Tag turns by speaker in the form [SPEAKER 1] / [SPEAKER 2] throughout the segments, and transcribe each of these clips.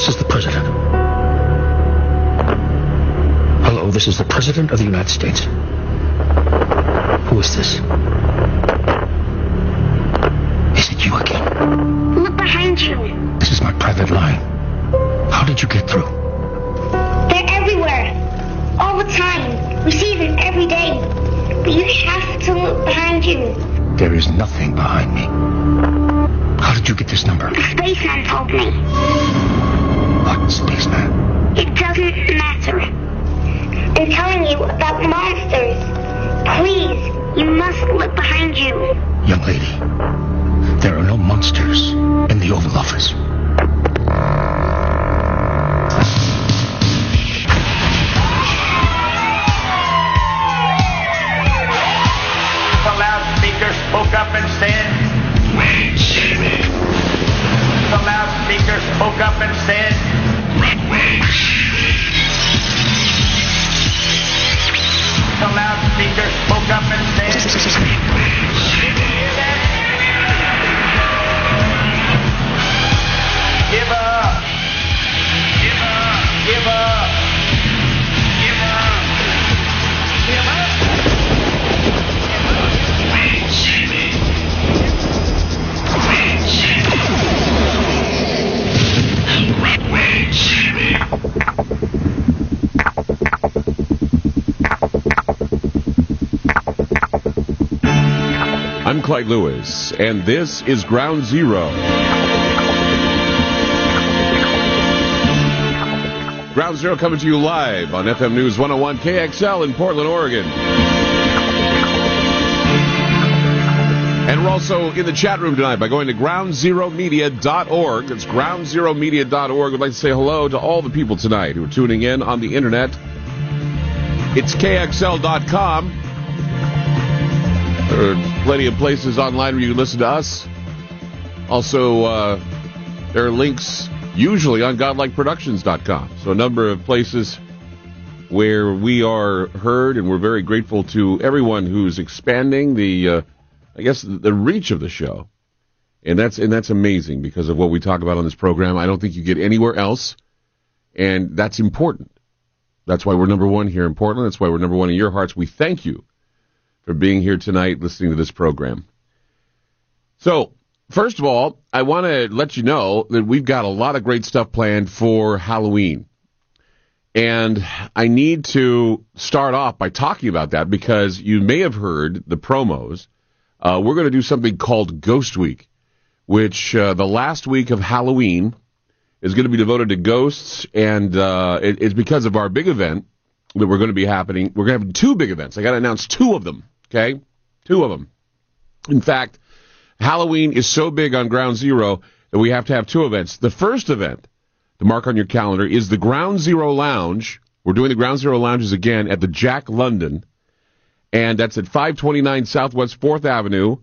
[SPEAKER 1] this is the President. Hello, this is the President of the United States. Who is this? Is it you again?
[SPEAKER 2] Look behind you.
[SPEAKER 1] This is my private line. How did you get through?
[SPEAKER 2] They're everywhere. All the time. We see them every day. But you have to look behind you.
[SPEAKER 1] There is nothing behind me. How did you get this number?
[SPEAKER 2] The spaceman told me.
[SPEAKER 1] What spaceman?
[SPEAKER 2] It doesn't matter. I'm telling you about monsters. Please, you must look behind you.
[SPEAKER 1] Young lady, there are no monsters in the Oval Office.
[SPEAKER 3] The loudspeaker spoke up and said, the loudspeaker spoke up and said, the loudspeaker spoke up and said, give up, give up, give up,
[SPEAKER 4] I'm Clyde Lewis, and this is Ground Zero. Ground Zero coming to you live on FM News 101 KXL in Portland, Oregon. And we're also in the chat room tonight by going to groundzeromedia.org. That's groundzeromedia.org. We'd like to say hello to all the people tonight who are tuning in on the internet. It's KXL.com. There are plenty of places online where you can listen to us. Also, uh, there are links usually on godlikeproductions.com. So a number of places where we are heard, and we're very grateful to everyone who's expanding the, uh, I guess, the reach of the show. And that's and that's amazing because of what we talk about on this program. I don't think you get anywhere else, and that's important. That's why we're number one here in Portland. That's why we're number one in your hearts. We thank you for being here tonight listening to this program. So, first of all, I want to let you know that we've got a lot of great stuff planned for Halloween. And I need to start off by talking about that because you may have heard the promos. Uh, we're going to do something called Ghost Week, which uh, the last week of Halloween is going to be devoted to ghosts, and uh, it, it's because of our big event that we're going to be happening. We're going to have two big events. I got to announce two of them. Okay, two of them. In fact, Halloween is so big on Ground Zero that we have to have two events. The first event to mark on your calendar is the Ground Zero Lounge. We're doing the Ground Zero Lounges again at the Jack London, and that's at 529 Southwest 4th Avenue,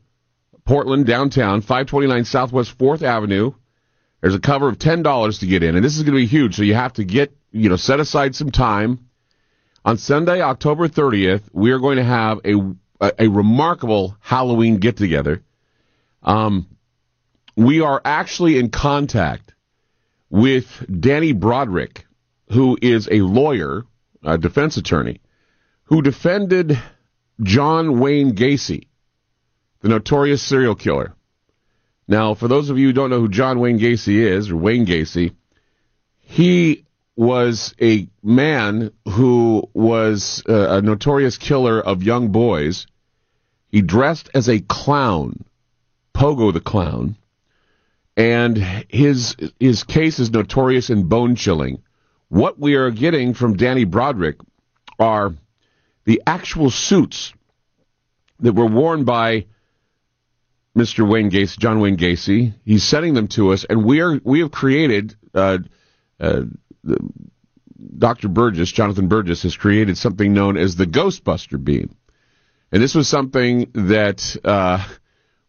[SPEAKER 4] Portland, downtown, 529 Southwest 4th Avenue. There's a cover of $10 to get in, and this is going to be huge, so you have to get, you know, set aside some time. On Sunday, October 30th, we are going to have a, a, a remarkable Halloween get together. Um, we are actually in contact with Danny Broderick, who is a lawyer, a defense attorney, who defended John Wayne Gacy, the notorious serial killer. Now, for those of you who don't know who John Wayne Gacy is, or Wayne Gacy, he was a man who was uh, a notorious killer of young boys. He dressed as a clown, Pogo the Clown, and his his case is notorious and bone chilling. What we are getting from Danny Broderick are the actual suits that were worn by Mr. Wayne Gacy, John Wayne Gacy. He's sending them to us, and we are we have created. Uh, uh, Dr. Burgess, Jonathan Burgess, has created something known as the Ghostbuster beam, and this was something that uh,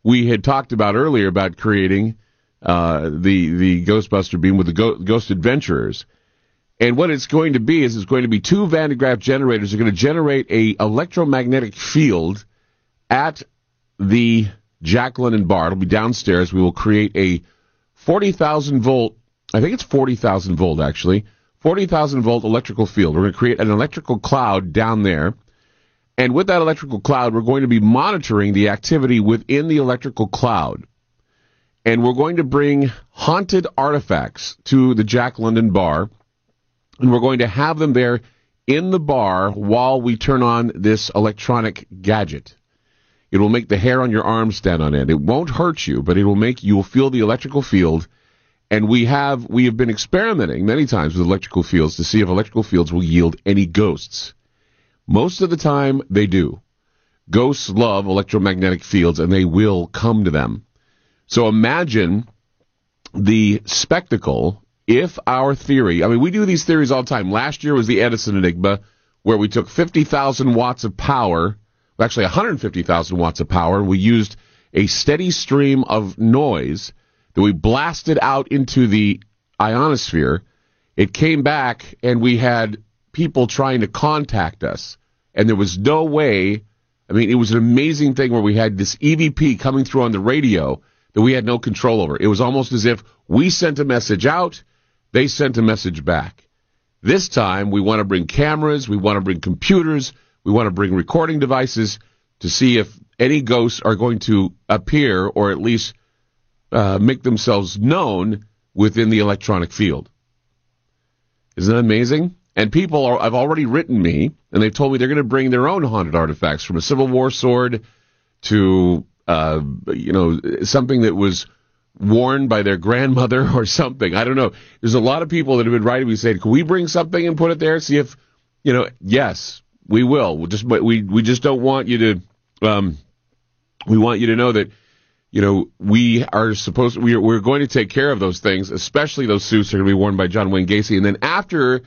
[SPEAKER 4] we had talked about earlier about creating uh, the the Ghostbuster beam with the Go- Ghost Adventurers. And what it's going to be is it's going to be two Van de Graaff generators are going to generate a electromagnetic field at the Jack London bar. It'll be downstairs. We will create a 40,000 volt, I think it's 40,000 volt actually, 40,000 volt electrical field. We're going to create an electrical cloud down there. And with that electrical cloud, we're going to be monitoring the activity within the electrical cloud. And we're going to bring haunted artifacts to the Jack London bar and we're going to have them there in the bar while we turn on this electronic gadget. It will make the hair on your arm stand on end. It won't hurt you, but it will make you will feel the electrical field. And we have we have been experimenting many times with electrical fields to see if electrical fields will yield any ghosts. Most of the time they do. Ghosts love electromagnetic fields and they will come to them. So imagine the spectacle if our theory, I mean, we do these theories all the time. Last year was the Edison Enigma, where we took 50,000 watts of power, actually 150,000 watts of power, and we used a steady stream of noise that we blasted out into the ionosphere. It came back, and we had people trying to contact us, and there was no way. I mean, it was an amazing thing where we had this EVP coming through on the radio that we had no control over. It was almost as if we sent a message out they sent a message back. This time, we want to bring cameras, we want to bring computers, we want to bring recording devices to see if any ghosts are going to appear or at least uh, make themselves known within the electronic field. Isn't that amazing? And people are, have already written me, and they've told me they're going to bring their own haunted artifacts from a Civil War sword to, uh, you know, something that was worn by their grandmother or something. I don't know. There's a lot of people that have been writing me saying, "Can we bring something and put it there? See if, you know, yes, we will. We'll just we we just don't want you to, um, we want you to know that." You know, we are supposed we are, we're going to take care of those things, especially those suits are going to be worn by John Wayne Gacy. And then after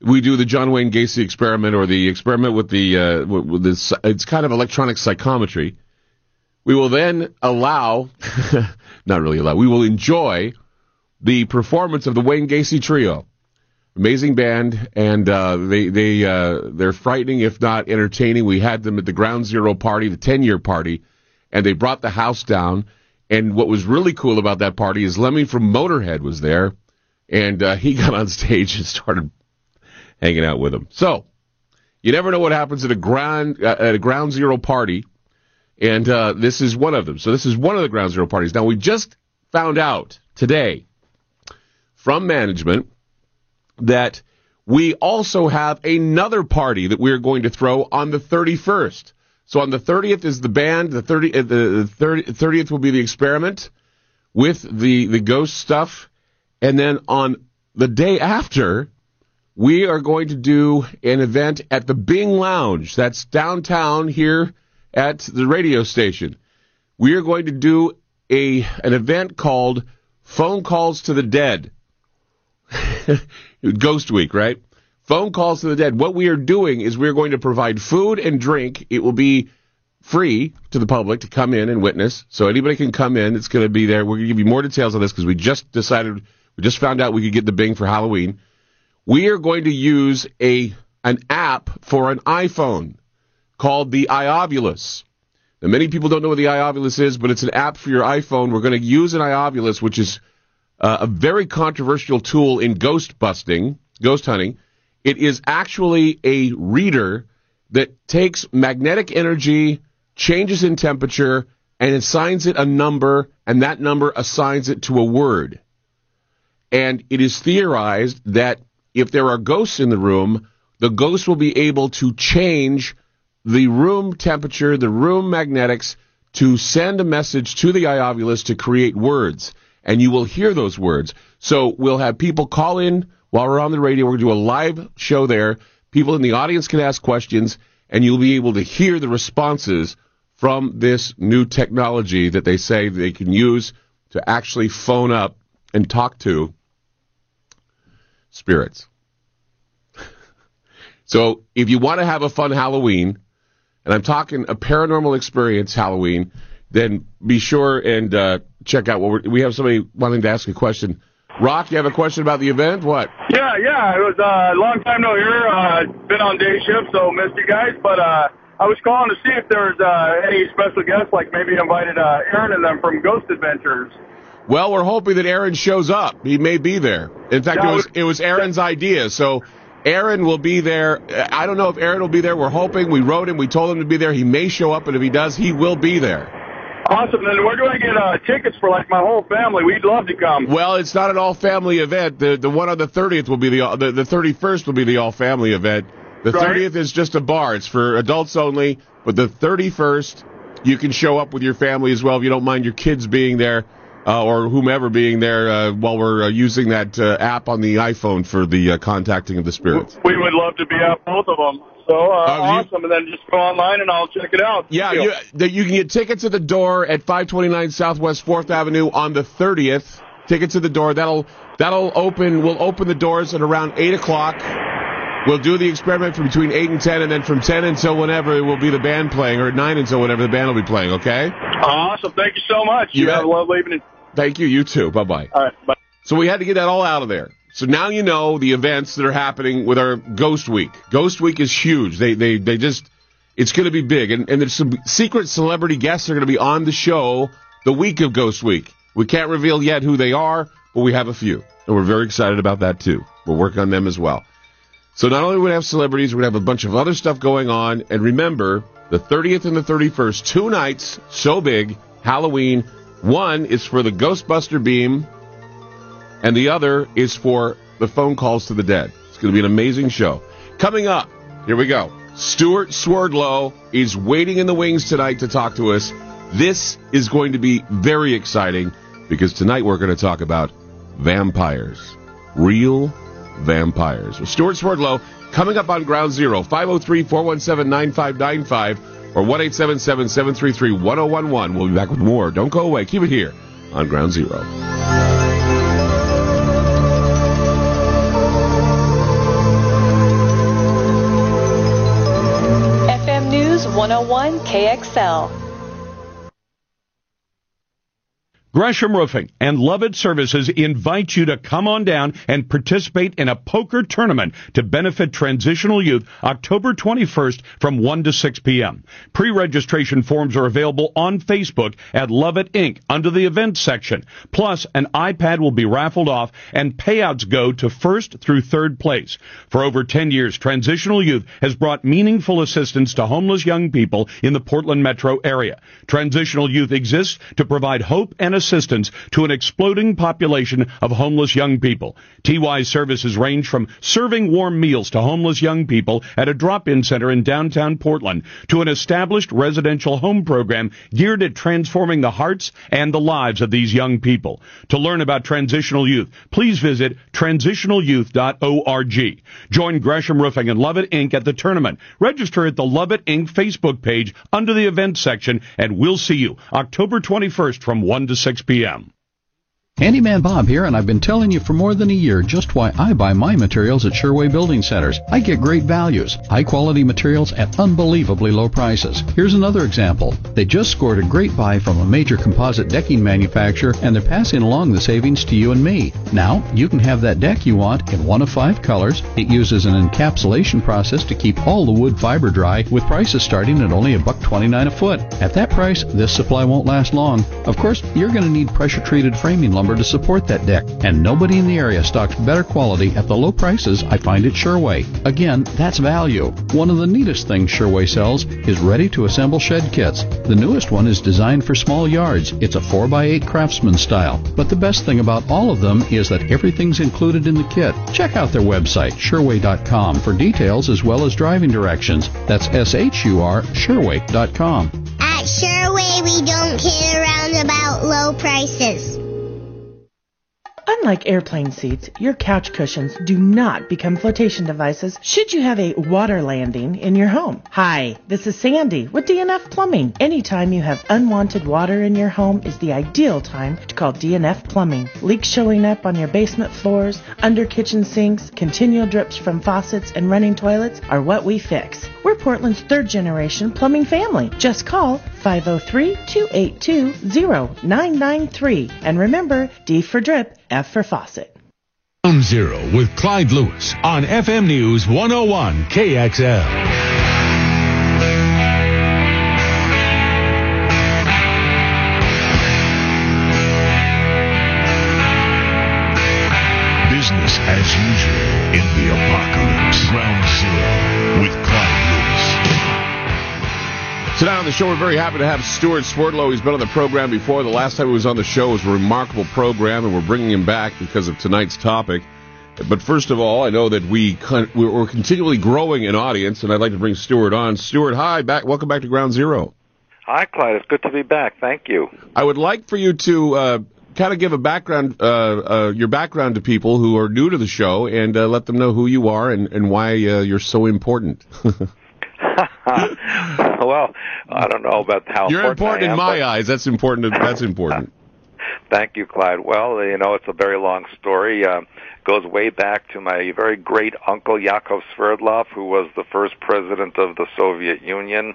[SPEAKER 4] we do the John Wayne Gacy experiment or the experiment with the uh, with this, it's kind of electronic psychometry. We will then allow not really allow, we will enjoy the performance of the Wayne Gacy Trio. Amazing band, and uh, they they uh, they're frightening if not entertaining. We had them at the Ground Zero party, the 10 year party, and they brought the house down. And what was really cool about that party is Lemmy from Motorhead was there, and uh, he got on stage and started hanging out with them. So you never know what happens at a ground uh, at a Ground Zero party and uh, this is one of them. So this is one of the ground zero parties. Now we just found out today from management that we also have another party that we're going to throw on the 31st. So on the 30th is the band. The 30 uh, the 30th will be the experiment with the the ghost stuff, and then on the day after, we are going to do an event at the Bing Lounge. That's downtown here at the radio station. We are going to do a an event called Phone Calls to the Dead. Ghost Week, right? Phone calls to the dead. What we are doing is we're going to provide food and drink. It will be free to the public to come in and witness. So anybody can come in. It's going to be there. We're going to give you more details on this because we just decided, we just found out we could get the Bing for Halloween. We are going to use a an app for an iPhone called the iOvilus. Now, many people don't know what the iOvilus is, but it's an app for your iPhone. We're going to use an iOvilus, which is uh, a very controversial tool in ghost busting, ghost hunting. It is actually a reader that takes magnetic energy, changes in temperature, and assigns it a number, and that number assigns it to a word. And it is theorized that if there are ghosts in the room, the ghost will be able to change the room temperature, the room magnetics to send a message to the iOvilus to create words. And you will hear those words. So we'll have people call in while we're on the radio. We're going to do a live show there. People in the audience can ask questions, and you'll be able to hear the responses from this new technology that they say they can use to actually phone up and talk to spirits. so if you want to have a fun Halloween, and I'm talking a paranormal experience Halloween, then be sure and uh, check out what we have somebody wanting to ask a question. Rock, you have a question about the event? What?
[SPEAKER 5] Yeah, yeah. It was uh, a long time no here. Uh, been on day shift, so missed you guys. But uh, I was calling to see if there's uh, any special guests, like maybe invited uh, Aaron and them from Ghost Adventures.
[SPEAKER 4] Well, we're hoping that Aaron shows up. He may be there. In fact, yeah, it was it was Aaron's idea. So Aaron will be there. I don't know if Aaron will be there. We're hoping. We wrote him. We told him to be there. He may show up, and if he does, he will be there.
[SPEAKER 5] Awesome. Then where do I get uh, tickets for like my whole family? We'd love to come.
[SPEAKER 4] Well, it's not an all family event. The the one on the 30th will be the the, the 31st will be the all family event. The right. 30th is just a bar. It's for adults only. But the 31st, you can show up with your family as well if you don't mind your kids being there. Uh, or whomever being there uh, while we're uh, using that uh, app on the iPhone for the uh, contacting of the spirits.
[SPEAKER 5] We would love to be at both of them. So uh, awesome, you, and then just go online and I'll check it out.
[SPEAKER 4] Yeah, you, the, you can get tickets at the door at 529 Southwest 4th Avenue on the 30th. Tickets at the door. That'll that'll open. We'll open the doors at around eight o'clock. We'll do the experiment from between eight and ten, and then from ten until whenever it will be the band playing, or at nine until whenever the band will be playing. Okay.
[SPEAKER 5] Awesome. Thank you so much. You, you have a lovely evening.
[SPEAKER 4] Thank you. You too. Bye bye.
[SPEAKER 5] All right. Bye.
[SPEAKER 4] So we had to get that all out of there. So now you know the events that are happening with our Ghost Week. Ghost Week is huge. They they they just it's going to be big, and and there's some secret celebrity guests that are going to be on the show the week of Ghost Week. We can't reveal yet who they are, but we have a few, and we're very excited about that too. We're working on them as well. So not only we have celebrities, we have a bunch of other stuff going on, and remember the 30th and the 31st, two nights, so big, Halloween. One is for the Ghostbuster Beam and the other is for the phone calls to the dead. It's going to be an amazing show. Coming up, here we go. Stuart Swerdlow is waiting in the wings tonight to talk to us. This is going to be very exciting because tonight we're going to talk about vampires. Real vampires. Stuart Swerdlow coming up on Ground Zero, 503 417 9595 or 1 733 1011. We'll be back with more. Don't go away. Keep it here on Ground Zero.
[SPEAKER 6] FM News 101 KXL.
[SPEAKER 7] Gresham Roofing and Lovett Services invite you to come on down and participate in a poker tournament to benefit transitional youth October 21st from 1 to 6 p.m. Pre-registration forms are available on Facebook at Lovett Inc. under the events section. Plus, an iPad will be raffled off and payouts go to first through third place. For over 10 years, Transitional Youth has brought meaningful assistance to homeless young people in the Portland metro area. Transitional Youth exists to provide hope and assistance to an exploding population of homeless young people. TY services range from serving warm meals to homeless young people at a drop-in center in downtown Portland to an established residential home program geared at transforming the hearts and the lives of these young people. To learn about transitional youth, please visit transitionalyouth.org. Join Gresham Roofing and Lovett Inc. at the tournament. Register at the Lovett Inc. Facebook page under the events section and we'll see you October 21st from 1 to 6 6 p.m.
[SPEAKER 8] Handyman Bob here, and I've been telling you for more than a year just why I buy my materials at Shurway Building Centers. I get great values, high quality materials at unbelievably low prices. Here's another example. They just scored a great buy from a major composite decking manufacturer, and they're passing along the savings to you and me. Now, you can have that deck you want in one of five colors. It uses an encapsulation process to keep all the wood fiber dry, with prices starting at only a buck 29 a foot. At that price, this supply won't last long. Of course, you're going to need pressure treated framing lumber lumber to support that deck, and nobody in the area stocks better quality at the low prices I find at Shurway. Again, that's value. One of the neatest things Shurway sells is ready to assemble shed kits. The newest one is designed for small yards. It's a 4x8 craftsman style. But the best thing about all of them is that everything's included in the kit. Check out their website, shurway.com, for details as well as driving directions. That's S H U R, shurway.com.
[SPEAKER 2] At Shurway, we don't kid around about low prices.
[SPEAKER 9] Unlike airplane seats, your couch cushions do not become flotation devices should you have a water landing in your home. Hi, this is Sandy with DNF Plumbing. Anytime you have unwanted water in your home is the ideal time to call DNF Plumbing. Leaks showing up on your basement floors, under kitchen sinks, continual drips from faucets, and running toilets are what we fix. We're Portland's third generation plumbing family. Just call 503 282 0993. And remember, D for drip, F for faucet.
[SPEAKER 10] Ground Zero with Clyde Lewis on FM News 101 KXL. Business as usual in the apocalypse. Ground Zero
[SPEAKER 4] Tonight on the show, we're very happy to have Stuart Swerdlow. He's been on the program before. The last time he was on the show was a remarkable program, and we're bringing him back because of tonight's topic. But first of all, I know that we con- we're continually growing an audience, and I'd like to bring Stuart on. Stuart, hi, back. Welcome back to Ground Zero.
[SPEAKER 11] Hi, Clyde. It's good to be back. Thank you.
[SPEAKER 4] I would like for you to uh, kind of give a background, uh, uh, your background to people who are new to the show, and uh, let them know who you are and, and why uh, you're so important.
[SPEAKER 11] well, I don't know about how
[SPEAKER 4] you're
[SPEAKER 11] important,
[SPEAKER 4] important in
[SPEAKER 11] am,
[SPEAKER 4] my
[SPEAKER 11] but-
[SPEAKER 4] eyes. That's important. That's important.
[SPEAKER 11] Thank you, Clyde. Well, you know, it's a very long story. Um, goes way back to my very great uncle Yakov Sverdlov, who was the first president of the Soviet Union.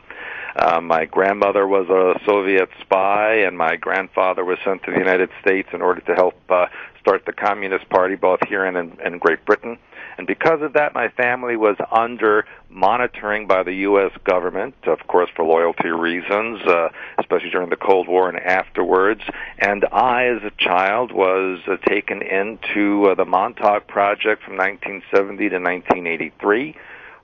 [SPEAKER 11] Uh, my grandmother was a Soviet spy, and my grandfather was sent to the United States in order to help uh, start the Communist Party, both here and in, in Great Britain. And because of that, my family was under monitoring by the U.S. government, of course, for loyalty reasons, uh, especially during the Cold War and afterwards. And I, as a child, was uh, taken into uh, the Montauk Project from 1970 to 1983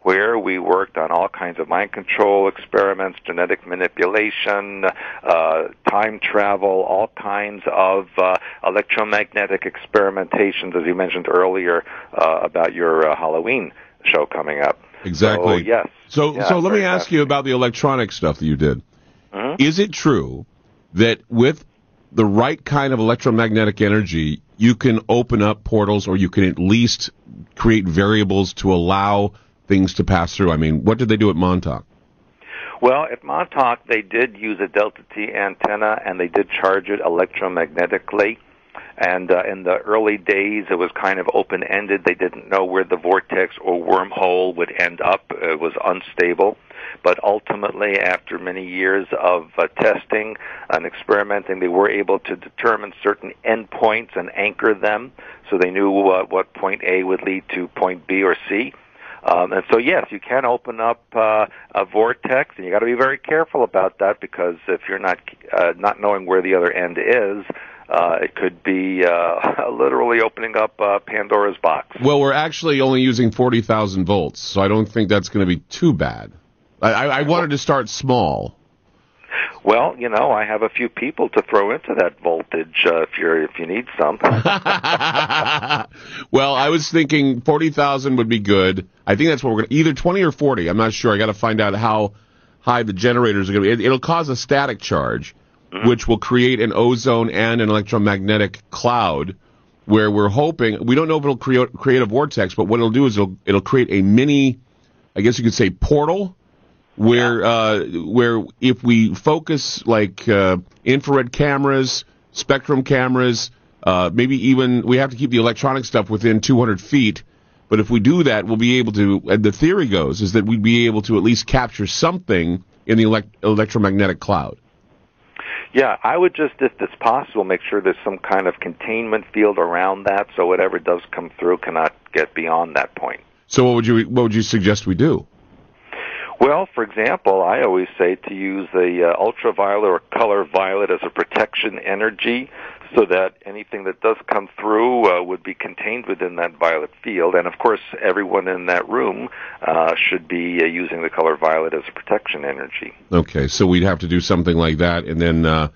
[SPEAKER 11] where we worked on all kinds of mind control experiments, genetic manipulation, uh, time travel, all kinds of uh, electromagnetic experimentations, as you mentioned earlier uh, about your uh, Halloween show coming up.
[SPEAKER 4] Exactly.
[SPEAKER 11] So, yes.
[SPEAKER 4] So,
[SPEAKER 11] Yeah,
[SPEAKER 4] so let me ask you about the electronic stuff that you did.
[SPEAKER 11] Mhm.
[SPEAKER 4] Is it true that with the right kind of electromagnetic energy, you can open up portals, or you can at least create variables to allow things to pass through? I mean, what did they do at Montauk?
[SPEAKER 11] Well, at Montauk, they did use a Delta T antenna and they did charge it electromagnetically. And uh, in the early days, it was kind of open ended. They didn't know where the vortex or wormhole would end up. It was unstable. But ultimately, after many years of uh, testing and experimenting, they were able to determine certain endpoints and anchor them so they knew uh, what point A would lead to point B or C. Um, and so, yes, you can open up uh, a vortex, and you got to be very careful about that because if you're not uh, not knowing where the other end is, uh, it could be uh, literally opening up uh, Pandora's box.
[SPEAKER 4] Well, we're actually only using 40,000 volts, so I don't think that's going to be too bad. I, I, wanted to start small.
[SPEAKER 11] Well, you know, I have a few people to throw into that voltage uh, if you're if you need some.
[SPEAKER 4] well, I was thinking 40,000 would be good. I think that's what we're going to, either 20 or 40. I'm not sure. I got to find out how high the generators are going to be. It, it'll cause a static charge, which will create an ozone and an electromagnetic cloud where we're hoping, we don't know if it'll create, create a vortex, but what it'll do is it'll, it'll create a mini, I guess you could say portal where uh, where if we focus like uh, infrared cameras, spectrum cameras, uh, maybe even we have to keep the electronic stuff within 200 feet. But if we do that, we'll be able to. And the theory goes is that we'd be able to at least capture something in the elect- electromagnetic cloud.
[SPEAKER 11] Yeah, I would just, if it's possible, make sure there's some kind of containment field around that, so whatever does come through cannot get beyond that point.
[SPEAKER 4] So what would you what would you suggest we do?
[SPEAKER 11] Well, for example, I always say to use the uh, ultraviolet or color violet as a protection energy so that anything that does come through uh, would be contained within that violet field. And of course, everyone in that room uh, should be uh, using the color violet as a protection energy.
[SPEAKER 4] Okay, so we'd have to do something like that, and then uh,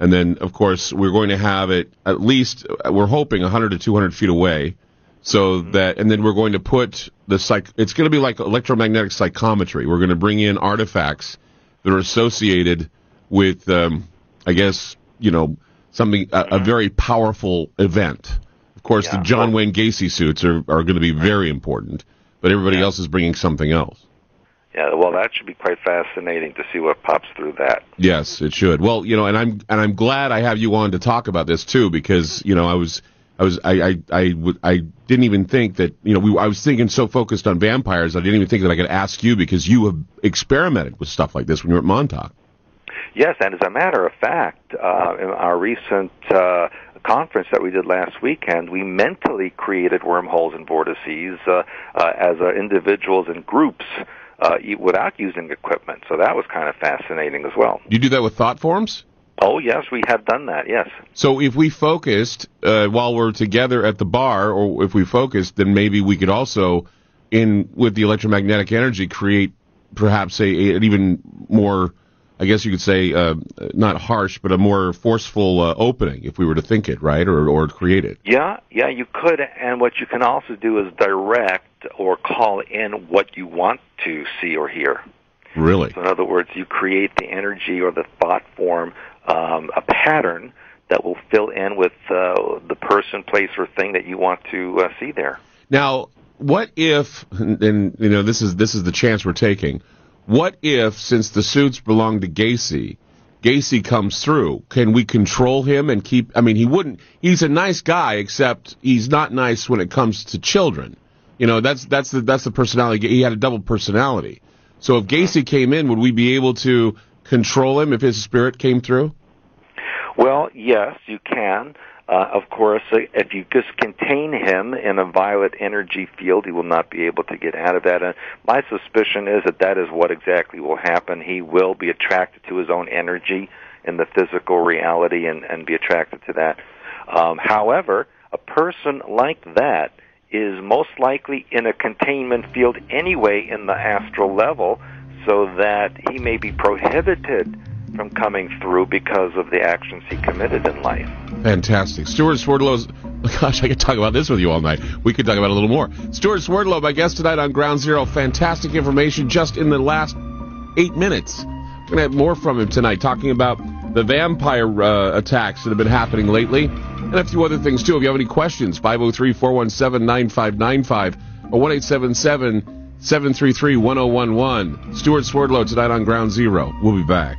[SPEAKER 4] and then of course we're going to have it at least we're hoping 100 to 200 feet away, so that and then we're going to put the psych. It's going to be like electromagnetic psychometry. We're going to bring in artifacts that are associated with, um, I guess you know, something a, a mm-hmm. very powerful event. Of course, the John Wayne Gacy suits are, are going to be very important, but everybody else is bringing something else.
[SPEAKER 11] Yeah, well, that should be quite fascinating to see what pops through that.
[SPEAKER 4] Yes, it should. Well, you know, and I'm and I'm glad I have you on to talk about this too because you know I was I was I I I, I didn't even think that you know we I was thinking so focused on vampires I didn't even think that I could ask you because you have experimented with stuff like this when you were at Montauk.
[SPEAKER 11] Yes, and as a matter of fact, uh, in our recent uh, conference that we did last weekend, we mentally created wormholes and vortices uh, uh, as uh, individuals and groups uh, without using equipment. So that was kind of fascinating as well.
[SPEAKER 4] You do that with thought forms?
[SPEAKER 11] Oh yes, we have done that. Yes.
[SPEAKER 4] So if we focused uh, while we're together at the bar, or if we focused, then maybe we could also, in with the electromagnetic energy, create perhaps a, a an even more, I guess you could say, uh, not harsh, but a more forceful uh, opening if we were to think it right or or create it.
[SPEAKER 11] Yeah, yeah, you could. And what you can also do is direct or call in what you want to see or hear.
[SPEAKER 4] Really?
[SPEAKER 11] So in other words, you create the energy or the thought form, um, a pattern that will fill in with uh, the person, place, or thing that you want to uh, see there.
[SPEAKER 4] Now, what if, and you know, this is this is the chance we're taking. What if, since the suits belong to Gacy, Gacy comes through, can we control him and keep? I mean, he wouldn't. He's a nice guy, except he's not nice when it comes to children. You know, that's that's the that's the personality. He had a double personality. So if Gacy came in, would we be able to control him if his spirit came through?
[SPEAKER 11] Well, yes, you can. Uh, of course, uh, if you just contain him in a violet energy field, he will not be able to get out of that. And my suspicion is that that is what exactly will happen. He will be attracted to his own energy in the physical reality and, and be attracted to that. Um, however, a person like that is most likely in a containment field anyway in the astral level, so that he may be prohibited from coming through because of the actions he committed in life.
[SPEAKER 4] Fantastic. Stuart Swerdlow, gosh, I could talk about this with you all night. We could talk about it a little more. Stuart Swerdlow, my guest tonight on Ground Zero. Fantastic information just in the last eight minutes. We're going to have more from him tonight, talking about the vampire uh, attacks that have been happening lately and a few other things too. If you have any questions, 503 417 9595 or 1 733 1011. Stuart Swerdlow tonight on Ground Zero. We'll be back.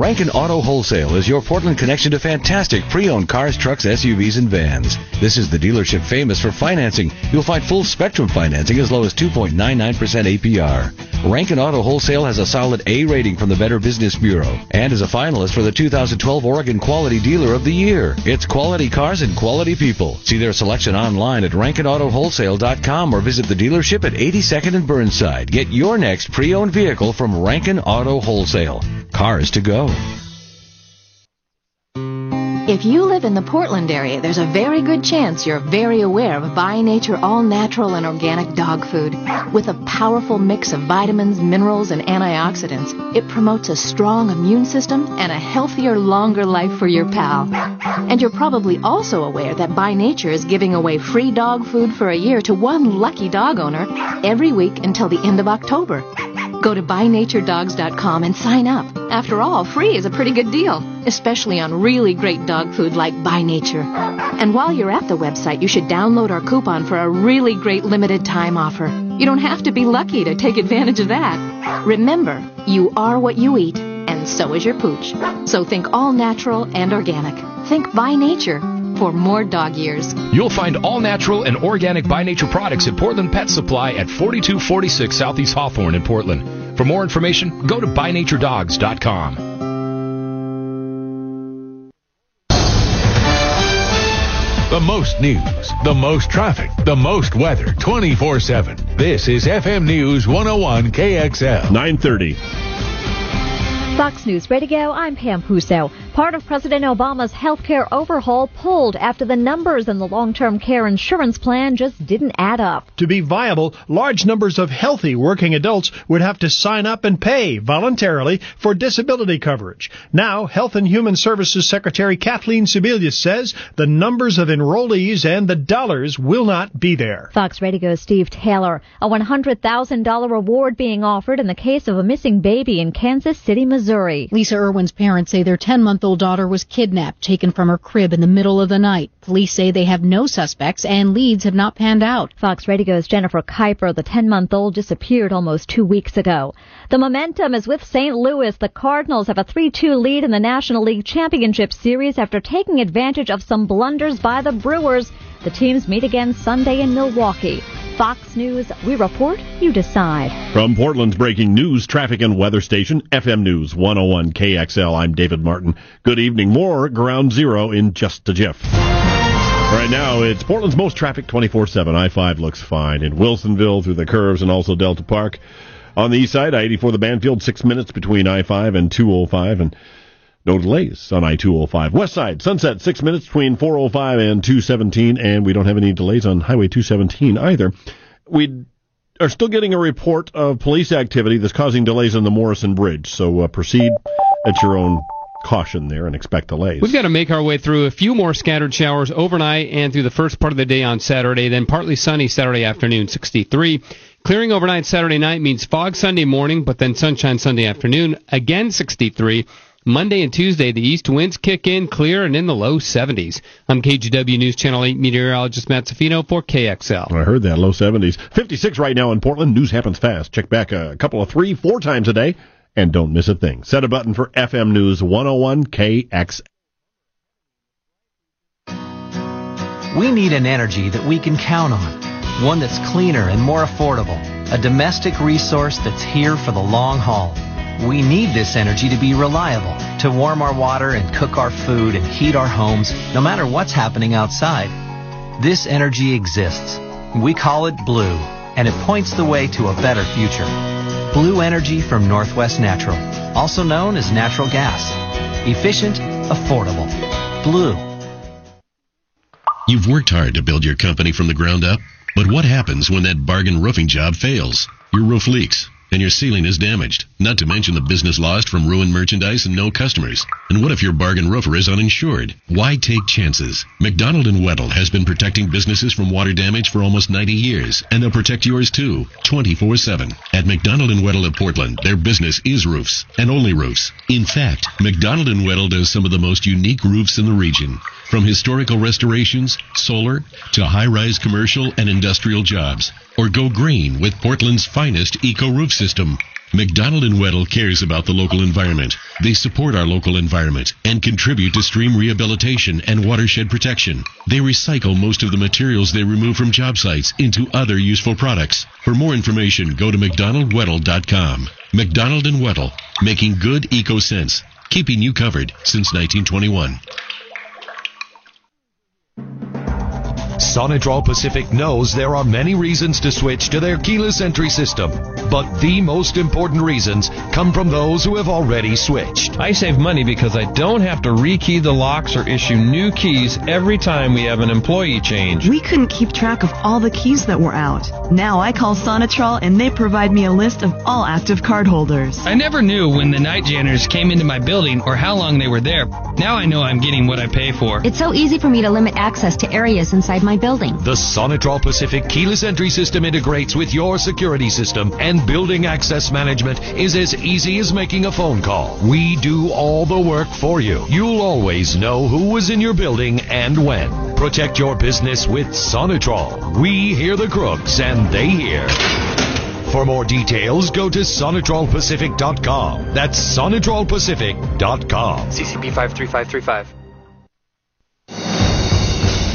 [SPEAKER 12] Rankin Auto Wholesale is your Portland connection to fantastic pre-owned cars, trucks, SUVs, and vans. This is the dealership famous for financing. You'll find full spectrum financing as low as 2.99% APR. Rankin Auto Wholesale has a solid A rating from the Better Business Bureau and is a finalist for the 2012 Oregon Quality Dealer of the Year. It's quality cars and quality people. See their selection online at rankinautoWholesale.com or visit the dealership at 82nd and Burnside. Get your next pre-owned vehicle from Rankin Auto Wholesale. Cars to go.
[SPEAKER 13] If you live in the Portland area, there's a very good chance you're very aware of By Nature all natural and organic dog food. With a powerful mix of vitamins, minerals, and antioxidants, it promotes a strong immune system and a healthier, longer life for your pal. And you're probably also aware that By Nature is giving away free dog food for a year to one lucky dog owner every week until the end of October. Go to bynaturedogs.com and sign up. After all, free is a pretty good deal. especially on really great dog food like By Nature. And while you're at the website, you should download our coupon for a really great limited time offer. You don't have to be lucky to take advantage of that. Remember, you are what you eat, and so is your pooch. So think all natural and organic. Think By Nature for more dog years.
[SPEAKER 12] You'll find all natural and organic by nature products at Portland Pet Supply at 4246 Southeast Hawthorne in Portland. For more information, go to bynaturedogs.com.
[SPEAKER 14] The most news, the most traffic, the most weather 24 7. This is FM News 101 KXL.
[SPEAKER 15] 930.
[SPEAKER 16] Fox News Radio, I'm Pam Puso. Part of President Obama's healthcare overhaul pulled after the numbers in the long-term care insurance plan just didn't add up.
[SPEAKER 17] To be viable, large numbers of healthy working adults would have to sign up and pay voluntarily for disability coverage. Now, Health and Human Services Secretary Kathleen Sebelius says the numbers of enrollees and the dollars will not be there.
[SPEAKER 16] Fox Radio's Steve Taylor, a $100,000 reward being offered in the case of a missing baby in Kansas City, Missouri.
[SPEAKER 18] Lisa Irwin's parents say their 10 month old daughter was kidnapped, taken from her crib in the middle of the night. Police say they have no suspects and leads have not panned out.
[SPEAKER 16] Fox Radio's Jennifer Kuiper, the 10 month old, disappeared almost two weeks ago. The momentum is with St. Louis. The Cardinals have a 3-2 lead in the National League Championship Series after taking advantage of some blunders by the Brewers. The teams meet again Sunday in Milwaukee. Fox News, we report, you decide.
[SPEAKER 15] From Portland's breaking news, traffic, and weather station, FM News 101 KXL, I'm David Martin. Good evening. More Ground Zero in just a jiff. Right now, it's Portland's most traffic 24 7. I 5 looks fine. In Wilsonville through the curves and also Delta Park. On the east side, I 84 the Banfield, six minutes between I 5 and 205. And no delays on I 205. West side, Sunset, six minutes between 405 and 217. And we don't have any delays on Highway 217 either. We are still getting a report of police activity that's causing delays on the Morrison Bridge. So uh, proceed at your own caution there and expect delays.
[SPEAKER 19] We've got to make our way through a few more scattered showers overnight and through the first part of the day on Saturday, then partly sunny Saturday afternoon, 63. Clearing overnight Saturday night means fog Sunday morning, but then sunshine Sunday afternoon, again 63. Monday and Tuesday, the east winds kick in clear and in the low 70s. I'm KGW News Channel 8 meteorologist Matt Zaffino for KXL.
[SPEAKER 15] I heard that, low 70s. 56 right now in Portland. News happens fast. Check back a couple of three, four times a day and don't miss a thing. Set a button for FM News 101 KX.
[SPEAKER 20] We need an energy that we can count on, one that's cleaner and more affordable, a domestic resource that's here for the long haul. We need this energy to be reliable, to warm our water and cook our food and heat our homes, no matter what's happening outside. This energy exists. We call it blue, and it points the way to a better future. Blue energy from Northwest Natural, also known as natural gas. Efficient, affordable. Blue.
[SPEAKER 21] You've worked hard to build your company from the ground up, but what happens when that bargain roofing job fails? Your roof leaks and your ceiling is damaged, not to mention the business lost from ruined merchandise and no customers. And what if your bargain roofer is uninsured? Why take chances? McDonald Wetle has been protecting businesses from water damage for almost 90 years, and they'll protect yours too, 24-7. At McDonald Wetle of Portland, their business is roofs, and only roofs. In fact, McDonald Wetle does some of the most unique roofs in the region. From historical restorations, solar, to high-rise commercial and industrial jobs. Or go green with Portland's finest eco-roof system. McDonald and Wetle cares about the local environment. They support our local environment and contribute to stream rehabilitation and watershed protection. They recycle most of the materials they remove from job sites into other useful products. For more information, go to mcdonaldwetle.com. McDonald and Wetle, making good eco sense, keeping you covered since 1921.
[SPEAKER 22] Thank you. Sonitrol Pacific knows there are many reasons to switch to their keyless entry system, but the most important reasons come from those who have already switched.
[SPEAKER 8] I save money because I don't have to rekey the locks or issue new keys every time we have an employee change.
[SPEAKER 23] We couldn't keep track of all the keys that were out. Now I call Sonitrol and they provide me a list of all active cardholders.
[SPEAKER 8] I never knew when the night janitors came into my building or how long they were there. Now I know I'm getting what I pay for.
[SPEAKER 24] It's so easy for me to limit access to areas inside my
[SPEAKER 25] my building.
[SPEAKER 12] The Sonitrol Pacific keyless entry system integrates with your security system, and building access management is as easy as making a phone call. We do all the work for you. You'll always know who was in your building and when. Protect your business with Sonitrol. We hear the crooks and they hear. For more details, go to SonitrolPacific.com. That's SonitrolPacific.com.
[SPEAKER 26] CCP 53535.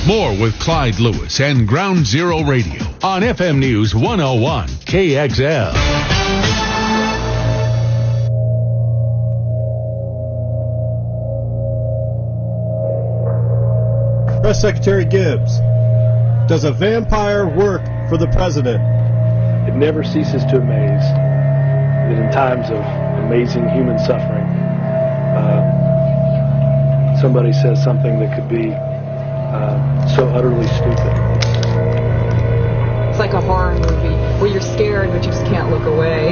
[SPEAKER 14] More with Clyde Lewis and Ground Zero Radio on FM News 101 KXL.
[SPEAKER 27] Press Secretary Gibbs, does a vampire work for the president?
[SPEAKER 28] It never ceases to amaze that in times of amazing human suffering, uh, somebody says something that could be uh, so utterly stupid.
[SPEAKER 29] It's like a horror movie where you're scared but you just can't look away.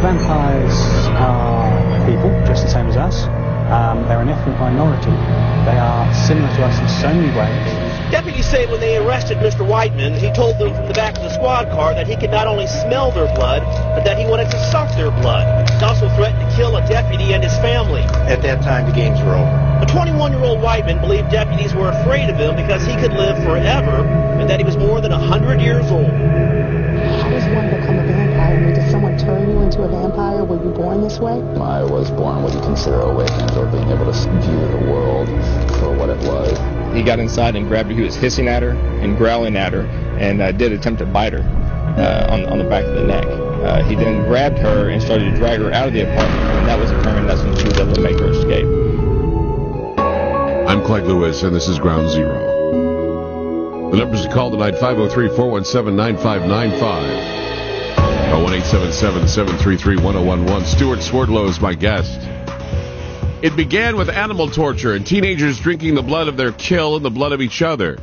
[SPEAKER 30] Vampires are people just the same as us. Um, they're an ethnic minority. They are similar to us in so many ways.
[SPEAKER 3] Deputies say when they arrested Mr. Whiteman, he told them from the back of the squad car that he could not only smell their blood, but that he wanted to suck their blood. He also threatened to kill a deputy and his family.
[SPEAKER 31] At that time, the games were over.
[SPEAKER 3] The 21-year-old Whiteman believed deputies were afraid of him because he could live forever and that he was more than 100 years old.
[SPEAKER 32] How does one become a vampire? I mean, did someone turn you into a vampire? Were you born this way?
[SPEAKER 33] I was born what you consider awakened or being able to view the world for what it was.
[SPEAKER 23] He got inside and grabbed her. He was hissing at her and growling at her and uh, did attempt to bite her uh, on, on the back of the neck. Uh, he then grabbed her and started to drag her out of the apartment, and that was determined that's when she was able to make her escape.
[SPEAKER 4] I'm Clyde Lewis, and this is Ground Zero. The numbers to call tonight 503 417 9595 or 1 733 1011. Stewart Swerdlow is my guest. It began with animal torture and teenagers drinking the blood of their kill and the blood of each other.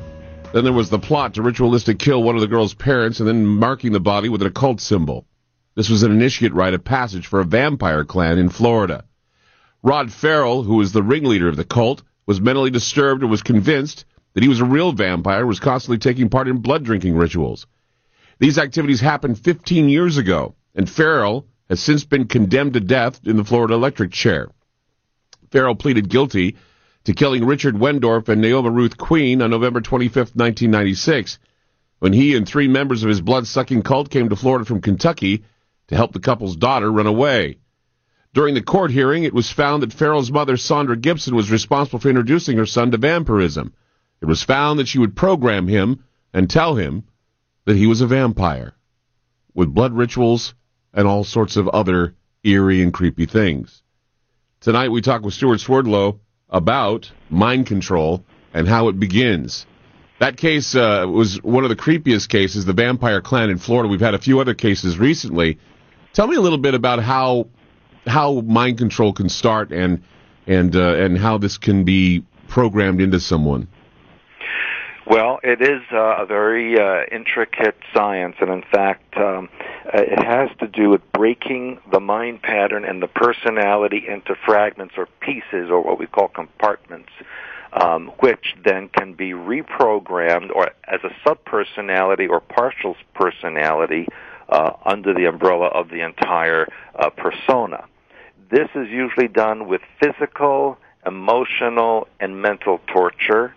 [SPEAKER 4] Then there was the plot to ritualistic kill one of the girl's parents and then marking the body with an occult symbol. This was an initiate rite of passage for a vampire clan in Florida. Rod Ferrell, who was the ringleader of the cult, was mentally disturbed and was convinced that he was a real vampire, was constantly taking part in blood drinking rituals. These activities happened 15 years ago, and Ferrell has since been condemned to death in the Florida electric chair. Ferrell pleaded guilty to killing Richard Wendorf and Naomi Ruth Queen on November 25, 1996, when he and three members of his blood-sucking cult came to Florida from Kentucky to help the couple's daughter run away. During the court hearing, it was found that Ferrell's mother, Sondra Gibson, was responsible for introducing her son to vampirism. It was found that she would program him and tell him that he was a vampire, with blood rituals and all sorts of other eerie and creepy things. Tonight we talk with Stewart Swerdlow about mind control and how it begins. That case uh, was one of the creepiest cases, the vampire clan in Florida. We've had a few other cases recently. Tell me a little bit about how how mind control can start and and uh, and how this can be programmed into someone.
[SPEAKER 11] Well, it is uh, a very uh, intricate science, and in fact, um, it has to do with breaking the mind pattern and the personality into fragments or pieces, or what we call compartments, um, which then can be reprogrammed or as a subpersonality or partial personality uh, under the umbrella of the entire uh, persona. This is usually done with physical, emotional, and mental torture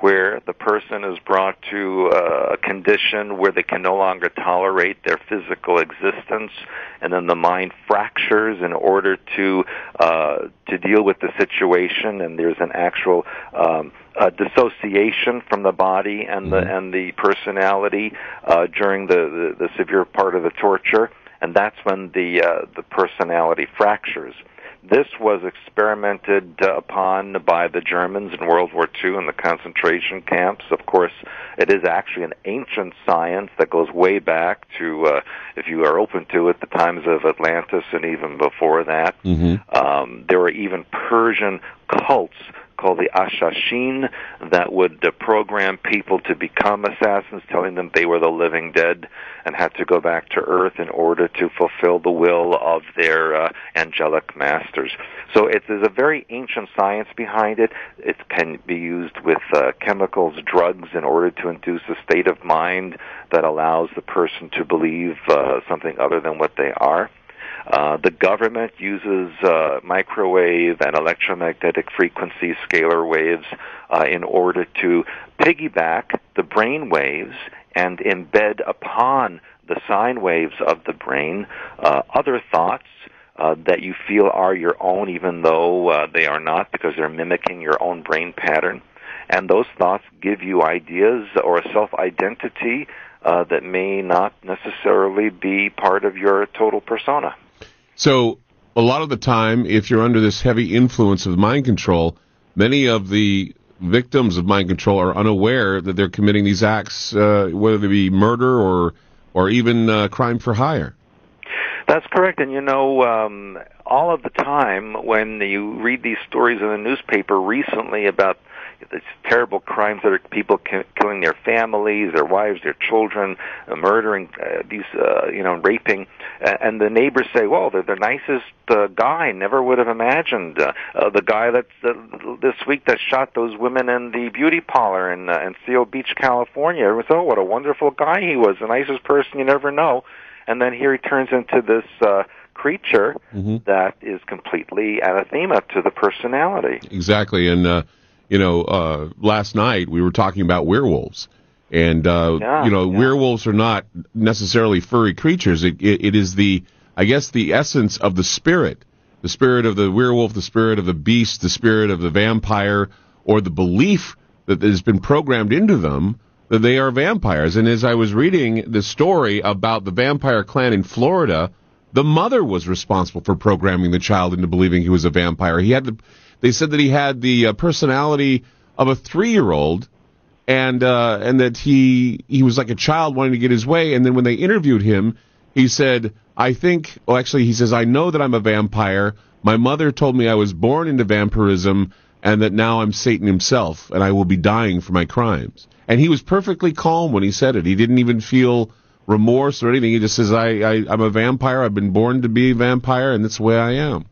[SPEAKER 11] where the person is brought to uh, a condition where they can no longer tolerate their physical existence, and then the mind fractures in order to uh, to deal with the situation, and there's an actual um, uh, dissociation from the body and the and the personality uh, during the, the the severe part of the torture, and that's when the uh, the personality fractures. This was experimented uh, upon by the Germans in World War II in the concentration camps. Of course, it is actually an ancient science that goes way back to, uh, if you are open to it, the times of Atlantis and even before that.
[SPEAKER 4] Mm-hmm.
[SPEAKER 11] Um, there were even Persian cults called the Ashashin that would uh, program people to become assassins, telling them they were the living dead and had to go back to Earth in order to fulfill the will of their uh, angelic masters. So it, there's a very ancient science behind it. It can be used with uh, chemicals, drugs, in order to induce a state of mind that allows the person to believe uh, something other than what they are. Uh, the government uses uh, microwave and electromagnetic frequency scalar waves uh, in order to piggyback the brain waves and embed upon the sine waves of the brain uh, other thoughts uh, that you feel are your own, even though uh, they are not, because they're mimicking your own brain pattern. And those thoughts give you ideas or a self identity uh, that may not necessarily be part of your total persona.
[SPEAKER 4] So, a lot of the time, if you're under this heavy influence of mind control, many of the victims of mind control are unaware that they're committing these acts, uh, whether they be murder or or even uh, crime for hire.
[SPEAKER 11] That's correct, and you know, um, all of the time when you read these stories in the newspaper recently about these terrible crimes that are people ki- killing their families, their wives, their children, uh, murdering uh, these, uh, you know, raping, uh, and the neighbors say, "Well, they're the nicest uh, guy. Never would have imagined uh, uh, the guy that's uh, this week that shot those women in the beauty parlor in uh, in Seal Beach, California. Everyone said, "Oh, what a wonderful guy he was. The nicest person you never know." And then here he turns into this. uh creature
[SPEAKER 4] mm-hmm.
[SPEAKER 11] that is completely anathema to the personality.
[SPEAKER 4] Exactly, and uh, you know, uh, last night we were talking about werewolves, and uh,
[SPEAKER 11] Yeah,
[SPEAKER 4] you know,
[SPEAKER 11] yeah.
[SPEAKER 4] werewolves are not necessarily furry creatures. It, it, it is the, I guess, the essence of the spirit, the spirit of the werewolf, the spirit of the beast, the spirit of the vampire, or the belief that has been programmed into them that they are vampires. And as I was reading the story about the vampire clan in Florida, the mother was responsible for programming the child into believing he was a vampire. He had the, they said that he had the uh, personality of a three-year-old, and uh, and that he he was like a child wanting to get his way. And then when they interviewed him, he said, "I think." Well, actually, he says, "I know that I'm a vampire. My mother told me I was born into vampirism, and that now I'm Satan himself, and I will be dying for my crimes." And he was perfectly calm when he said it. He didn't even feel remorse or anything. He just says, I, I, I'm a vampire. I've been born to be a vampire, and that's the way I am.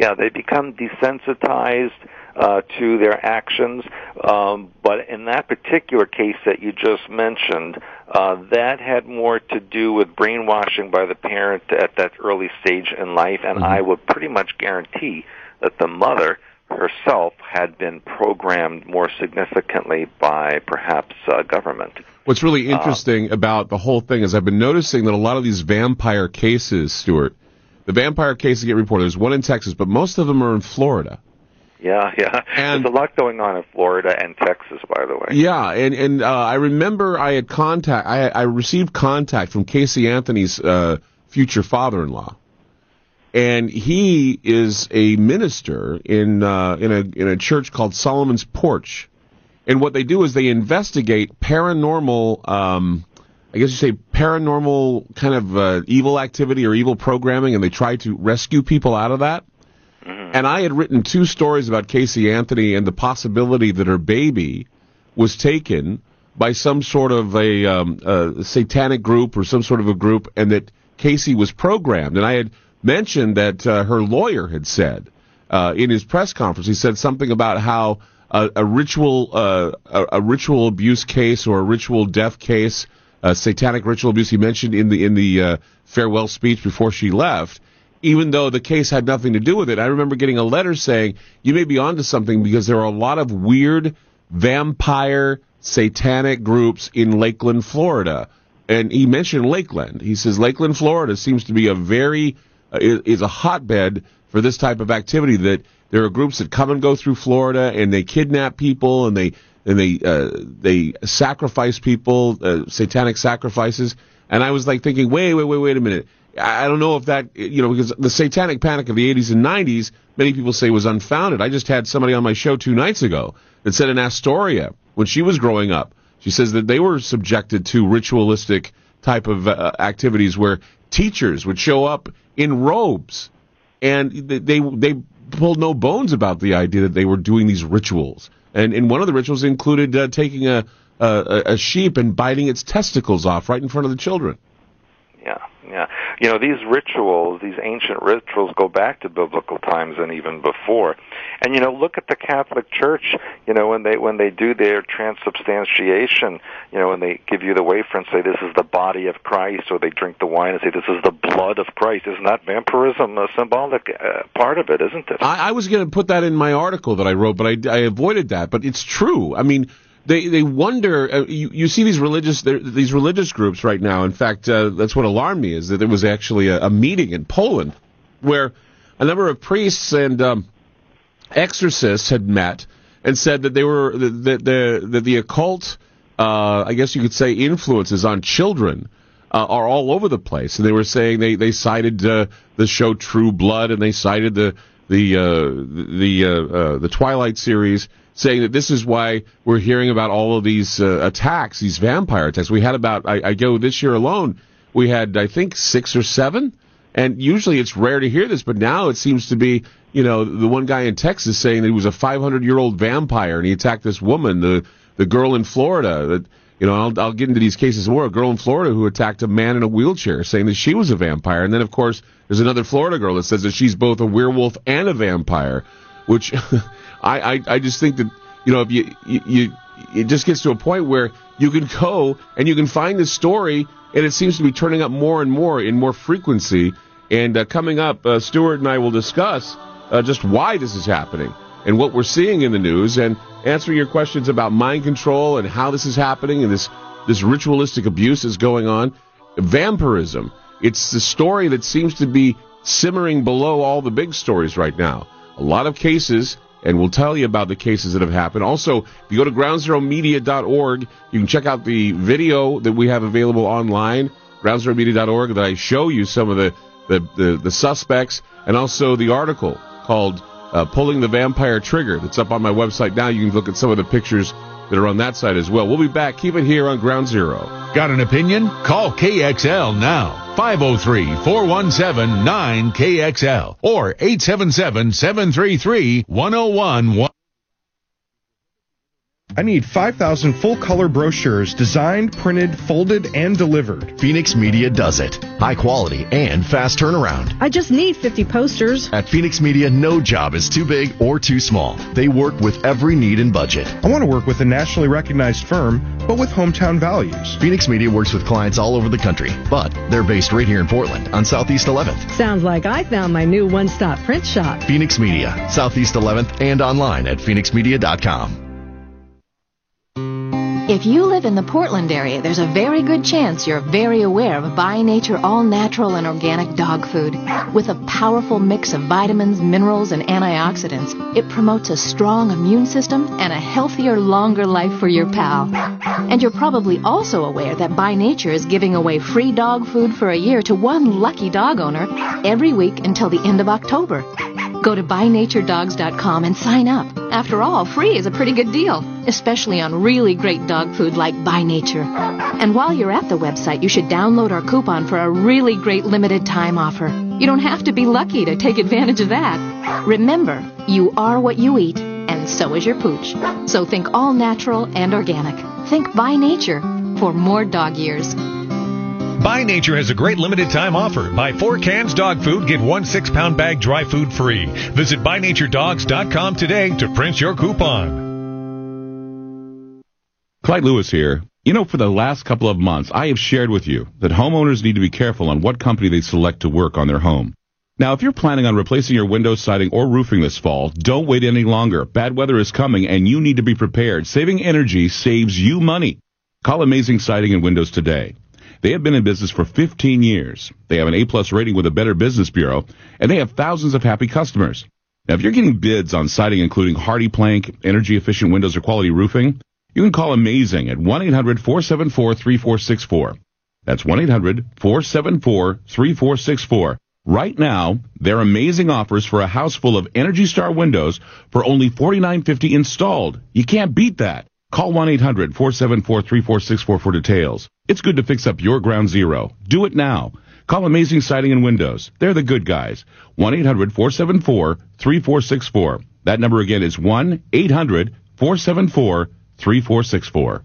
[SPEAKER 11] Yeah, they become desensitized uh, to their actions. Um, but in that particular case that you just mentioned, uh, that had more to do with brainwashing by the parent at that early stage in life, and I would pretty much guarantee that the mother herself had been programmed more significantly by perhaps uh, government.
[SPEAKER 4] What's really interesting about the whole thing is I've been noticing that a lot of these vampire cases, Stewart, the vampire cases get reported. There's one in Texas, but most of them are in Florida.
[SPEAKER 11] Yeah, yeah. There's a lot going on in Florida and Texas, by the way.
[SPEAKER 4] Yeah, and and uh, I remember I had contact. I I received contact from Casey Anthony's uh, future father-in-law, and he is a minister in uh, in a in a church called Solomon's Porch, and what they do is they investigate paranormal. Um, I guess you say paranormal kind of uh, evil activity or evil programming, and they try to rescue people out of that. And I had written two stories about Casey Anthony and the possibility that her baby was taken by some sort of a, um, a satanic group or some sort of a group, and that Casey was programmed. And I had mentioned that uh, her lawyer had said uh, in his press conference, he said something about how a, a ritual uh, a, a ritual abuse case or a ritual death case, uh, satanic ritual abuse. He mentioned in the in the uh, farewell speech before she left even though the case had nothing to do with it. I remember getting a letter saying, you may be onto something because there are a lot of weird vampire satanic groups in Lakeland, Florida. And he mentioned Lakeland. He says Lakeland, Florida seems to be a very, uh, is, is a hotbed for this type of activity that there are groups that come and go through Florida and they kidnap people and they, and they, uh, they sacrifice people, uh, satanic sacrifices. And I was like thinking, wait, wait, wait, wait a minute. I don't know if that, you know, because the satanic panic of the 80s and 90s, many people say was unfounded. I just had somebody on my show two nights ago that said in Astoria, when she was growing up, she says that they were subjected to ritualistic type of uh, activities where teachers would show up in robes and they, they, they pulled no bones about the idea that they were doing these rituals. And, and one of the rituals included uh, taking a, a, a sheep and biting its testicles off right in front of the children.
[SPEAKER 11] Yeah, yeah. You know, these rituals, these ancient rituals go back to biblical times and even before. And you know, look at the Catholic Church, you know, when they when they do their transubstantiation, you know, when they give you the wafer and say this is the body of Christ or they drink the wine and say this is the blood of Christ. Isn't that vampirism a symbolic uh, part of it, isn't it?
[SPEAKER 4] I, I was going to put that in my article that I wrote, but I, I avoided that. But it's true. I mean, they they wonder. Uh, you you see these religious these religious groups right now. In fact, uh, that's what alarmed me is that there was actually a, a meeting in Poland where a number of priests and um, exorcists had met and said that they were that the that the occult, uh, I guess you could say, influences on children. Uh, are all over the place, and they were saying they they cited uh, the show True Blood, and they cited the the uh, the uh, uh, the Twilight series, saying that this is why we're hearing about all of these uh, attacks, these vampire attacks. We had about, I, I go this year alone, we had, I think, six or seven. And usually it's rare to hear this, but now it seems to be, you know, the one guy in Texas saying that he was a 500 year old vampire and he attacked this woman, the the girl in Florida. That you know, I'll, I'll get into these cases more. A girl in Florida who attacked a man in a wheelchair, saying that she was a vampire. And then, of course, there's another Florida girl that says that she's both a werewolf and a vampire, which I, I, I just think that you know if you, you you it just gets to a point where you can go and you can find this story, and it seems to be turning up more and more in more frequency. And uh, coming up, uh, Stewart and I will discuss uh, just why this is happening and what we're seeing in the news, and answering your questions about mind control and how this is happening and this this ritualistic abuse is going on. Vampirism. It's the story that seems to be simmering below all the big stories right now. A lot of cases and we'll tell you about the cases that have happened. Also, if you go to groundzeromedia.org, you can check out the video that we have available online, groundzeromedia.org, that I show you some of the, the, the, the suspects, and also the article called uh, Pulling the Vampire Trigger that's up on my website now. You can look at some of the pictures that are on that side as well. We'll be back. Keep it here on Ground Zero.
[SPEAKER 14] Got an opinion? Call KXL now. 503 417 9KXL or 877 733 1011.
[SPEAKER 34] I need 5,000 full color brochures designed, printed, folded, and delivered.
[SPEAKER 35] Phoenix Media does it. High quality and fast turnaround.
[SPEAKER 36] I just need 50 posters.
[SPEAKER 35] At Phoenix Media, no job is too big or too small. They work with every need and budget.
[SPEAKER 34] I want to work with a nationally recognized firm, but with hometown values.
[SPEAKER 35] Phoenix Media works with clients all over the country, but they're based right here in Portland on Southeast 11th.
[SPEAKER 36] Sounds like I found my new one stop print shop.
[SPEAKER 35] Phoenix Media, Southeast 11th, and online at phoenixmedia.com.
[SPEAKER 13] If you live in the Portland area, there's a very good chance you're very aware of By Nature all natural and organic dog food. With a powerful mix of vitamins, minerals, and antioxidants, it promotes a strong immune system and a healthier, longer life for your pal. And you're probably also aware that By Nature is giving away free dog food for a year to one lucky dog owner every week until the end of October. Go to bynaturedogs.com and sign up. After all, free is a pretty good deal, especially on really great dog food like By Nature. And while you're at the website, you should download our coupon for a really great limited time offer. You don't have to be lucky to take advantage of that. Remember, you are what you eat, and so is your pooch. So think all natural and organic. Think By Nature for more dog years.
[SPEAKER 37] By Nature has a great limited time offer. Buy four cans dog food, get one six pound bag dry food free. Visit ByNatureDogs.com today to print your coupon.
[SPEAKER 38] Clyde Lewis here. You know, for the last couple of months, I have shared with you that homeowners need to be careful on what company they select to work on their home. Now, if you're planning on replacing your window siding or roofing this fall, don't wait any longer. Bad weather is coming and you need to be prepared. Saving energy saves you money. Call Amazing Siding and Windows today. They have been in business for 15 years. They have an A-plus rating with a Better Business Bureau, and they have thousands of happy customers. Now, if you're getting bids on siding including HardiePlank, energy efficient windows, or quality roofing, you can call Amazing at 1-800-474-3464. That's 1-800-474-3464. Right now, their amazing offers for a house full of Energy Star windows for only $49.50 installed. You can't beat that. Call 1-800-474-3464 for details. It's good to fix up your ground zero. Do it now.
[SPEAKER 39] Call Amazing Siding and Windows. They're the good guys. 1-800-474-3464. That number again is 1-800-474-3464.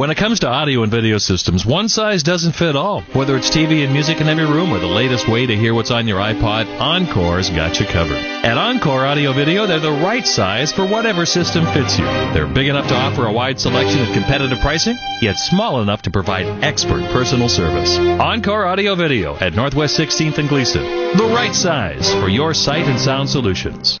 [SPEAKER 40] When it comes to audio and video systems, one size doesn't fit all. Whether it's TV and music in every room or the latest way to hear what's on your iPod, Encore's got you covered. At Encore Audio Video, they're the right size for whatever system fits you. They're big enough to offer a wide selection at competitive pricing, yet small enough to provide expert personal service. Encore Audio Video at Northwest 16th and Gleason. The right size for your sight and sound solutions.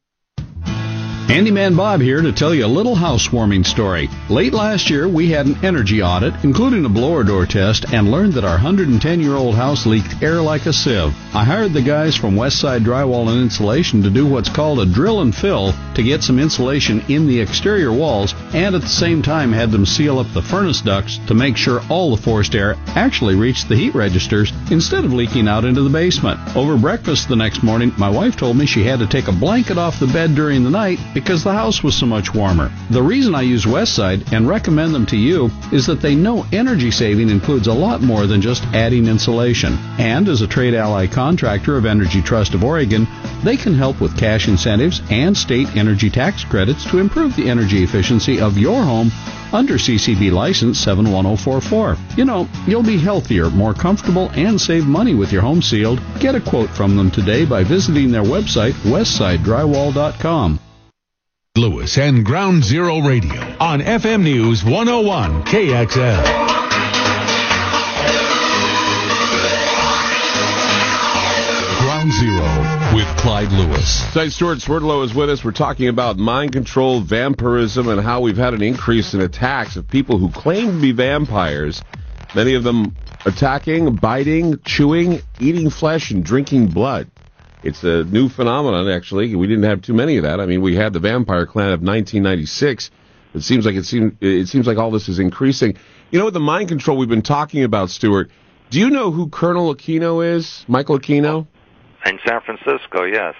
[SPEAKER 8] Handyman Bob here to tell you a little housewarming story. Late last year, we had an energy audit, including a blower door test, and learned that our 110 year old house leaked air like a sieve. I hired the guys from Westside Drywall and Insulation to do what's called a drill and fill to get some insulation in the exterior walls, and at the same time had them seal up the furnace ducts to make sure all the forced air actually reached the heat registers instead of leaking out into the basement. Over breakfast the next morning, my wife told me she had to take a blanket off the bed during the night because the house was so much warmer. The reason I use Westside and recommend them to you is that they know energy saving includes a lot more than just adding insulation. And as a trade ally contractor of Energy Trust of Oregon, they can help with cash incentives and state energy tax credits to improve the energy efficiency of your home under CCB license 71044. You know, you'll be healthier, more comfortable, and save money with your home sealed. Get a quote from them today by visiting their website, westsidedrywall.com.
[SPEAKER 14] Lewis and Ground Zero Radio on FM News 101 KXL. Ground Zero with Clyde Lewis.
[SPEAKER 4] Tonight, Stewart Swerdlow is with us. We're talking about mind control, vampirism, and how we've had an increase in attacks of people who claim to be vampires. Many of them attacking, biting, chewing, eating flesh, and drinking blood. It's a new phenomenon, actually. We didn't have too many of that. I mean, we had the Vampire Clan of 1996. It seems like it, seems it seems like all this is increasing. You know, with the mind control we've been talking about, Stewart, do you know who Colonel Aquino is? Michael Aquino?
[SPEAKER 11] In San Francisco, yes.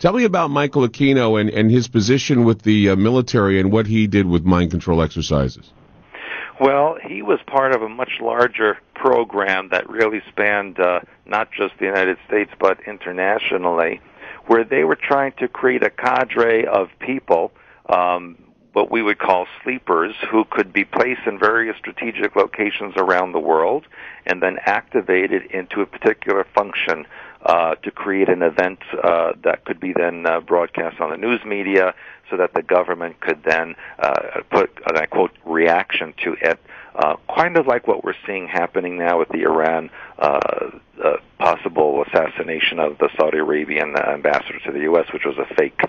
[SPEAKER 4] Tell me about Michael Aquino and, and his position with the uh, military and what he did with mind control exercises.
[SPEAKER 11] Well, he was part of a much larger program that really spanned uh, not just the United States but internationally, where they were trying to create a cadre of people, um, what we would call sleepers, who could be placed in various strategic locations around the world and then activated into a particular function. Uh, to create an event uh, that could be then uh, broadcast on the news media so that the government could then uh, put, and I quote, reaction to it. Uh, kind of like what we're seeing happening now with the Iran uh, uh, possible assassination of the Saudi Arabian ambassador to the U.S., which was a fake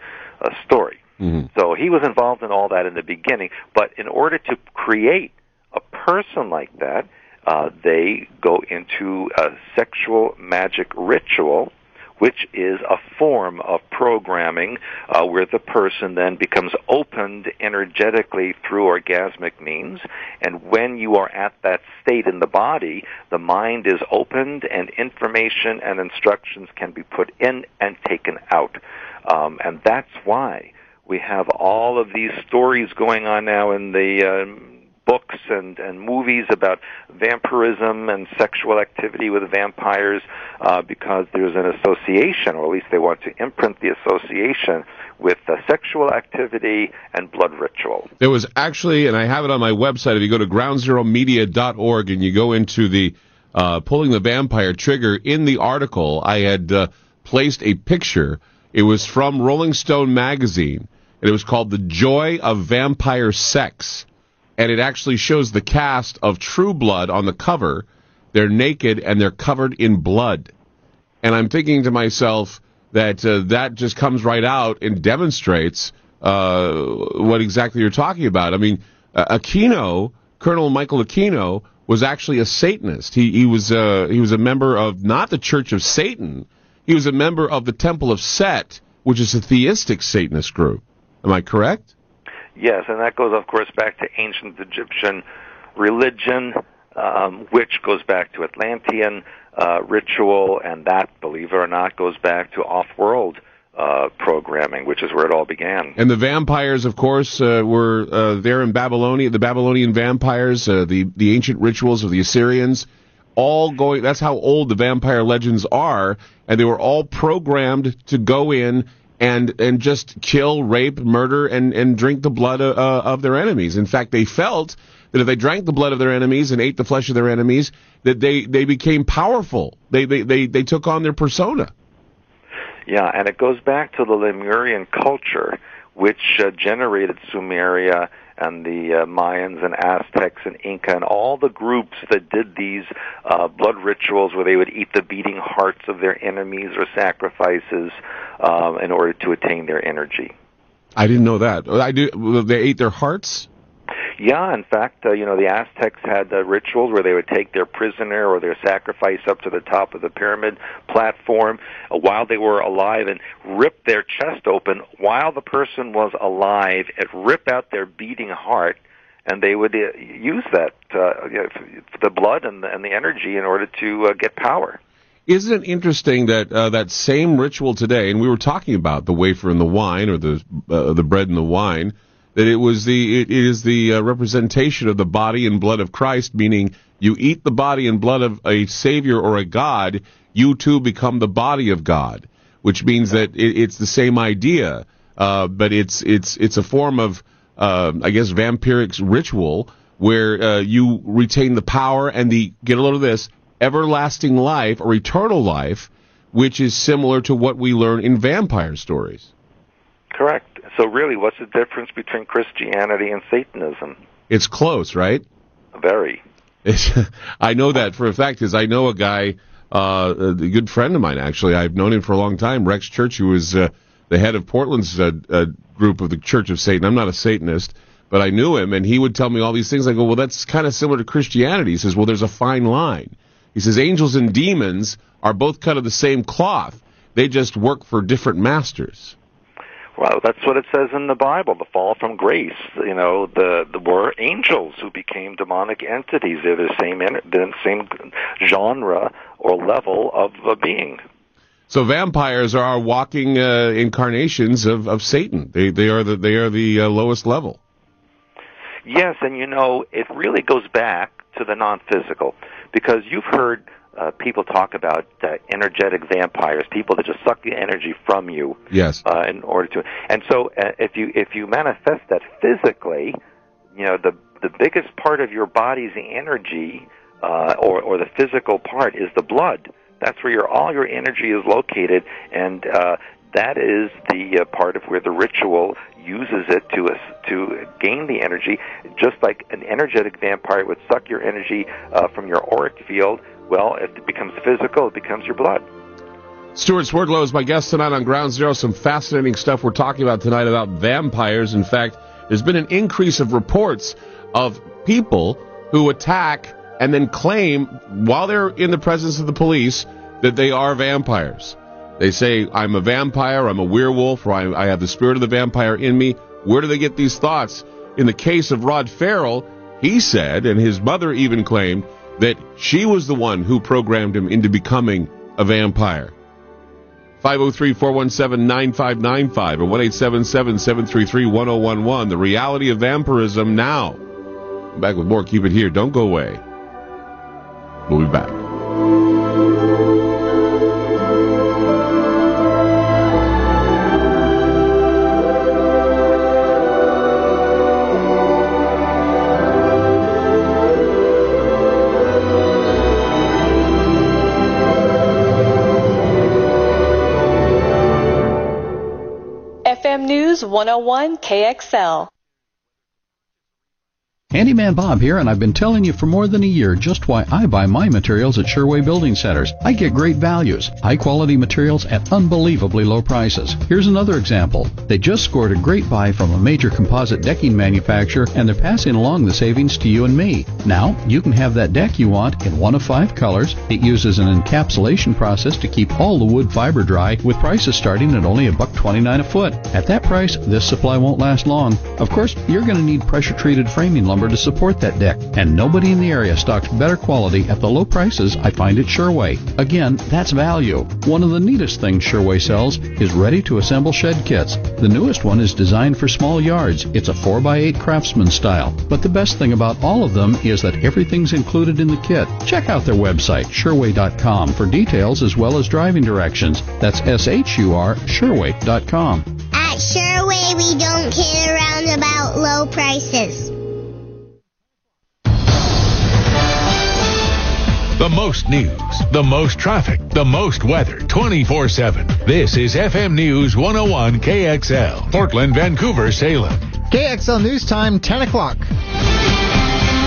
[SPEAKER 11] uh, story.
[SPEAKER 4] Mm-hmm.
[SPEAKER 11] So he was involved in all that in the beginning. But in order to create a person like that, uh, they go into a sexual magic ritual, which is a form of programming uh, where the person then becomes opened energetically through orgasmic means. And when you are at that state in the body, the mind is opened and information and instructions can be put in and taken out. Um, and that's why we have all of these stories going on now in the um, books and, and movies about vampirism and sexual activity with vampires uh, because there's an association, or at least they want to imprint the association with uh, sexual activity and blood ritual.
[SPEAKER 4] There was actually, and I have it on my website. If you go to groundzeromedia.org and you go into the uh, pulling the vampire trigger in the article, I had uh, placed a picture. It was from Rolling Stone magazine, and it was called "The Joy of Vampire Sex," and it actually shows the cast of True Blood on the cover. They're naked and they're covered in blood, and I'm thinking to myself that uh, that just comes right out and demonstrates uh, what exactly you're talking about. I mean, uh, Aquino, Colonel Michael Aquino, was actually a Satanist. He he was uh, he was a member of not the Church of Satan. He was a member of the Temple of Set, which is a theistic Satanist group. Am I correct?
[SPEAKER 11] Yes, and that goes, of course, back to ancient Egyptian religion, um, which goes back to Atlantean uh, ritual, and that, believe it or not, goes back to off-world uh, programming, which is where it all began.
[SPEAKER 4] And the vampires, of course, uh, were uh, there in Babylonia. The Babylonian vampires, uh, the the ancient rituals of the Assyrians, all going. That's how old the vampire legends are, and they were all programmed to go in and and just kill, rape, murder, and and drink the blood uh, of their enemies. In fact, they felt that if they drank the blood of their enemies and ate the flesh of their enemies, that they they became powerful. They they they, they took on their persona.
[SPEAKER 11] Yeah, and it goes back to the Lemurian culture, which uh, generated Sumeria and the uh, Mayans and Aztecs and Inca and all the groups that did these uh, blood rituals where they would eat the beating hearts of their enemies or sacrifices um, in order to attain their energy.
[SPEAKER 4] I didn't know that. I do. They ate their hearts.
[SPEAKER 11] Yeah, in fact, uh, you know, the Aztecs had uh, rituals where they would take their prisoner or their sacrifice up to the top of the pyramid platform uh, while they were alive and rip their chest open while the person was alive and rip out their beating heart and they would uh, use that uh, you know, the blood and the, and the energy in order to uh, get power.
[SPEAKER 4] Isn't it interesting that uh, that same ritual today, and we were talking about the wafer and the wine, or the uh, the bread and the wine, that it was the it is the uh, representation of the body and blood of Christ, meaning you eat the body and blood of a Savior or a God, you too become the body of God, which means that it, it's the same idea, uh, but it's it's it's a form of uh, I guess vampiric ritual where uh, you retain the power and the get a load of this everlasting life or eternal life, which is similar to what we learn in vampire stories.
[SPEAKER 11] Correct. So really, what's the difference between Christianity and Satanism?
[SPEAKER 4] It's close, right?
[SPEAKER 11] Very.
[SPEAKER 4] It's, I know that for a fact because I know a guy, uh, a good friend of mine actually. I've known him for a long time, Rex Church, who was uh, the head of Portland's uh, uh, group of the Church of Satan. I'm not a Satanist, but I knew him, and he would tell me all these things. I go, well, that's kind of similar to Christianity. He says, well, there's a fine line. He says, angels and demons are both cut of the same cloth. They just work for different masters.
[SPEAKER 11] Well, that's what it says in the Bible. The fall from grace. You know, the, the were angels who became demonic entities. They're the same the same genre or level of a being.
[SPEAKER 4] So vampires are walking uh, incarnations of, of Satan. They they are the they are the uh, lowest level.
[SPEAKER 11] Yes, and you know it really goes back to the non-physical because you've heard uh, people talk about uh, energetic vampires, people that just suck the energy from you.
[SPEAKER 4] Yes.
[SPEAKER 11] Uh, in order to, and so uh, if you if you manifest that physically, you know the the biggest part of your body's energy, uh, or or the physical part is the blood. That's where your all your energy is located, and uh, that is the uh, part of where the ritual uses it to uh, to gain the energy. Just like an energetic vampire would suck your energy uh, from your auric field well, if it becomes physical, it becomes your blood.
[SPEAKER 4] Stewart Swerdlow is my guest tonight on Ground Zero. Some fascinating stuff we're talking about tonight about vampires. In fact, there's been an increase of reports of people who attack and then claim, while they're in the presence of the police, that they are vampires. They say, I'm a vampire, I'm a werewolf, or I, I have the spirit of the vampire in me. Where do they get these thoughts? In the case of Rod Ferrell, he said, and his mother even claimed, that she was the one who programmed him into becoming a vampire. 503-417-9595 or 1-877-733-1011. The reality of vampirism now. back with more. Keep it here. Don't go away. We'll be back.
[SPEAKER 6] 101 KXL.
[SPEAKER 8] Handyman Bob here, and I've been telling you for more than a year just why I buy my materials at Shurway Building Centers. I get great values, high quality materials at unbelievably low prices. Here's another example. They just scored a great buy from a major composite decking manufacturer, and they're passing along the savings to you and me. Now, you can have that deck you want in one of five colors. It uses an encapsulation process to keep all the wood fiber dry, with prices starting at only a buck twenty-nine a foot. At that price, this supply won't last long. Of course, you're going to need pressure treated framing lumber to support that deck, and nobody in the area stocks better quality at the low prices I find at Shurway. Again, that's value. One of the neatest things Shurway sells is ready to assemble shed kits. The newest one is designed for small yards. It's a 4x8 craftsman style. But the best thing about all of them is that everything's included in the kit. Check out their website, shurway.com, for details as well as driving directions. That's S H U R, shurway.com.
[SPEAKER 2] At Shurway, we don't kid around about low prices.
[SPEAKER 14] The most news, the most traffic, the most weather 24 7. This is FM News 101 KXL, Portland, Vancouver, Salem.
[SPEAKER 41] KXL News Time, 10 o'clock.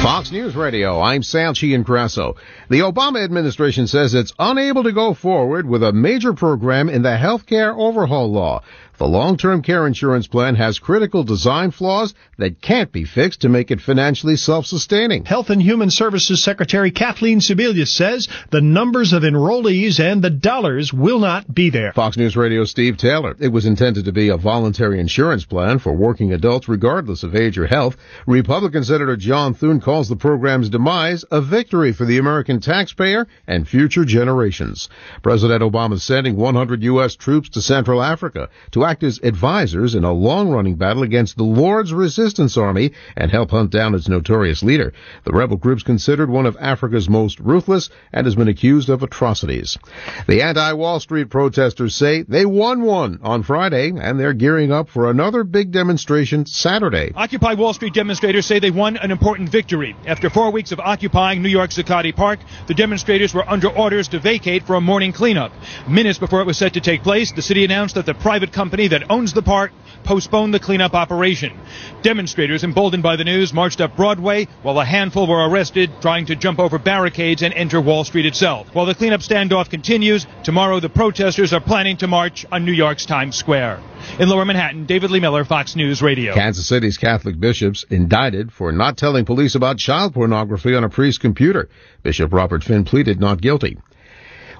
[SPEAKER 42] Fox News Radio, I'm Sal Ciancrasso. The Obama administration says it's unable to go forward with a major program in the healthcare overhaul law. The long-term care insurance plan has critical design flaws that can't be fixed to make it financially self-sustaining.
[SPEAKER 17] Health and Human Services Secretary Kathleen Sebelius says the numbers of enrollees and the dollars will not be there.
[SPEAKER 42] Fox News Radio Steve Taylor. It was intended to be a voluntary insurance plan for working adults regardless of age or health. Republican Senator John Thune calls the program's demise a victory for the American taxpayer and future generations. President Obama is sending 100 U.S. troops to Central Africa to act as advisors in a long-running battle against the Lord's Resistance Army and help hunt down its notorious leader. The rebel group's considered one of Africa's most ruthless and has been accused of atrocities. The anti-Wall Street protesters say they won one on Friday and they're gearing up for another big demonstration Saturday.
[SPEAKER 17] Occupy Wall Street demonstrators say they won an important victory. After four weeks of occupying New York's Zuccotti Park, the demonstrators were under orders to vacate for a morning cleanup. Minutes before it was set to take place, the city announced that the private company that owns the park postponed the cleanup operation. Demonstrators, emboldened by the news, marched up Broadway, while a handful were arrested trying to jump over barricades and enter Wall Street itself. While the cleanup standoff continues, tomorrow the protesters are planning to march on New York's Times Square. In Lower Manhattan, David Lee Miller, Fox News Radio.
[SPEAKER 42] Kansas City's Catholic bishops indicted for not telling police about child pornography on a priest's computer. Bishop Robert Finn pleaded not guilty.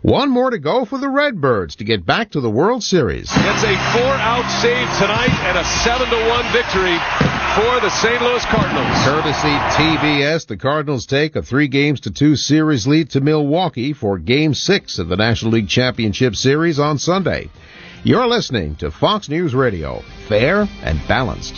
[SPEAKER 42] One more to go for the Redbirds to get back to the World Series.
[SPEAKER 43] It's a four-out save tonight and a seven-to-one victory for the St. Louis Cardinals.
[SPEAKER 42] Courtesy TBS, the Cardinals take a three games to two series lead to Milwaukee for Game Six of the National League Championship Series on Sunday. You're listening to Fox News Radio, fair and balanced.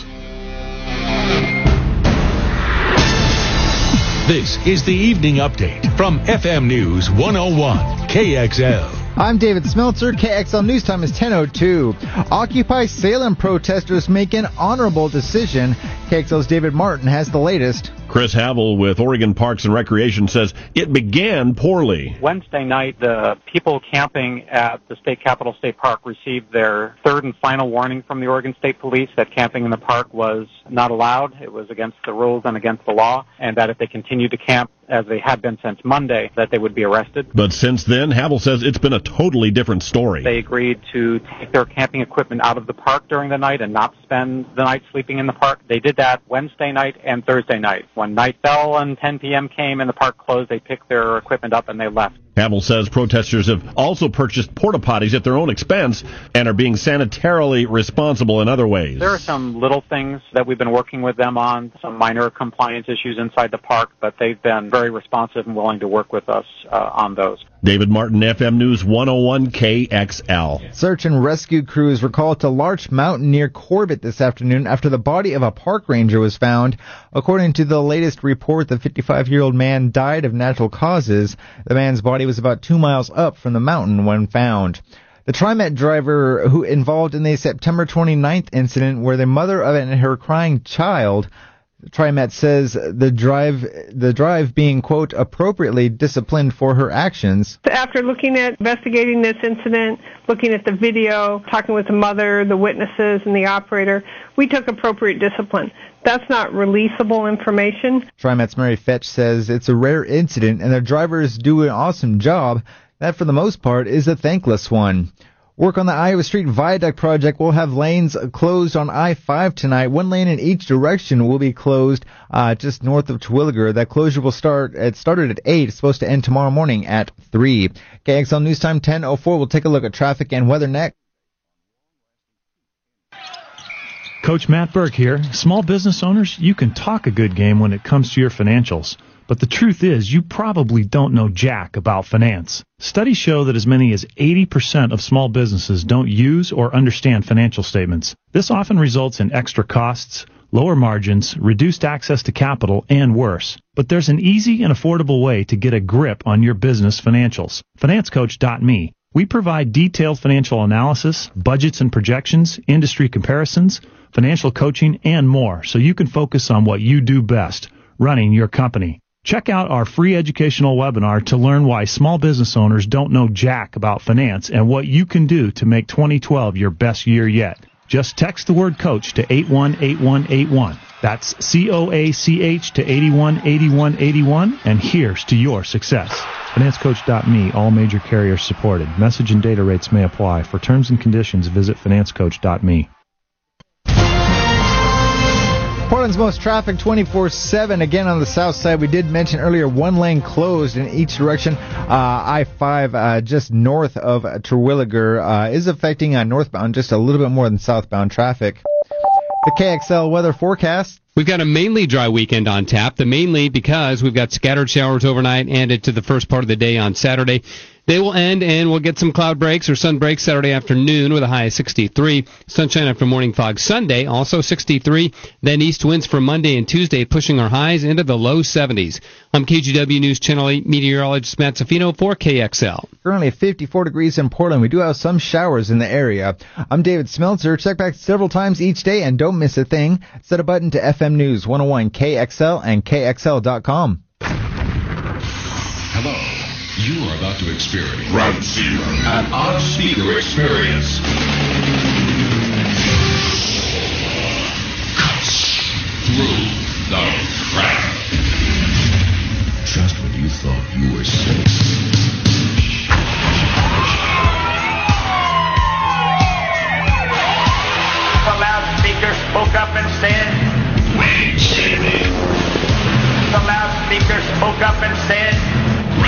[SPEAKER 14] This is the evening update from FM News 101 KXL.
[SPEAKER 41] I'm David Smeltzer. KXL News Time is 10:02. Occupy Salem protesters make an honorable decision. KXL's David Martin has the latest.
[SPEAKER 15] Chris Havel with Oregon Parks and Recreation says it began poorly.
[SPEAKER 44] Wednesday night, the people camping at the state capitol state park received their third and final warning from the Oregon State Police that camping in the park was not allowed. It was against the rules and against the law, and that if they continued to camp as they had been since Monday, that they would be arrested.
[SPEAKER 15] But since then, Havel says it's been a totally different story.
[SPEAKER 44] They agreed to take their camping equipment out of the park during the night and not spend the night sleeping in the park. They did that Wednesday night and Thursday night. When night fell and 10 p.m. came and the park closed, they picked their equipment up and they left.
[SPEAKER 15] Havel says protesters have also purchased porta potties at their own expense and are being sanitarily responsible in other ways.
[SPEAKER 44] There are some little things that we've been working with them on, some minor compliance issues inside the park, but they've been very responsive and willing to work with us uh, on those.
[SPEAKER 15] David Martin, FM News 101 KXL.
[SPEAKER 41] Search and rescue crews were called to Larch Mountain near Corbett this afternoon after the body of a park ranger was found. According to the latest report, the 55 year old man died of natural causes. The man's body was about two miles up from the mountain when found. The TriMet driver who involved in the September 29th incident where the mother of and her crying child TriMet says the drive the drive being quote appropriately disciplined for her actions.
[SPEAKER 45] After looking at investigating this incident, looking at the video, talking with the mother, the witnesses, and the operator, we took appropriate discipline. That's not releasable information.
[SPEAKER 41] TriMet's Mary Fetsch says it's a rare incident and the drivers do an awesome job. That for the most part is a thankless one. Work on the Iowa Street Viaduct project will have lanes closed on I-5 tonight. One lane in each direction will be closed uh, just north of Terwilliger. That closure will start. It started at 8. It's supposed to end tomorrow morning at 3. KXL News Time 10:04. We'll take a look at traffic and weather next.
[SPEAKER 46] Coach Matt Burke here. Small business owners, you can talk a good game when it comes to your financials. But the truth is, you probably don't know jack about finance. Studies show that as many as 80% of small businesses don't use or understand financial statements. This often results in extra costs, lower margins, reduced access to capital, and worse. But there's an easy and affordable way to get a grip on your business financials. FinanceCoach.me. We provide detailed financial analysis, budgets and projections, industry comparisons, financial coaching, and more so you can focus on what you do best, running your company. Check out our free educational webinar to learn why small business owners don't know jack about finance and what you can do to make 2012 your best year yet. Just text the word coach to 818181. That's C O A C H to 818181 and here's to your success. FinanceCoach.me, all major carriers supported. Message and data rates may apply. For terms and conditions, visit FinanceCoach.me.
[SPEAKER 41] Portland's most traffic 24-7. Again, on the south side, we did mention earlier one lane closed in each direction. Uh, I-5 uh, just north of Terwilliger uh, is affecting uh, northbound just a little bit more than southbound traffic. The KXL weather forecast.
[SPEAKER 19] We've got a mainly dry weekend on tap. The mainly because we've got scattered showers overnight and into the first part of the day on Saturday. They will end and we'll get some cloud breaks or sun breaks Saturday afternoon with a high of 63. Sunshine after morning fog Sunday, also 63. Then east winds for Monday and Tuesday pushing our highs into the low 70s. I'm KGW News Channel 8 meteorologist Matt Zaffino for KXL.
[SPEAKER 41] Currently 54 degrees in Portland. We do have some showers in the area. I'm David Smeltzer. Check back several times each day and don't miss a thing. Set a button to FM News 101 KXL and KXL.com.
[SPEAKER 47] Hello. You are about to experience Ground Zero, an on-speaker experience. Cuts through the crowd. Just when you thought you were safe.
[SPEAKER 3] The loudspeaker spoke up and said,
[SPEAKER 47] Wait, Jimmy.
[SPEAKER 3] The loudspeaker spoke up and said, the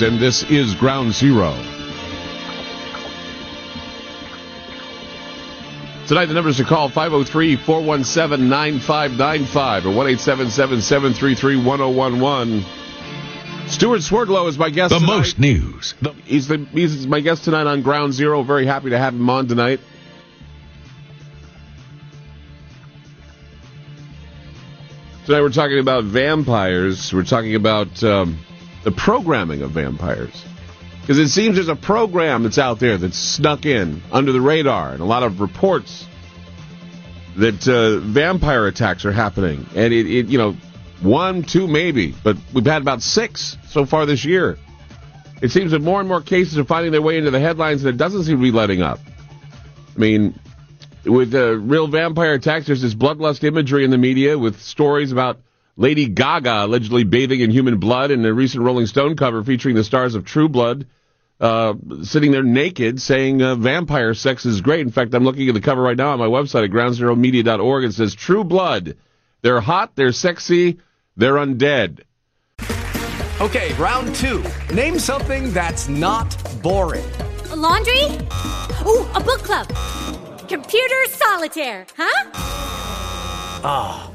[SPEAKER 3] And
[SPEAKER 4] this is Ground Zero. Tonight, the numbers to call 503 417 9595 or 1 733 1011. Stewart Swerdlow is my guest
[SPEAKER 47] The
[SPEAKER 4] tonight.
[SPEAKER 47] most news.
[SPEAKER 4] He's, the, he's my guest tonight on Ground Zero. Very happy to have him on tonight. Tonight we're talking about vampires. We're talking about um, the programming of vampires. Because it seems there's a program that's out there that's snuck in under the radar, and a lot of reports that uh, vampire attacks are happening. And it, it, you know, one, two, maybe, but we've had about six so far this year. It seems that more and more cases are finding their way into the headlines, and it doesn't seem to be letting up. I mean, with uh, real vampire attacks, there's this bloodlust imagery in the media with stories about Lady Gaga allegedly bathing in human blood in a recent Rolling Stone cover featuring the stars of True Blood uh, sitting there naked saying uh, vampire sex is great. In fact, I'm looking at the cover right now on my website at groundzeromedia.org. It says True Blood. They're hot, they're sexy, they're undead.
[SPEAKER 48] Okay, round two. Name something that's not boring.
[SPEAKER 49] A laundry? Ooh, a book club. Computer solitaire, huh?
[SPEAKER 48] Ah, oh,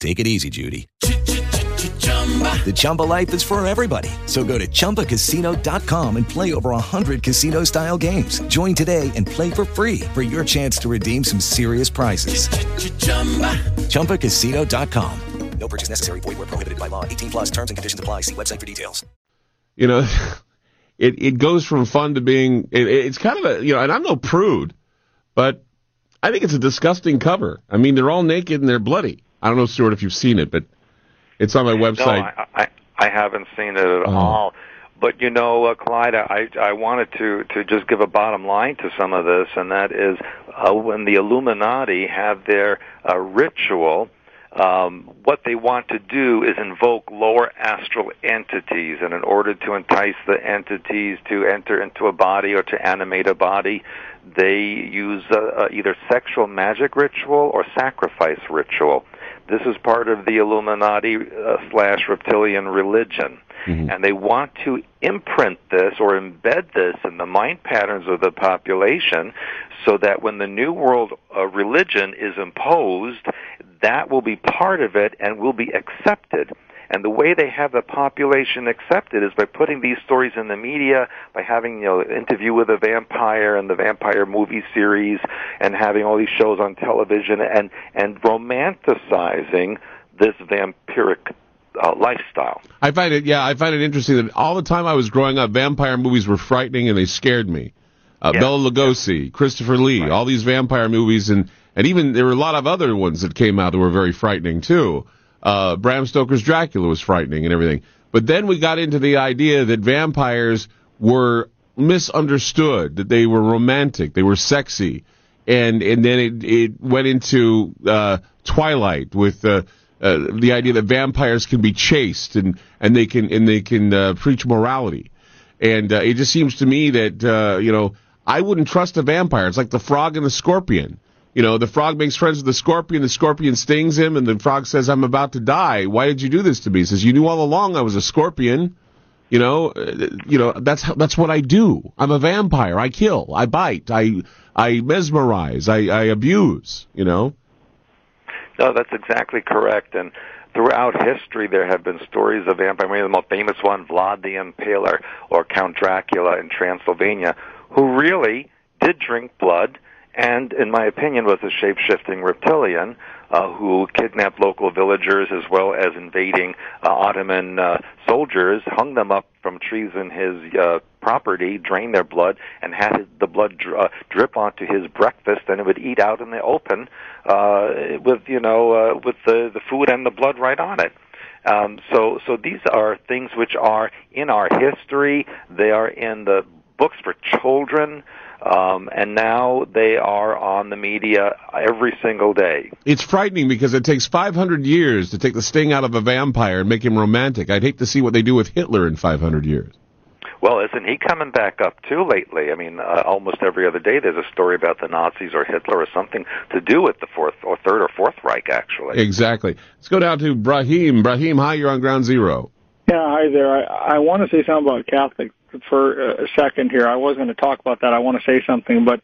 [SPEAKER 50] Take it easy, Judy. The Chumba life is for everybody. So go to ChumbaCasino.com and play over 100 casino style games. Join today and play for free for your chance to redeem some serious prizes. ChumbaCasino.com.
[SPEAKER 51] No purchase necessary. Void where prohibited by law. 18 plus terms and conditions apply. See website for details.
[SPEAKER 4] You know, it, it goes from fun to being, it, it's kind of a, you know, and I'm no prude, but I think it's a disgusting cover. I mean, they're all naked and they're bloody. I don't know, Stewart, if you've seen it, but it's on my website.
[SPEAKER 11] No, I, I, I haven't seen it at oh. all. But you know, uh, Clyde, I I wanted to to just give a bottom line to some of this, and that is uh, when the Illuminati have their uh, ritual. Um, what they want to do is invoke lower astral entities, and in order to entice the entities to enter into a body or to animate a body, they use uh, uh, either sexual magic ritual or sacrifice ritual. This is part of the Illuminati uh, slash reptilian religion. Mm-hmm. And they want to imprint this or embed this in the mind patterns of the population so that when the New World uh, religion is imposed, that will be part of it and will be accepted. And the way they have the population accepted is by putting these stories in the media, by having you know interview with a vampire and the vampire movie series, and having all these shows on television, and and romanticizing this vampiric uh, lifestyle.
[SPEAKER 4] I find it, yeah, I find it interesting that all the time I was growing up, vampire movies were frightening and they scared me. Uh, yeah. Bela Lugosi, yeah. Christopher Lee, right. all these vampire movies, and and even there were a lot of other ones that came out that were very frightening too. Uh, Bram Stoker's Dracula was frightening and everything. But then we got into the idea that vampires were misunderstood, that they were romantic, they were sexy, and and then it it went into uh, Twilight with uh, uh, the idea that vampires can be chaste and and they can and they can uh, preach morality, and uh, it just seems to me that uh, you know I wouldn't trust a vampire. It's like the frog and the scorpion. You know, the frog makes friends with the scorpion. The scorpion stings him, and the frog says, "I'm about to die. Why did you do this to me?" He says, "You knew all along I was a scorpion." You know, you know that's that's what I do. I'm a vampire. I kill. I bite. I I mesmerize. I, I abuse. You know.
[SPEAKER 11] No, that's exactly correct. And throughout history, there have been stories of vampires. Maybe the most famous one, Vlad the Impaler, or Count Dracula in Transylvania, who really did drink blood and, in my opinion, was a shape-shifting reptilian uh, who kidnapped local villagers as well as invading uh, Ottoman uh, soldiers, hung them up from trees in his uh, property, drained their blood, and had the blood dr- uh, drip onto his breakfast, and it would eat out in the open uh, with you know uh, with the the food and the blood right on it. Um, so so these are things which are in our history. They are in the books for children. Um, and now they are on the media every single day.
[SPEAKER 4] It's frightening because it takes 500 years to take the sting out of a vampire and make him romantic. I'd hate to see what they do with Hitler in 500 years.
[SPEAKER 11] Well, isn't he coming back up too lately? I mean, uh, almost every other day there's a story about the Nazis or Hitler or something to do with the fourth or third or fourth Reich, actually.
[SPEAKER 4] Exactly. Let's go down to Brahim. Brahim, hi, you're on ground zero.
[SPEAKER 52] Yeah, hi there. I, I want to say something about Catholics for a second here. I was going to talk about that. I want to say something, but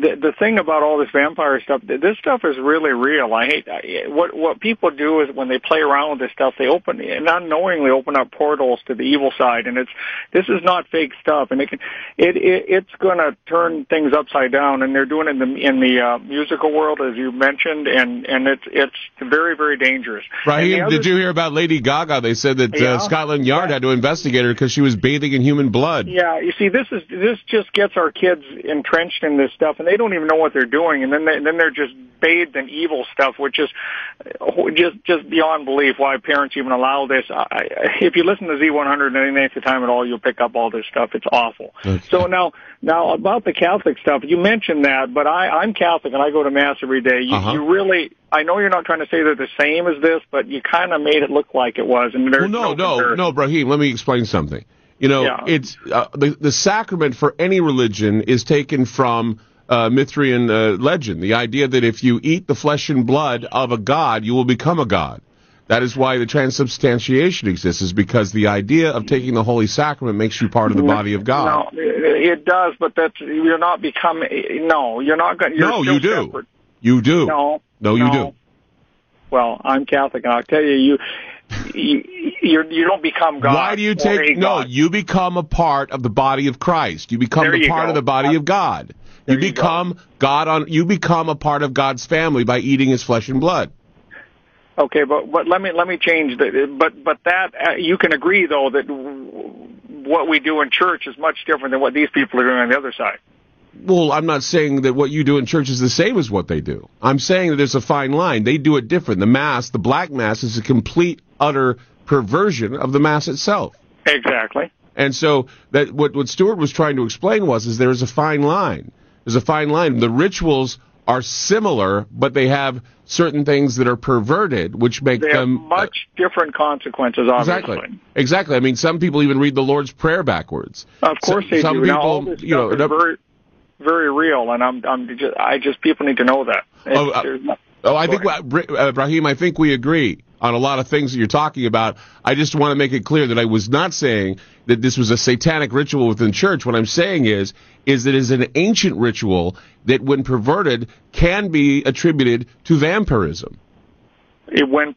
[SPEAKER 52] the the thing about all this vampire stuff, this stuff is really real. I hate I, what what people do is when they play around with this stuff, they open and unknowingly open up portals to the evil side, and it's this is not fake stuff, and it can it, it it's going to turn things upside down, and they're doing it in the in the uh, musical world as you mentioned, and and it's it's very very dangerous.
[SPEAKER 4] Raheem, did you hear about Lady Gaga? They said that uh, yeah, uh, Scotland Yard yeah. had to investigate her because she was bathing in human blood.
[SPEAKER 52] Yeah, you see, this is this just gets our kids entrenched in this stuff. And they don't even know what they're doing, and then they, then they're just bathed in evil stuff, which is just just beyond belief. Why parents even allow this? I, I, if you listen to Z100 any length of time at all, you'll pick up all this stuff. It's awful.
[SPEAKER 4] Okay.
[SPEAKER 52] So now, now about the Catholic stuff, you mentioned that, but I, I'm Catholic and I go to mass every day. You,
[SPEAKER 4] Uh-huh.
[SPEAKER 52] you really, I know you're not trying to say they're the same as this, but you kind of made it look like it was. And there's
[SPEAKER 4] Well, no, no,
[SPEAKER 52] comparison.
[SPEAKER 4] no, Brahim. Let me explain something. You know,
[SPEAKER 52] Yeah.
[SPEAKER 4] it's uh, the the sacrament for any religion is taken from uh, Mithrian uh, legend. The idea that if you eat the flesh and blood of a god, you will become a god. That is why the transubstantiation exists, is because the idea of taking the holy sacrament makes you part of the body of God.
[SPEAKER 52] No, it does, but that's you're not becoming. No, you're not going.
[SPEAKER 4] No, you do. You do.
[SPEAKER 52] No,
[SPEAKER 4] no, you
[SPEAKER 52] no.
[SPEAKER 4] do.
[SPEAKER 52] Well, I'm Catholic, and I'll tell you, you you you're, you don't become God.
[SPEAKER 4] Why do you take no?
[SPEAKER 52] God.
[SPEAKER 4] You become a part of the body of Christ. You become
[SPEAKER 52] There you
[SPEAKER 4] part
[SPEAKER 52] go.
[SPEAKER 4] of the body of God. You become God on. You become a part of God's family by eating His flesh and blood.
[SPEAKER 52] Okay, but but let me let me change the. But but that uh, you can agree though that w- what we do in church is much different than what these people are doing on the other side.
[SPEAKER 4] Well, I'm not saying that what you do in church is the same as what they do. I'm saying that there's a fine line. They do it different. The mass, the black mass, is a complete, utter perversion of the mass itself.
[SPEAKER 52] Exactly.
[SPEAKER 4] And so that what what Stewart was trying to explain was is there is a fine line. There's a fine line. The rituals are similar, but they have certain things that are perverted, which make
[SPEAKER 52] They have
[SPEAKER 4] them
[SPEAKER 52] much different consequences, obviously.
[SPEAKER 4] exactly exactly. I mean, some people even read the Lord's Prayer backwards.
[SPEAKER 52] Of course
[SPEAKER 4] So-
[SPEAKER 52] they
[SPEAKER 4] some
[SPEAKER 52] do.
[SPEAKER 4] people,
[SPEAKER 52] now,
[SPEAKER 4] you know,
[SPEAKER 52] very very real, and I'm I'm just I just people need to know that.
[SPEAKER 4] Oh, uh, Oh, I think, uh, uh, Brahim, I think we agree on a lot of things that you're talking about. I just want to make it clear that I was not saying that this was a satanic ritual within church. What I'm saying is, is that it is an ancient ritual that, when perverted, can be attributed to vampirism.
[SPEAKER 52] it went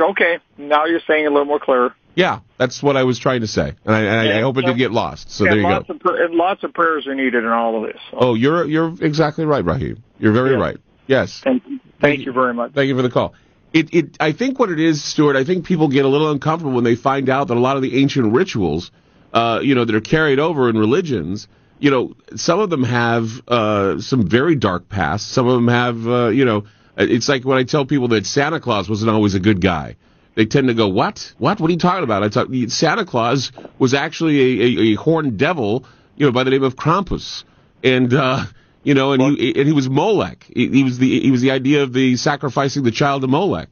[SPEAKER 52] okay. Now you're saying it a little more clear.
[SPEAKER 4] Yeah, that's what I was trying to say, and I, and I, I hope it didn't get lost. So there you
[SPEAKER 52] lots
[SPEAKER 4] go.
[SPEAKER 52] Of, lots of prayers are needed in all of this.
[SPEAKER 4] Oh, you're you're exactly right, Brahim. You're very
[SPEAKER 52] Yeah.
[SPEAKER 4] right. Yes.
[SPEAKER 52] Thank you. Thank you very much.
[SPEAKER 4] Thank you for the call. It, it, I think what it is, Stewart. I think people get a little uncomfortable when they find out that a lot of the ancient rituals, uh, you know, that are carried over in religions, you know, some of them have uh, some very dark past. Some of them have, uh, you know, it's like when I tell people that Santa Claus wasn't always a good guy. They tend to go, "What? What? What are you talking about?" I talk. Santa Claus was actually a, a, a horned devil, you know, by the name of Krampus, and uh, you know, and he and he was Molech. He, he was the he was the idea of the sacrificing the child to Molech.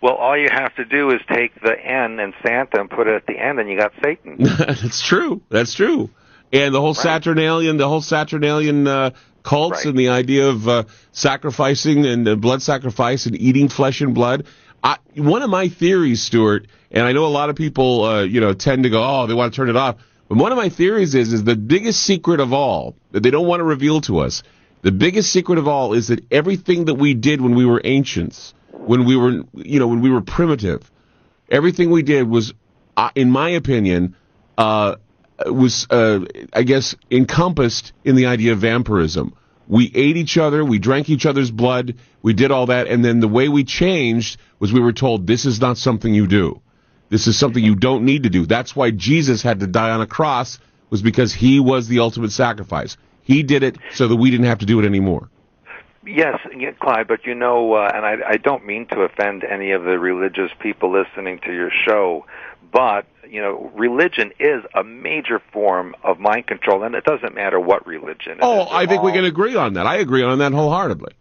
[SPEAKER 11] Well, all you have to do is take the N and Santa and put it at the end, and you got Satan.
[SPEAKER 4] That's true. That's true. And the whole Saturnalian, the whole Saturnalian uh, cults and the idea of uh, sacrificing and uh, blood sacrifice and eating flesh and blood. I, one of my theories, Stewart, and I know a lot of people, uh, you know, tend to go, oh, they want to turn it off. But one of my theories is, is the biggest secret of all that they don't want to reveal to us. The biggest secret of all is that everything that we did when we were ancients, when we were, you know, when we were primitive, everything we did was, uh, in my opinion, uh, was, uh, I guess, encompassed in the idea of vampirism. We ate each other, we drank each other's blood, we did all that, and then the way we changed was we were told this is not something you do. This is something you don't need to do. That's why Jesus had to die on a cross, was because he was the ultimate sacrifice. He did it so that we didn't have to do it anymore.
[SPEAKER 11] Yes, Clyde, but you know, uh, and I, I don't mean to offend any of the religious people listening to your show, but you know, religion is a major form of mind control, and it doesn't matter what religion. it
[SPEAKER 4] Oh. I think we can agree on that. I agree on that wholeheartedly.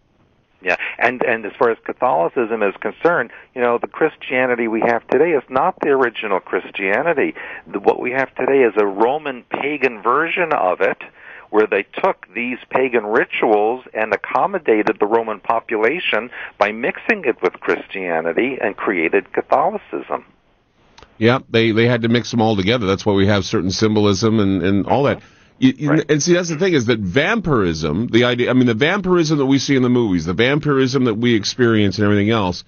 [SPEAKER 11] Yeah, and and as far as Catholicism is concerned, you know, the Christianity we have today is not the original Christianity. The, what we have today is a Roman pagan version of it, where they took these pagan rituals and accommodated the Roman population by mixing it with Christianity and created Catholicism.
[SPEAKER 4] Yeah, they they had to mix them all together. That's why we have certain symbolism and and all that. You, you- And see, that's the thing is that vampirism, the idea, I mean, the vampirism that we see in the movies, the vampirism that we experience and everything else,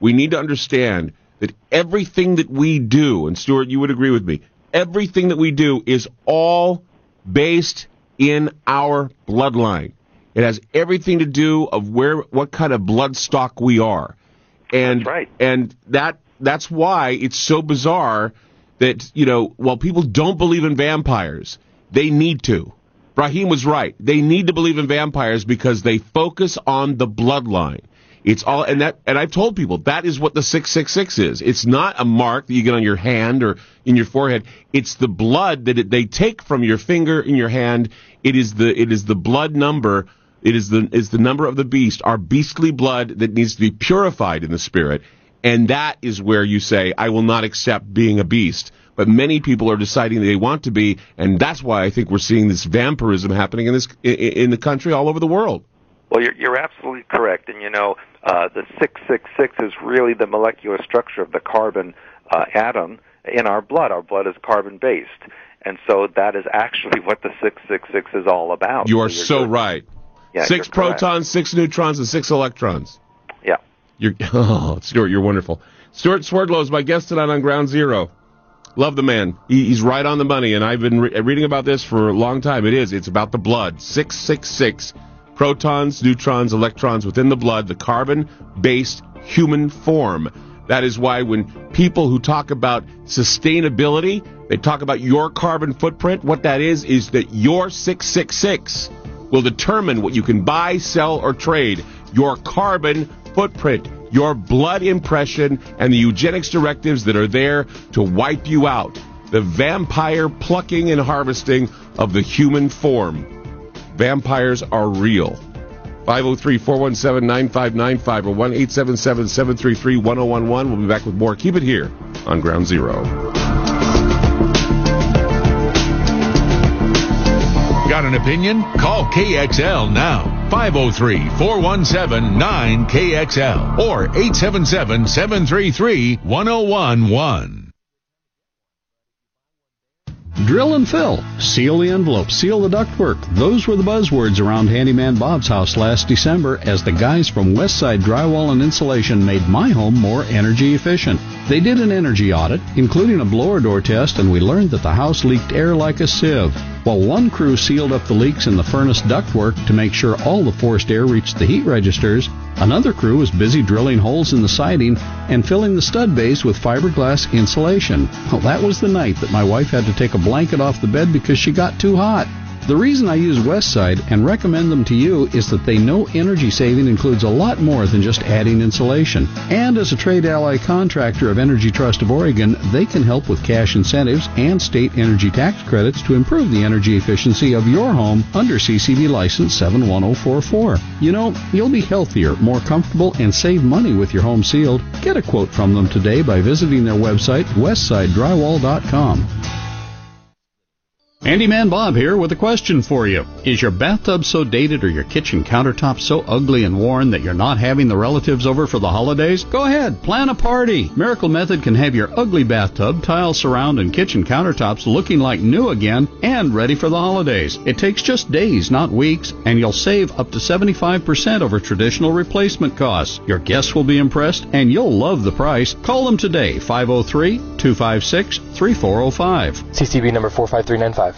[SPEAKER 4] we need to understand that everything that we do, and Stewart, you would agree with me, everything that we do is all based in our bloodline. It has everything to do of where, what kind of blood stock we are. And, and that, that's why it's so bizarre that, you know, while people don't believe in vampires, they need to. Raheem was right. They need to believe in vampires because they focus on the bloodline. It's all, and that, and I've told people that is what the 666 is. It's not a mark that you get on your hand or in your forehead. It's the blood that it, they take from your finger in your hand. It is the, it is the blood number. It is the, is the number of the beast, our beastly blood that needs to be purified in the spirit. And that is where you say, I will not accept being a beast. But many people are deciding they want to be, and that's why I think we're seeing this vampirism happening in this, in, the country all over the world.
[SPEAKER 11] Well, you're, you're absolutely correct. And you know, uh, the 666 is really the molecular structure of the carbon uh, atom in our blood. Our blood is carbon based. And so that is actually what the 666 is all about.
[SPEAKER 4] You are so,
[SPEAKER 11] so
[SPEAKER 4] right.
[SPEAKER 11] Yeah,
[SPEAKER 4] six
[SPEAKER 11] you're correct.
[SPEAKER 4] protons, six neutrons, and six electrons.
[SPEAKER 11] Yeah.
[SPEAKER 4] You're, oh, Stewart, you're wonderful. Stewart Swerdlow is my guest tonight on Ground Zero. Love the man. He, he's right on the money, and I've been re- reading about this for a long time. It is. It's about the blood. 666 protons, neutrons, electrons within the blood, the carbon based human form. That is why when people who talk about sustainability, they talk about your carbon footprint. What that is, is that your 666 will determine what you can buy, sell, or trade. Your carbon footprint, your blood impression, and the eugenics directives that are there to wipe you out. The vampire plucking and harvesting of the human form. Vampires are real. 503 417 9595 or 1 877 733 1011. We'll be back with more. Keep it here on Ground Zero.
[SPEAKER 14] Got an opinion? Call KXL now. 503 417 9KXL or 877 733 1011.
[SPEAKER 8] Drill and fill. Seal the envelope. Seal the ductwork. Those were the buzzwords around Handyman Bob's house last December as the guys from Westside Drywall and Insulation made my home more energy efficient. They did an energy audit, including a blower door test, and we learned that the house leaked air like a sieve. While one crew sealed up the leaks in the furnace ductwork to make sure all the forced air reached the heat registers, another crew was busy drilling holes in the siding and filling the stud base with fiberglass insulation. Well, that was the night that my wife had to take a blanket off the bed because she got too hot. The reason I use Westside and recommend them to you is that they know energy saving includes a lot more than just adding insulation. And as a trade ally contractor of Energy Trust of Oregon, they can help with cash incentives and state energy tax credits to improve the energy efficiency of your home under CCB license 71044. You know, you'll be healthier, more comfortable, and save money with your home sealed. Get a quote from them today by visiting their website, westsidedrywall.com. Handyman Bob here with a question for you. Is your bathtub so dated or your kitchen countertop so ugly and worn that you're not having the relatives over for the holidays? Go ahead, plan a party. Miracle Method can have your ugly bathtub, tile surround, and kitchen countertops looking like new again and ready for the holidays. It takes just days, not weeks, and you'll save up to 75% over traditional replacement costs. Your guests will be impressed and you'll love the price. Call them today, 503 256 3405.
[SPEAKER 53] CCB number 45395.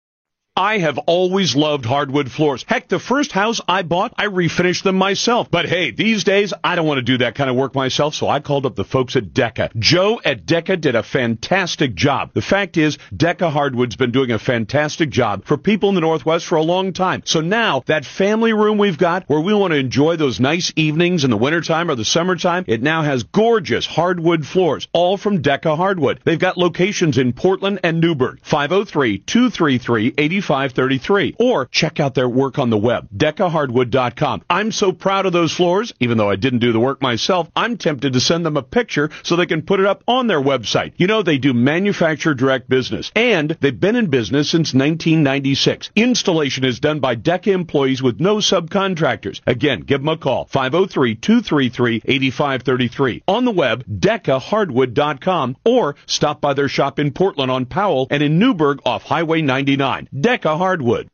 [SPEAKER 7] I have always loved hardwood floors. Heck, the first house I bought, I refinished them myself. But hey, these days, I don't want to do that kind of work myself, so I called up the folks at Deca. Joe at Deca did a fantastic job. The fact is, Deca Hardwood's been doing a fantastic job for people in the Northwest for a long time. So now, that family room we've got, where we want to enjoy those nice evenings in the wintertime or the summertime, it now has gorgeous hardwood floors, all from Deca Hardwood. They've got locations in Portland and Newberg. 503 233 8533. Or check out their work on the web, decahardwood.com. I'm so proud of those floors, even though I didn't do the work myself, I'm tempted to send them a picture so they can put it up on their website. You know, they do manufacturer direct business, and they've been in business since 1996. Installation is done by Deca employees with no subcontractors. Again, give them a call, 503-233-8533. On the web, decahardwood.com, or stop by their shop in Portland on Powell and in Newberg off Highway 99. Deca Hardwood.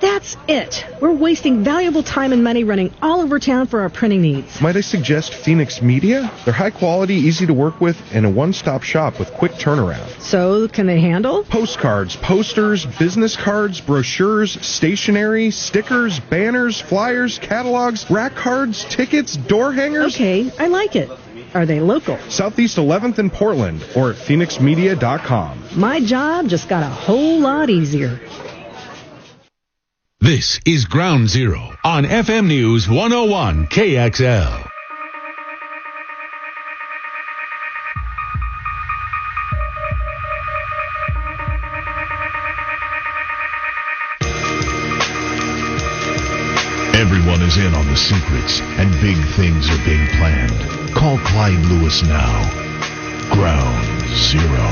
[SPEAKER 54] That's it. We're wasting valuable time and money running all over town for our printing needs.
[SPEAKER 55] Might I suggest Phoenix Media? They're high quality, easy to work with, and a one stop shop with quick turnaround.
[SPEAKER 54] So, can they handle?
[SPEAKER 55] Postcards, posters, business cards, brochures, stationery, stickers, banners, flyers, catalogs, rack cards, tickets, door hangers.
[SPEAKER 54] Okay, I like it. Are they local?
[SPEAKER 55] Southeast 11th in Portland or at phoenixmedia.com.
[SPEAKER 54] My job just got a whole lot easier.
[SPEAKER 14] This is Ground Zero on FM News 101 KXL. Everyone is in on the secrets, and big things are being planned. Call Clyde Lewis now. Ground Zero.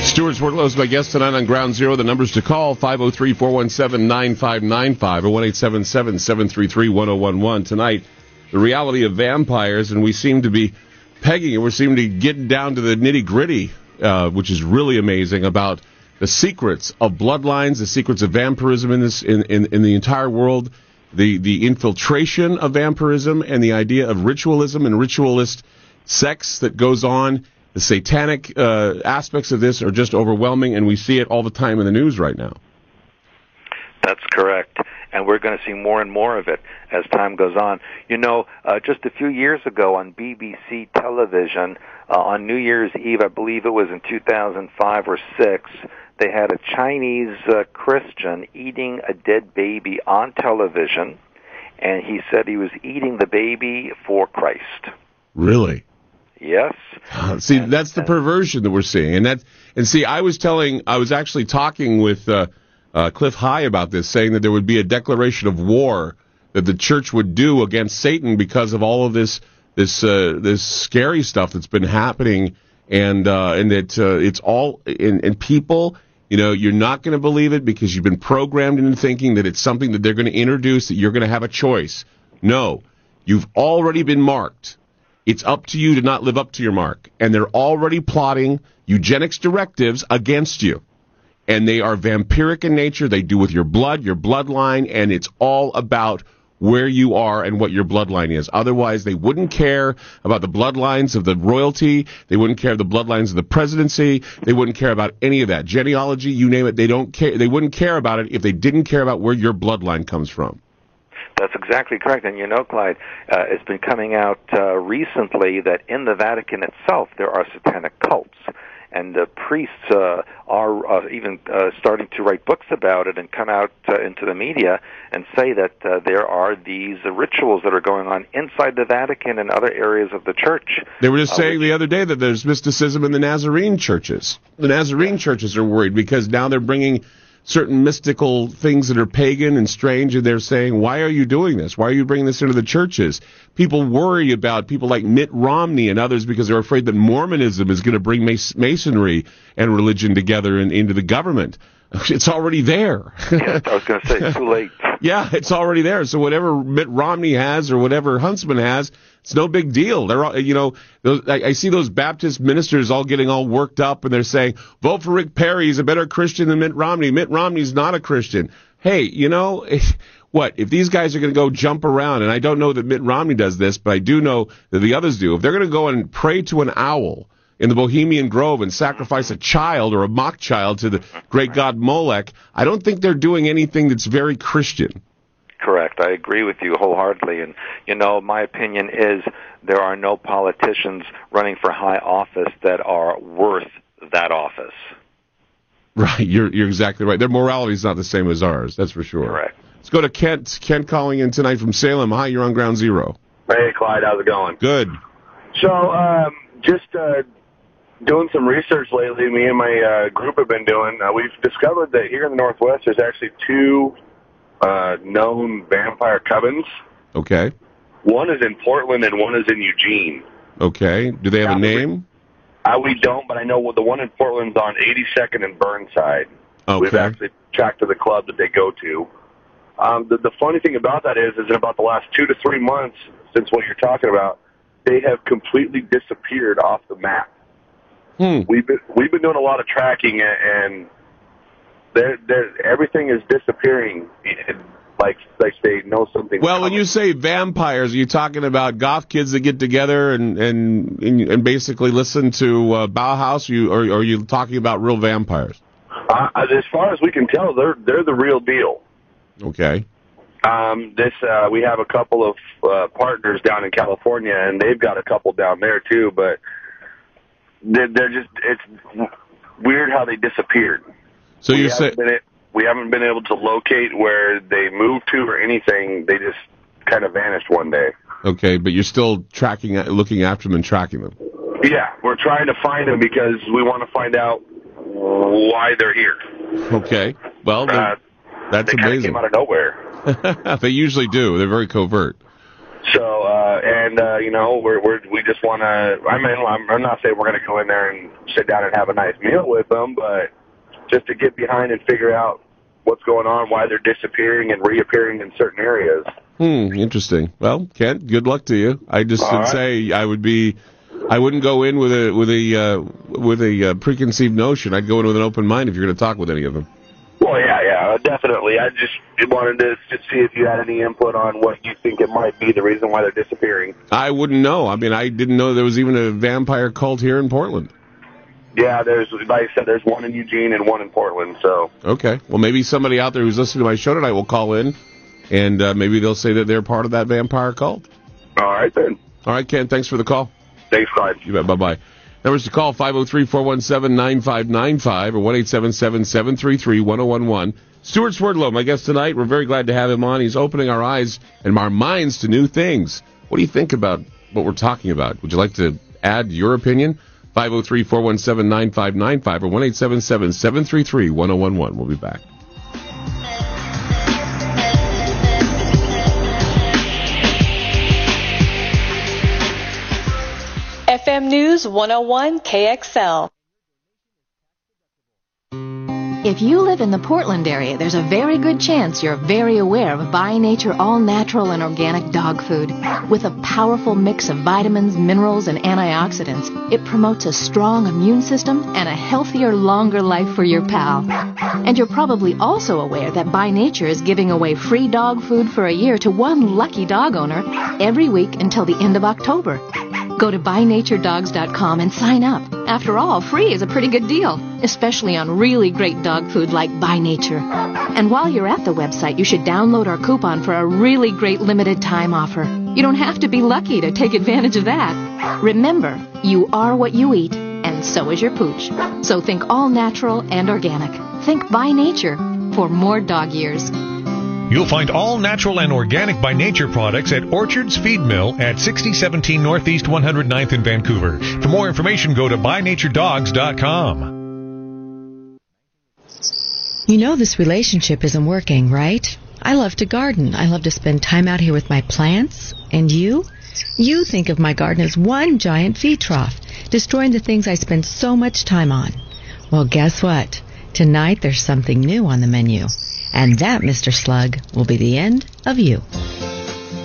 [SPEAKER 4] Stewart Swerdlow is my guest tonight on Ground Zero. The numbers to call 503 417 9595 or 1 733 1011. Tonight, the reality of vampires, and we seem to be pegging it. We seem to getting down to the nitty gritty, uh, which is really amazing about the secrets of bloodlines, the secrets of vampirism in this in, in, in the entire world, the the infiltration of vampirism, and the idea of ritualism and ritualist sex that goes on. The satanic uh, aspects of this are just overwhelming, and we see it all the time in the news right now.
[SPEAKER 11] That's correct. And we're going to see more and more of it as time goes on. You know, uh, just a few years ago on BBC television, uh, on New Year's Eve, I believe it was in 2005 or 6, they had a Chinese uh, Christian eating a dead baby on television, and he said he was eating the baby for Christ.
[SPEAKER 4] Really?
[SPEAKER 11] Yes.
[SPEAKER 4] Uh, see, and, that's the perversion that we're seeing, and that and see, I was telling, I was actually talking with uh, uh, Cliff High about this, saying that there would be a declaration of war that the church would do against Satan because of all of this this uh, this scary stuff that's been happening, and uh, and that uh, it's all and, and people. You know, you're not going to believe it because you've been programmed into thinking that it's something that they're going to introduce, that you're going to have a choice. No, you've already been marked. It's up to you to not live up to your mark. And they're already plotting eugenics directives against you. And they are vampiric in nature. They do with your blood, your bloodline, and it's all about where you are and what your bloodline is. Otherwise, they wouldn't care about the bloodlines of the royalty. They wouldn't care the bloodlines of the presidency. They wouldn't care about any of that. Genealogy, you name it, they don't care. They wouldn't care about it if they didn't care about where your bloodline comes from.
[SPEAKER 11] That's exactly correct. And you know, Clyde, uh, it's been coming out uh, recently that in the Vatican itself there are satanic cults and the priests uh, are uh, even uh, starting to write books about it and come out uh, into the media and say that uh, there are these uh, rituals that are going on inside the Vatican and other areas of the church.
[SPEAKER 4] They were just saying the other day that there's mysticism in the Nazarene churches. The Nazarene churches are worried because now they're bringing certain mystical things that are pagan and strange, and they're saying, why are you doing this? Why are you bringing this into the churches? People worry about people like Mitt Romney and others because they're afraid that Mormonism is going to bring masonry and religion together and into the government. It's already there.
[SPEAKER 11] yes, I was going to say, too late.
[SPEAKER 4] yeah, it's already there. So whatever Mitt Romney has or whatever Huntsman has, it's no big deal. They're all, you know, those, I, I see those Baptist ministers all getting all worked up and they're saying, vote for Rick Perry. He's a better Christian than Mitt Romney. Mitt Romney's not a Christian. Hey, you know, what if these guys are going to go jump around? And I don't know that Mitt Romney does this, but I do know that the others do. If they're going to go and pray to an owl in the Bohemian Grove and sacrifice a child or a mock child to the great god Molech, I don't think they're doing anything that's very Christian.
[SPEAKER 11] Correct. I agree with you wholeheartedly. And, you know, my opinion is there are no politicians running for high office that are worth that office.
[SPEAKER 4] Right. You're, you're exactly right. Their morality is not the same as ours. That's for sure.
[SPEAKER 11] Correct.
[SPEAKER 4] Let's go to Kent. Kent calling in tonight from Salem. Hi, you're on ground zero.
[SPEAKER 56] Hey, Clyde. How's it going?
[SPEAKER 4] Good.
[SPEAKER 56] So, um, just uh, doing some research lately, me and my uh, group have been doing, uh, we've discovered that here in the Northwest there's actually two uh, known vampire covens.
[SPEAKER 4] Okay.
[SPEAKER 56] One is in Portland and one is in Eugene.
[SPEAKER 4] Okay. Do they have a name?
[SPEAKER 56] Uh, we don't, but I know the one in Portland's on 82nd and Burnside.
[SPEAKER 4] Okay.
[SPEAKER 56] We've actually tracked to the club that they go to. Um, the, the funny thing about that is, is in about the last two to three months since what you're talking about, they have completely disappeared off the map.
[SPEAKER 4] Hmm.
[SPEAKER 56] We've been we've been doing a lot of tracking, and they're, they're, everything is disappearing. and Like like they know something.
[SPEAKER 4] Well, when you say vampires, are you talking about goth kids that get together and and and, and basically listen to uh, Bauhaus? You or, or are you talking about real vampires?
[SPEAKER 56] Uh, as far as we can tell, they're they're the real deal.
[SPEAKER 4] Okay.
[SPEAKER 56] Um, this uh, we have a couple of uh, partners down in California, and they've got a couple down there too. But they're, they're just it's weird how they disappeared.
[SPEAKER 4] So you say
[SPEAKER 56] been we haven't been able to locate where they moved to or anything. They just kind of vanished one day.
[SPEAKER 4] okay, but you're still tracking, looking after them and tracking them.
[SPEAKER 56] Yeah, we're trying to find them because we want to find out why they're here.
[SPEAKER 4] Okay. Well,
[SPEAKER 56] Uh,
[SPEAKER 4] that's
[SPEAKER 56] they
[SPEAKER 4] amazing.
[SPEAKER 56] came out of nowhere.
[SPEAKER 4] they usually do. They're very covert.
[SPEAKER 56] So, uh, and, uh, you know, we're, we're, we just want to, I mean, I'm, I'm not saying we're going to go in there and sit down and have a nice meal with them, but just to get behind and figure out what's going on, why they're disappearing and reappearing in certain areas.
[SPEAKER 4] Hmm, interesting. Well, Kent, good luck to you. I just
[SPEAKER 56] All
[SPEAKER 4] would
[SPEAKER 56] right.
[SPEAKER 4] say I would be, I wouldn't go in with a with a uh, with a uh, preconceived notion. I'd go in with an open mind if you're going to talk with any of them.
[SPEAKER 56] Well, yeah, yeah, definitely. I just wanted to just see if you had any input on what you think it might be the reason why they're disappearing.
[SPEAKER 4] I wouldn't know. I mean, I didn't know there was even a vampire cult here in Portland.
[SPEAKER 56] Yeah, there's, like I said, there's one in Eugene and one in Portland, so.
[SPEAKER 4] Okay. Well, maybe somebody out there who's listening to my show tonight will call in, and uh, maybe they'll say that they're part of that vampire cult.
[SPEAKER 56] All right, then.
[SPEAKER 4] All right, Ken. Thanks for the call.
[SPEAKER 56] Thanks, Clyde.
[SPEAKER 4] You bet. Bye bye. Numbers to call 503 417 9595 or 1 877 733 1011. Stewart Swerdlow, my guest tonight. We're very glad to have him on. He's opening our eyes and our minds to new things. What do you think about what we're talking about? Would you like to add your opinion? 503 417 9595 or 1 877 733 1011. We'll be back.
[SPEAKER 6] FM News 101 KXL.
[SPEAKER 13] If you live in the Portland area, there's a very good chance you're very aware of By Nature all natural and organic dog food. With a powerful mix of vitamins, minerals, and antioxidants, it promotes a strong immune system and a healthier, longer life for your pal. And you're probably also aware that By Nature is giving away free dog food for a year to one lucky dog owner every week until the end of October. Go to bynaturedogs.com and sign up. After all, free is a pretty good deal, especially on really great dog food like By Nature. And while you're at the website, you should download our coupon for a really great limited time offer. You don't have to be lucky to take advantage of that. Remember, you are what you eat, and so is your pooch. So think all natural and organic. Think By Nature for more dog years.
[SPEAKER 57] You'll find all natural and organic by nature products at Orchards Feed Mill at 6017 Northeast 109th in Vancouver. For more information, go to bynaturedogs.com.
[SPEAKER 58] You know this relationship isn't working, right? I love to garden. I love to spend time out here with my plants. And you? You think of my garden as one giant feed trough, destroying the things I spend so much time on. Well, guess what? Tonight there's something new on the menu. And that, Mr. Slug, will be the end of you.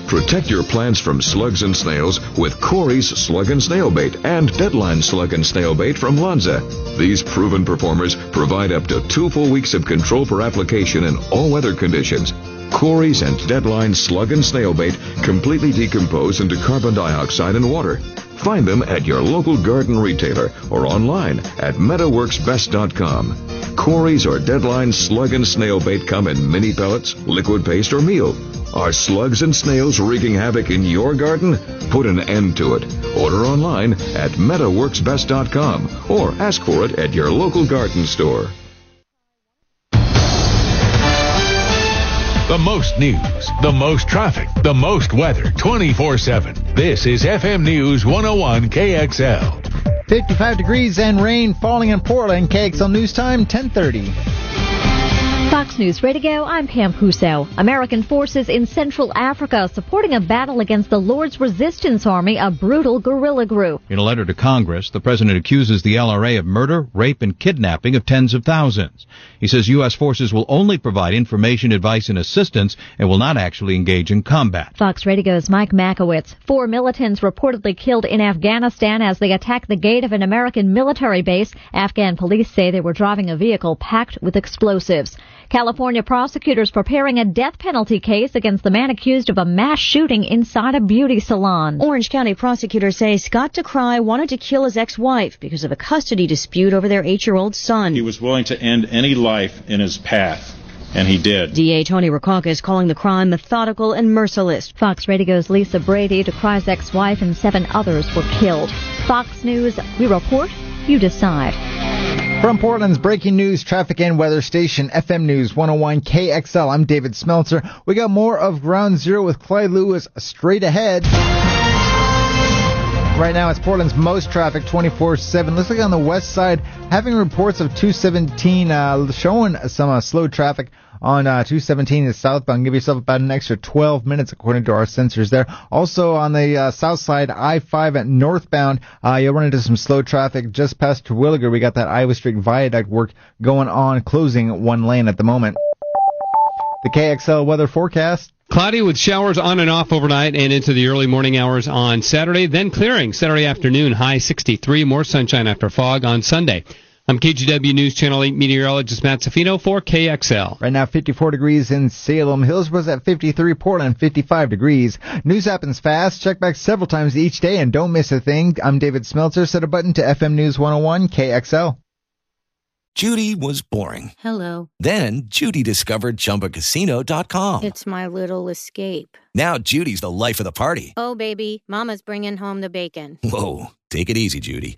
[SPEAKER 47] Protect your plants from slugs and snails with Corry's Slug and Snail Bait and Deadline Slug and Snail Bait from Lonza. These proven performers provide up to two full weeks of control for application in all weather conditions. Corry's and Deadline Slug and Snail Bait completely decompose into carbon dioxide and water. Find them at your local garden retailer or online at MetaWorksBest.com. Corry's or Deadline Slug and Snail Bait come in mini pellets, liquid paste, or meal. Are slugs and snails wreaking havoc in your garden? Put an end to it. Order online at MetaWorksBest.com or ask for it at your local garden store.
[SPEAKER 14] The most news, the most traffic, the most weather 24 7. This is FM News 101 KXL.
[SPEAKER 41] 55 degrees and rain falling in Portland. KXL News Time, 1030.
[SPEAKER 59] Fox News Radio, I'm Pam Puso. American forces in Central Africa supporting a battle against the Lord's Resistance Army, a brutal guerrilla group.
[SPEAKER 60] In a letter to Congress, the president accuses the LRA of murder, rape, and kidnapping of tens of thousands. He says U.S. forces will only provide information, advice, and assistance and will not actually engage in combat.
[SPEAKER 59] Fox Radio's Mike Makowitz. Four militants reportedly killed in Afghanistan as they attacked the gate of an American military base. Afghan police say they were driving a vehicle packed with explosives. California prosecutors preparing a death penalty case against the man accused of a mass shooting inside a beauty salon.
[SPEAKER 61] Orange County prosecutors say Scott Dekraai wanted to kill his ex-wife because of a custody dispute over their eight-year-old son.
[SPEAKER 62] He was willing to end any life in his path. And he did.
[SPEAKER 61] DA Tony Rackauckas calling the crime methodical and merciless.
[SPEAKER 59] Fox Radio's Lisa Brady, Dekraai's ex-wife, and seven others were killed. Fox News, we report, you decide.
[SPEAKER 41] From Portland's breaking news, traffic and weather station, FM News 101 KXL, I'm David Smeltzer. We got more of Ground Zero with Clyde Lewis straight ahead. Right now, it's Portland's most traffic 24 7. Looks like on the west side, having reports of 217 uh, showing some uh, slow traffic on uh, 217 is southbound. Give yourself about an extra 12 minutes according to our sensors there. Also on the uh, south side, I-5 at northbound, uh, you'll run into some slow traffic just past Terwilliger. We got that Iowa Street viaduct work going on, closing one lane at the moment. The KXL weather forecast.
[SPEAKER 63] Cloudy with showers on and off overnight and into the early morning hours on Saturday, then clearing Saturday afternoon, high 63, more sunshine after fog on Sunday. I'm KGW News Channel 8 meteorologist Matt Zaffino for KXL.
[SPEAKER 41] Right now, 54 degrees in Salem. Hillsboro's at 53, Portland 55 degrees. News happens fast. Check back several times each day and don't miss a thing. I'm David Smeltzer. Set a button to FM News 101 KXL.
[SPEAKER 50] Judy was boring.
[SPEAKER 64] Hello.
[SPEAKER 50] Then Judy discovered ChumbaCasino.com.
[SPEAKER 64] It's my little escape.
[SPEAKER 50] Now Judy's the life of the party.
[SPEAKER 64] Oh, baby, Mama's bringing home the bacon.
[SPEAKER 50] Whoa, take it easy, Judy.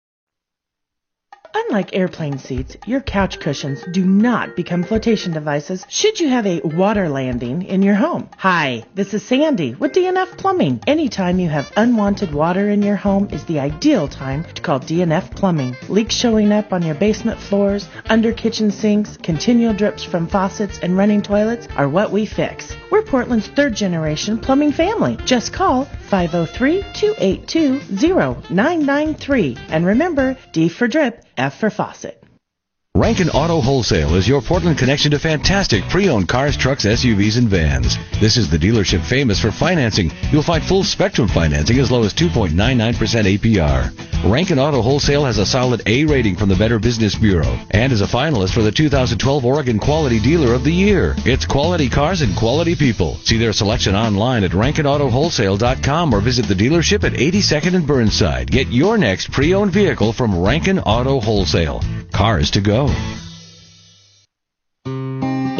[SPEAKER 9] Unlike airplane seats, your couch cushions do not become flotation devices should you have a water landing in your home. Hi, this is Sandy with DNF Plumbing. Anytime you have unwanted water in your home is the ideal time to call DNF Plumbing. Leaks showing up on your basement floors, under kitchen sinks, continual drips from faucets, and running toilets are what we fix. We're Portland's third generation plumbing family. Just call 503 282 0993. And remember, D for drip, F for faucet.
[SPEAKER 12] Rankin Auto Wholesale is your Portland connection to fantastic pre-owned cars, trucks, SUVs, and vans. This is the dealership famous for financing. You'll find full spectrum financing as low as 2.99% APR. Rankin Auto Wholesale has a solid A rating from the Better Business Bureau and is a finalist for the 2012 Oregon Quality Dealer of the Year. It's quality cars and quality people. See their selection online at rankinautoWholesale.com or visit the dealership at 82nd and Burnside. Get your next pre-owned vehicle from Rankin Auto Wholesale. Cars to go.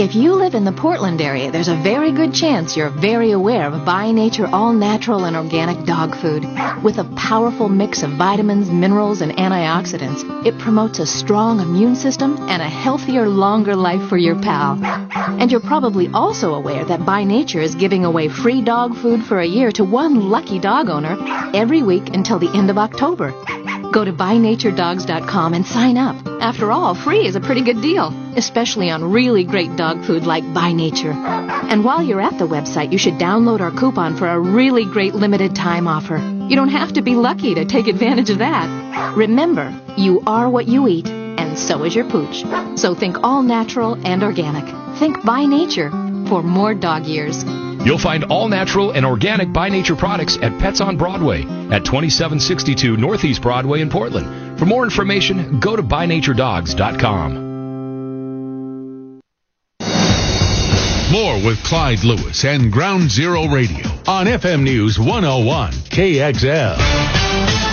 [SPEAKER 13] If you live in the Portland area, there's a very good chance you're very aware of By Nature All Natural and Organic Dog Food. With a powerful mix of vitamins, minerals, and antioxidants, it promotes a strong immune system and a healthier, longer life for your pal. And you're probably also aware that By Nature is giving away free dog food for a year to one lucky dog owner every week until the end of October. Go to bynaturedogs.com and sign up. After all, free is a pretty good deal, especially on really great dog food like By Nature. And while you're at the website, you should download our coupon for a really great limited time offer. You don't have to be lucky to take advantage of that. Remember, you are what you eat, and so is your pooch. So think all natural and organic. Think By Nature for more dog years.
[SPEAKER 12] You'll find all natural and organic by nature products at Pets on Broadway at 2762 Northeast Broadway in Portland. For more information, go to bynaturedogs.com.
[SPEAKER 65] More with Clyde Lewis and Ground Zero Radio on FM News 101 KXL.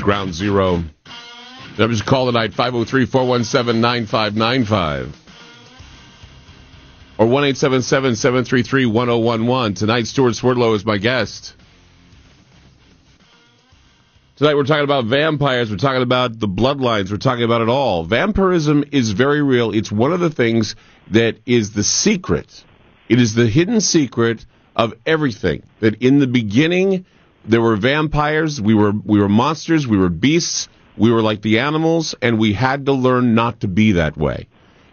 [SPEAKER 66] Is
[SPEAKER 4] Ground Zero. Numbers to call tonight 503 417 9595 or 1 733 1011. Tonight, Stewart Swerdlow is my guest. Tonight, we're talking about vampires. We're talking about the bloodlines. We're talking about it all. Vampirism is very real. It's one of the things that is the secret. It is the hidden secret of everything. That in the beginning, there were vampires. We were we were monsters. We were beasts. We were like the animals, and we had to learn not to be that way.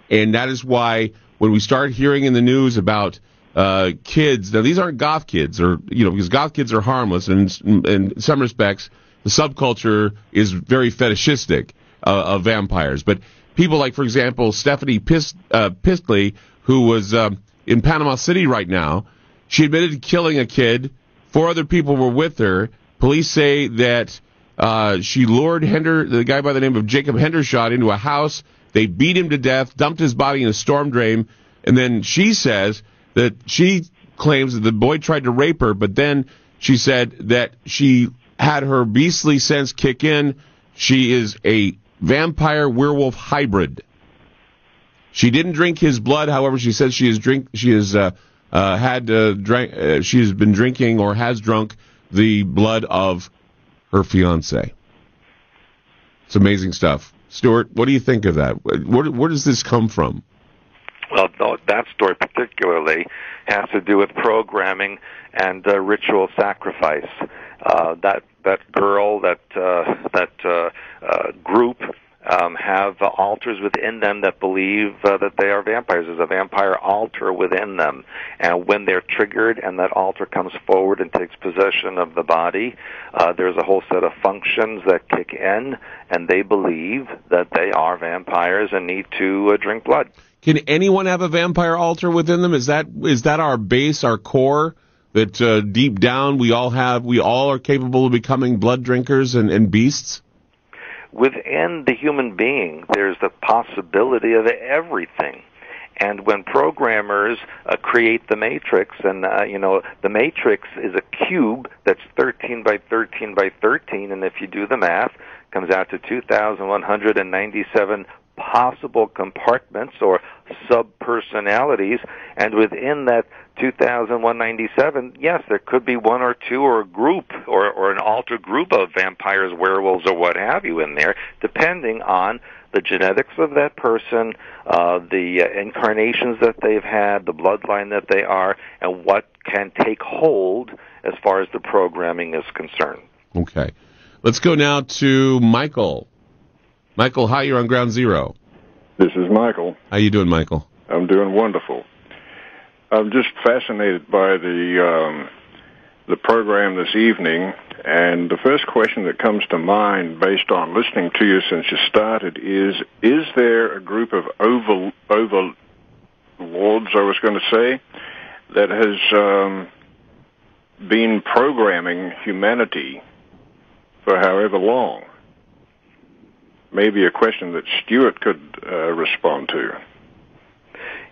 [SPEAKER 4] And that is why when we start hearing in the news about uh, kids, now these aren't goth kids, or you know, because goth kids are harmless, and in some respects, the subculture is very fetishistic uh, of vampires. But people like, for example, Stephanie Pist, uh, Pistley, who was uh, in Panama City right now, she admitted to killing a kid. Four other people were with her. Police say that uh, she lured Hender, the guy by the name of Jacob Hendershot, into a house. They beat him to death, dumped his body in a storm drain, and then she says that she claims that the boy tried to rape her, but then she said that she had her beastly sense kick in. She is a vampire werewolf hybrid. She didn't drink his blood, however, she says she is drink she has uh, uh, had uh, drank uh, she has been drinking or has drunk the blood of her fiance. It's amazing stuff. Stewart, what do you think of that? Where, where does this come from?
[SPEAKER 11] Well, that story particularly has to do with programming and uh, ritual sacrifice. Uh, that that girl, that uh, that uh, uh, group um, have uh, altars within them that believe uh, that they are vampires. There's a vampire altar within them, and when they're triggered and that altar comes forward and takes possession of the body, uh, there's a whole set of functions that kick in, and they believe that they are vampires and need to uh, drink blood.
[SPEAKER 4] Can anyone have a vampire altar within them? Is that is that our base, our core? That uh, deep down we all have, we all are capable of becoming blood drinkers and, and beasts.
[SPEAKER 11] Within the human being, there's the possibility of everything. And when programmers uh, create the matrix, and uh, you know the matrix is a cube that's 13 by 13 by 13, and if you do the math, comes out to 2,197 possible compartments or subpersonalities, and within that 2,197, yes, there could be one or two or a group or, or an alter group of vampires, werewolves, or what have you in there, depending on the genetics of that person, uh, the uh, incarnations that they've had, the bloodline that they are, and what can take hold as far as the programming is concerned.
[SPEAKER 4] Okay. Let's go now to Michael. Michael, hi, you're on Ground Zero.
[SPEAKER 67] This is Michael.
[SPEAKER 4] How you doing, Michael?
[SPEAKER 67] I'm doing wonderful. I'm just fascinated by the um, the program this evening, and the first question that comes to mind, based on listening to you since you started, is: Is there a group of over overlords, I was going to say, that has um, been programming humanity for however long? Maybe a question that Stewart could uh, respond to.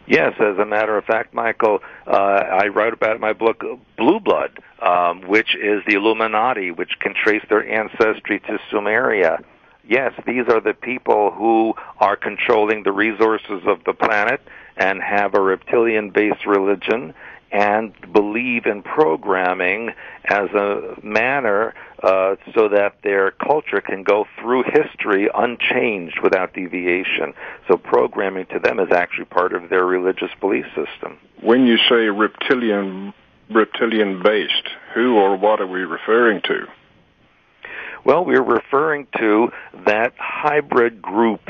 [SPEAKER 11] Yes, as a matter of fact, Michael, uh, I wrote about in my book Blue Blood, um, which is the Illuminati, which can trace their ancestry to Sumeria. Yes, these are the people who are controlling the resources of the planet and have a reptilian based religion and believe in programming as a manner uh, so that their culture can go through history unchanged without deviation. So programming to them is actually part of their religious belief system.
[SPEAKER 67] When you say reptilian reptilian based, who or what are we referring to?
[SPEAKER 11] Well, we're referring to that hybrid group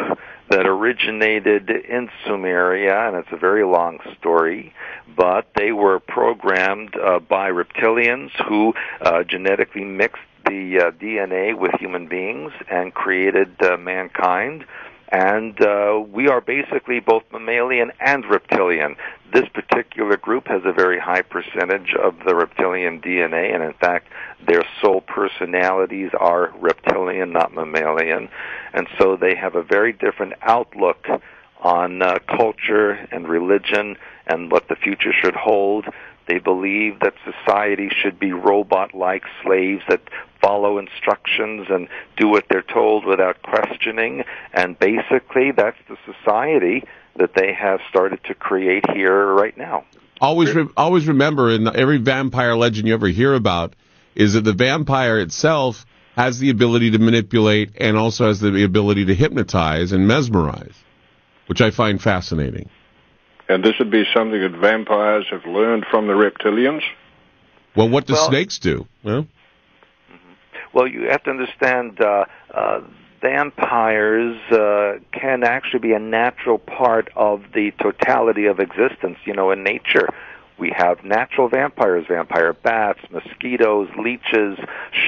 [SPEAKER 11] that originated in Sumeria, and it's a very long story, but they were programmed uh, by reptilians who uh, genetically mixed the uh, DNA with human beings and created uh, mankind. And uh, we are basically both mammalian and reptilian. This particular group has a very high percentage of the reptilian DNA, and in fact, their sole personalities are reptilian, not mammalian. And so they have a very different outlook on uh, culture and religion and what the future should hold. They believe that society should be robot like slaves that follow instructions and do what they're told without questioning. And basically, that's the society that they have started to create here right now.
[SPEAKER 4] Always, re- always remember in every vampire legend you ever hear about is that the vampire itself has the ability to manipulate and also has the ability to hypnotize and mesmerize, which I find fascinating.
[SPEAKER 67] And this would be something that vampires have learned from the reptilians?
[SPEAKER 4] Well, what do
[SPEAKER 11] Well-
[SPEAKER 4] snakes do? Well,
[SPEAKER 11] Well, you have to understand uh, uh, vampires uh, can actually be a natural part of the totality of existence. You know, in nature, we have natural vampires, vampire bats, mosquitoes, leeches,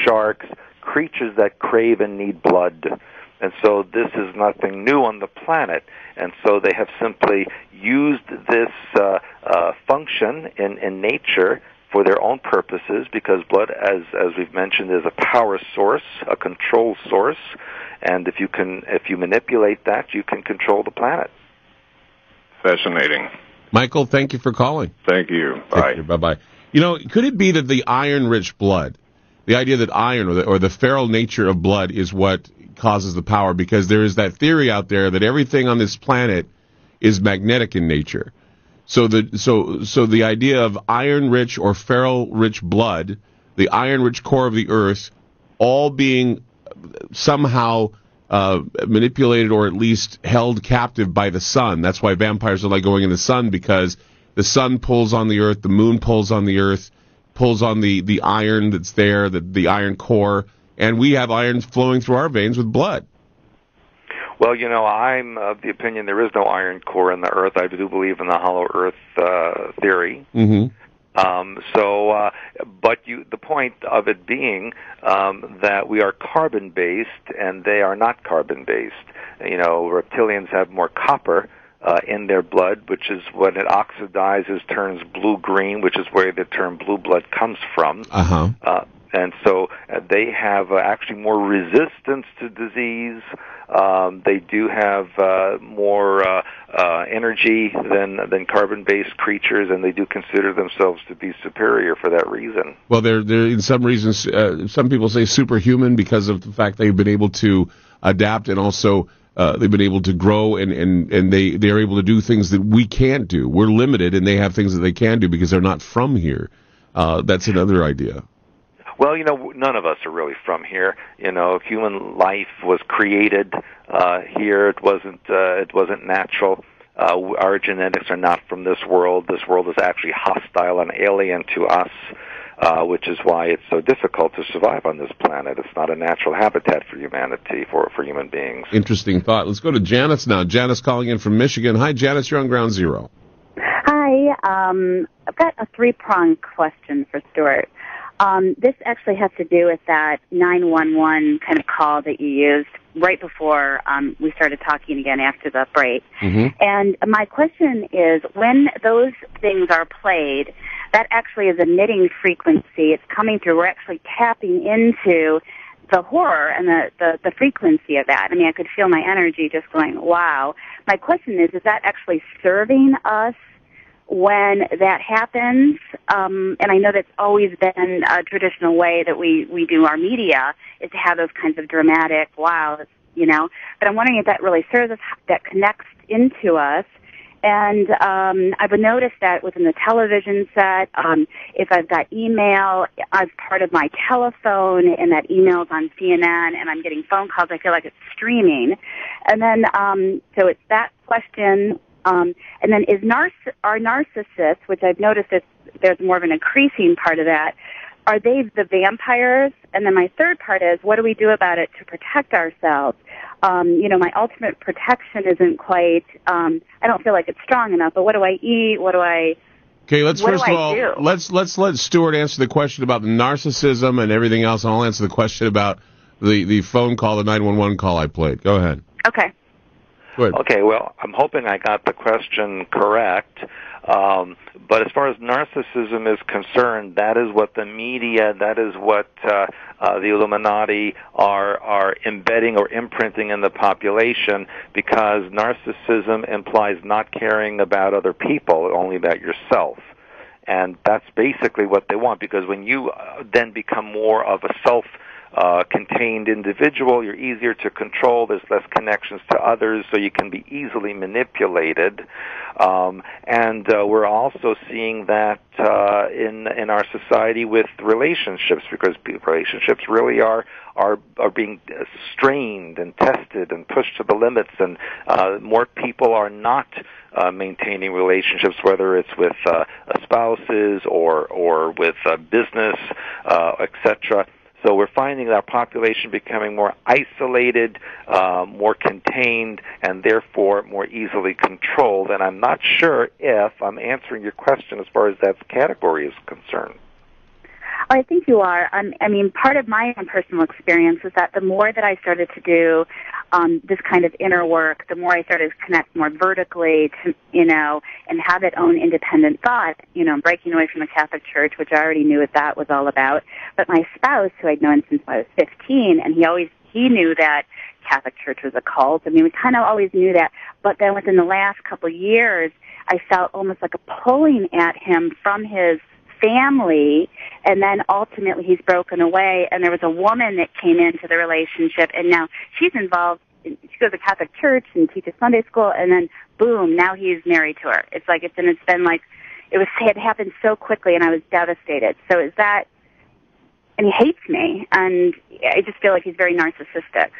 [SPEAKER 11] sharks, creatures that crave and need blood. And so this is nothing new on the planet. And so they have simply used this uh, uh, function in, in nature for their own purposes because blood, as, as we've mentioned, is a power source, a control source. And if you can, if you manipulate that, you can control the planet.
[SPEAKER 67] Fascinating.
[SPEAKER 4] Michael, thank you for calling.
[SPEAKER 67] Thank you. Bye.
[SPEAKER 4] Bye bye. You know, could it be that the iron rich blood, the idea that iron or the, or the feral nature of blood is what causes the power? Because there is that theory out there that everything on this planet is magnetic in nature. So the so so the idea of iron rich or feral rich blood, the iron rich core of the earth, all being somehow uh, manipulated or at least held captive by the sun. That's why vampires are like going in the sun because the sun pulls on the earth, the moon pulls on the earth, pulls on the, the iron that's there, the, the iron core, and we have iron flowing through our veins with blood.
[SPEAKER 11] Well, you know, I'm of the opinion there is no iron core in the Earth. I do believe in the hollow Earth uh, theory.
[SPEAKER 4] Mm-hmm.
[SPEAKER 11] Um, so, uh, but you, the point of it being um, that we are carbon based and they are not carbon based. You know, reptilians have more copper uh, in their blood, which is when it oxidizes turns blue green, which is where the term blue blood comes from.
[SPEAKER 4] Uh-huh.
[SPEAKER 11] Uh, and so uh, they have uh, actually more resistance to disease. Um, they do have uh, more uh, uh, energy than than carbon-based creatures, and they do consider themselves to be superior for that reason.
[SPEAKER 4] Well, they're they're in some reasons. Uh, some people say superhuman because of the fact they've been able to adapt and also. Uh, they've been able to grow and, and, and they, they're able to do things that we can't do. We're limited and they have things that they can do because they're not from here. Uh, that's another idea.
[SPEAKER 11] Well, you know, none of us are really from here. You know, human life was created uh, here. It wasn't. Uh, it wasn't natural. Uh, our genetics are not from this world. This world is actually hostile and alien to us, uh, which is why it's so difficult to survive on this planet. It's not a natural habitat for humanity, for for human beings.
[SPEAKER 4] Interesting thought. Let's go to Janice now. Janice calling in from Michigan. Hi, Janice. You're on Ground Zero.
[SPEAKER 68] Hi. Um, I've got a three pronged question for Stewart. Um, this actually has to do with that 911 kind of call that you used right before um, we started talking again after the break.
[SPEAKER 69] Mm-hmm.
[SPEAKER 68] And my question is when those things are played, that actually is emitting frequency. It's coming through. We're actually tapping into the horror and the, the, the frequency of that. I mean, I could feel my energy just going, wow. My question is, is that actually serving us when that happens, um, and I know that's always been a traditional way that we, we do our media, is to have those kinds of dramatic, wow, you know. But I'm wondering if that really serves us, that connects into us. And um, I've noticed that within the television set, um, if I've got email as part of my telephone, and that email's on CNN, and I'm getting phone calls, I feel like it's streaming. And then, um, so it's that question um, and then is narciss- are narcissists, which I've noticed that there's more of an increasing part of that, are they the vampires? And then my third part is, what do we do about it to protect ourselves? Um, you know, my ultimate protection isn't quite, um, I don't feel like it's strong enough, but what do I eat? What do I,
[SPEAKER 4] Okay, let's
[SPEAKER 68] What
[SPEAKER 4] first of all
[SPEAKER 68] do?
[SPEAKER 4] let's let's let Stewart answer the question about the narcissism and everything else, and I'll answer the question about the the phone call, the nine one one call I played. Go ahead.
[SPEAKER 68] okay.
[SPEAKER 11] Okay, well, I'm hoping I got the question correct. Um, but as far as narcissism is concerned, that is what the media, that is what uh, uh, the Illuminati are are embedding or imprinting in the population, because narcissism implies not caring about other people, only about yourself. And that's basically what they want, because when you uh, then become more of a self uh, contained individual, you're easier to control, there's less connections to others, so you can be easily manipulated. Um, and uh, we're also seeing that uh, in in our society with relationships, because relationships really are are are being uh, strained and tested and pushed to the limits, and uh, more people are not uh, maintaining relationships, whether it's with uh, spouses or or with uh, business, uh, etc. So we're finding our population becoming more isolated, uh, more contained, and therefore more easily controlled. And I'm not sure if I'm answering your question as far as that category is concerned.
[SPEAKER 68] I think you are. Um, I mean, part of my own personal experience is that the more that I started to do um, this kind of inner work, the more I started to connect more vertically to, you know, and have that own independent thought, you know, breaking away from the Catholic Church, which I already knew what that was all about. But my spouse, who I'd known since I was 15, and he always, he knew that Catholic Church was a cult. I mean, we kind of always knew that. But then within the last couple of years, I felt almost like a pulling at him from his family and then ultimately he's broken away and there was a woman that came into the relationship and now she's involved in, she goes to Catholic church and teaches Sunday school and then boom now he's married to her. It's like it's and it's been like it was it happened so quickly and I was devastated. So is that and he hates me and I just feel like he's very narcissistic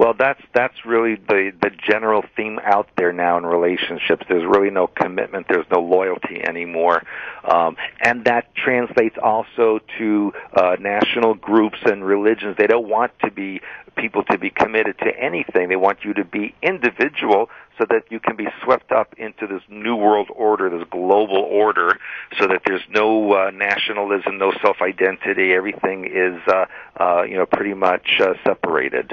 [SPEAKER 11] Well, that's that's really the the general theme out there now in relationships. There's really no commitment. There's no loyalty anymore, um, and that translates also to uh, national groups and religions. They don't want to be people to be committed to anything. They want you to be individual so that you can be swept up into this new world order, this global order, so that there's no uh, nationalism, no self-identity. Everything is, uh, uh, you know, pretty much uh, separated.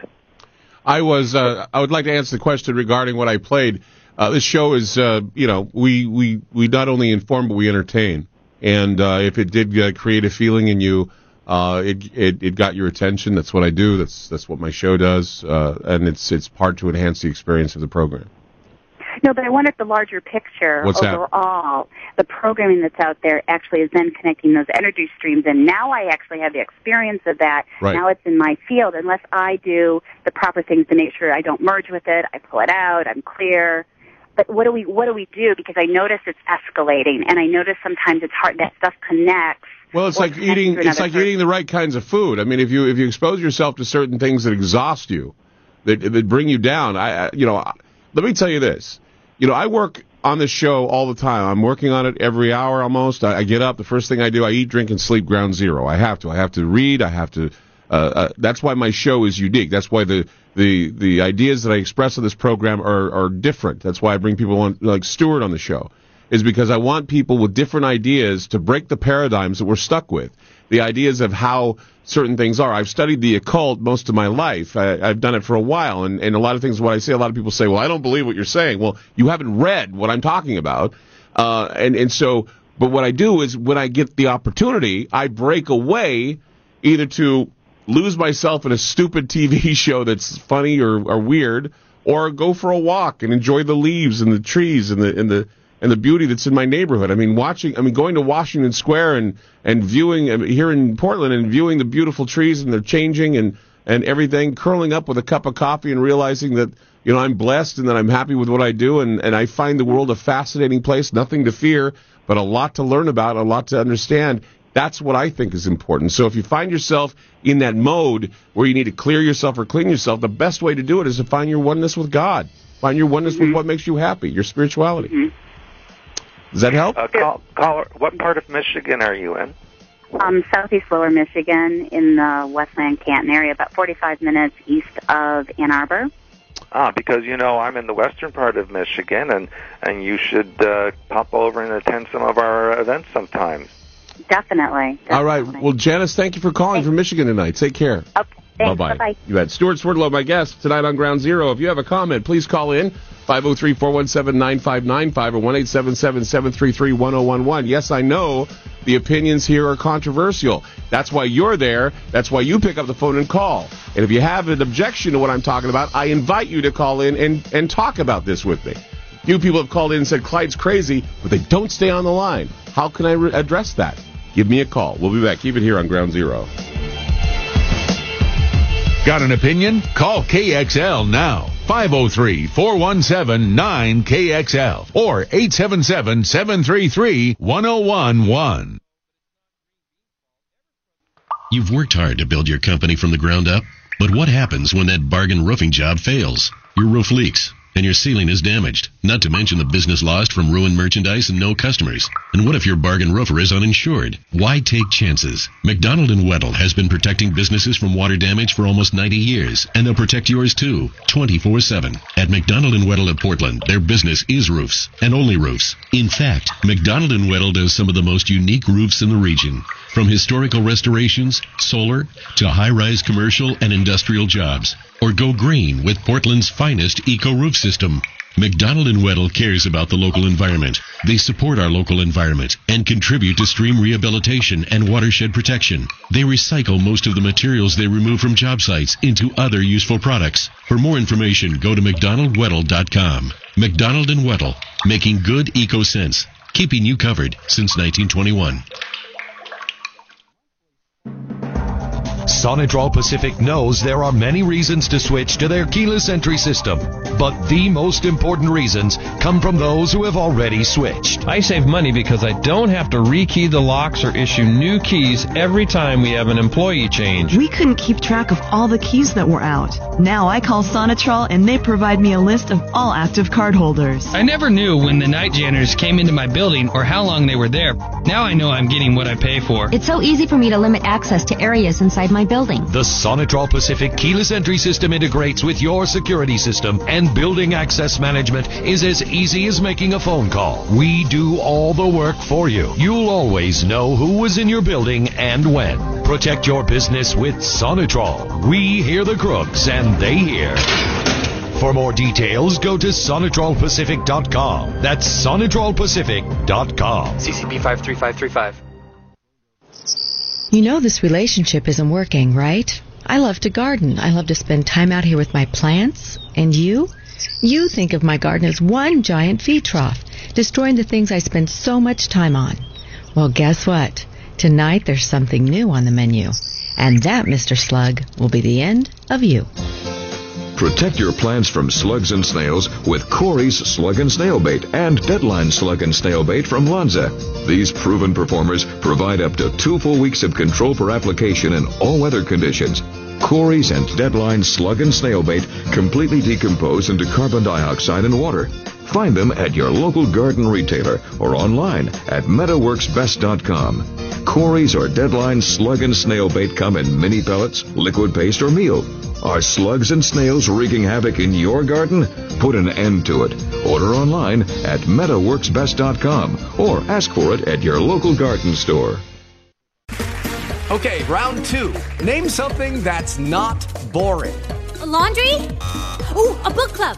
[SPEAKER 4] I was. Uh, I would like to answer the question regarding what I played. Uh, this show is, uh, you know, we, we, we not only inform but we entertain. And uh, if it did uh, create a feeling in you Uh, it, it it got your attention. That's what I do. That's that's what my show does, and it's it's part to enhance the experience of the program.
[SPEAKER 68] No, but I wanted the larger picture
[SPEAKER 4] What's that?
[SPEAKER 68] overall. The programming that's out there actually is then connecting those energy streams, and now I actually have the experience of that.
[SPEAKER 4] Right.
[SPEAKER 68] Now it's in my field. Unless I do the proper things to make sure I don't merge with it, I pull it out, I'm clear. But what do we what do we do? Because I notice it's escalating, and I notice sometimes it's hard. That stuff connects.
[SPEAKER 4] Well, it's like eating. It's like
[SPEAKER 68] person.
[SPEAKER 4] eating the right kinds of food. I mean, if you if you expose yourself to certain things that exhaust you, that that bring you down, I, I you know, let me tell you this. You know, I work on this show all the time. I'm working on it every hour almost. I, I get up. The first thing I do, I eat, drink, and sleep. Ground zero. I have to. I have to read. I have to. Uh, uh, that's why my show is unique. That's why the the the ideas that I express on this program are are different. That's why I bring people on like Stewart on the show is because I want people with different ideas to break the paradigms that we're stuck with. The ideas of how certain things are. I've studied the occult most of my life. I, I've done it for a while, and, and a lot of things, what I say, a lot of people say, well, I don't believe what you're saying. Well, you haven't read what I'm talking about. Uh, and, and so, but what I do is when I get the opportunity, I break away either to lose myself in a stupid TV show that's funny or, or weird, or go for a walk and enjoy the leaves and the trees and the and the and the beauty that's in my neighborhood. I mean, watching, I mean, going to Washington Square and and viewing I mean, here in Portland and viewing the beautiful trees and they're changing and and everything, curling up with a cup of coffee and realizing that you know I'm blessed and that I'm happy with what I do and and I find the world a fascinating place, nothing to fear, but a lot to learn about, a lot to understand. That's what I think is important. So if you find yourself in that mode where you need to clear yourself or clean yourself, the best way to do it is to find your oneness with God. Find your oneness with mm-hmm. what makes you happy, your spirituality. Mm-hmm. Does that help?
[SPEAKER 11] Uh, call, caller, what part of Michigan are you in?
[SPEAKER 68] um, southeast Lower Michigan in the Westland Canton area, about 45 minutes east of Ann Arbor.
[SPEAKER 11] Ah, because you know I'm in the western part of Michigan, and and you should uh, pop over and attend some of our events sometimes.
[SPEAKER 68] Definitely.
[SPEAKER 4] All right. Well, Janice, thank you for calling from Michigan tonight. Take care.
[SPEAKER 68] Okay. Thanks.
[SPEAKER 4] Bye-bye.
[SPEAKER 68] Bye-bye.
[SPEAKER 4] You had Stewart Swerdlow, my guest, tonight on Ground Zero. If you have a comment, please call in 503-417-9595 or 1-877-733-1011. Yes, I know the opinions here are controversial. That's why you're there. That's why you pick up the phone and call. And if you have an objection to what I'm talking about, I invite you to call in and, and talk about this with me. Few people have called in and said Clyde's crazy, but they don't stay on the line. How can I re- address that? Give me a call. We'll be back. Keep it here on Ground Zero.
[SPEAKER 14] Got an opinion? Call KXL now. 503 417 9KXL or 877 733 1011.
[SPEAKER 21] You've worked hard to build your company from the ground up, but what happens when that bargain roofing job fails? Your roof leaks and your ceiling is damaged, not to mention the business lost from ruined merchandise and no customers. And what if your bargain roofer is uninsured? Why take chances? McDonald and Wetle has been protecting businesses from water damage for almost 90 years, and they'll protect yours too, 24-7. At McDonald and Wetle of Portland, their business is roofs, and only roofs. In fact, McDonald and Wetle does some of the most unique roofs in the region. From historical restorations, solar, to high-rise commercial and industrial jobs. Or go green with Portland's finest eco-roof system. McDonald and Wetle cares about the local environment. They support our local environment and contribute to stream rehabilitation and watershed protection. They recycle most of the materials they remove from job sites into other useful products. For more information, go to McDonaldWetle.com. McDonald and Wetle, making good eco sense, keeping you covered since 1921. Thank you.
[SPEAKER 12] Sonitrol Pacific knows there are many reasons to switch to their keyless entry system, but the most important reasons come from those who have already switched.
[SPEAKER 70] I save money because I don't have to rekey the locks or issue new keys every time we have an employee change.
[SPEAKER 23] We couldn't keep track of all the keys that were out. Now I call Sonitrol and they provide me a list of all active cardholders.
[SPEAKER 70] I never knew when the night janitors came into my building or how long they were there. Now I know I'm getting what I pay for.
[SPEAKER 59] It's so easy for me to limit access to areas inside my building.
[SPEAKER 12] The Sonitrol Pacific keyless entry system integrates with your security system, and building access management is as easy as making a phone call. We do all the work for you. You'll always know who was in your building and when. Protect your business with Sonitrol. We hear the crooks and they hear. For more details, go to sonitrolpacific.com. That's sonitrolpacific.com.
[SPEAKER 71] CCP 53535.
[SPEAKER 13] You know this relationship isn't working, right? I love to garden. I love to spend time out here with my plants. And you? You think of my garden as one giant feed trough, destroying the things I spend so much time on. Well, guess what? Tonight there's something new on the menu. And that, Mr. Slug, will be the end of you.
[SPEAKER 47] Protect your plants from slugs and snails with Corry's Slug and Snail Bait and Deadline Slug and Snail Bait from Lonza. These proven performers provide up to two full weeks of control for application in all weather conditions. Corry's and Deadline Slug and Snail Bait completely decompose into carbon dioxide and water. Find them at your local garden retailer or online at MetaWorksBest.com. Corry's or Deadline Slug and Snail Bait come in mini pellets, liquid paste, or meal. Are slugs and snails wreaking havoc in your garden? Put an end to it. Order online at MetaWorksBest.com or ask for it at your local garden store.
[SPEAKER 72] Okay, round two. Name something that's not boring.
[SPEAKER 59] A laundry? Ooh, a book club.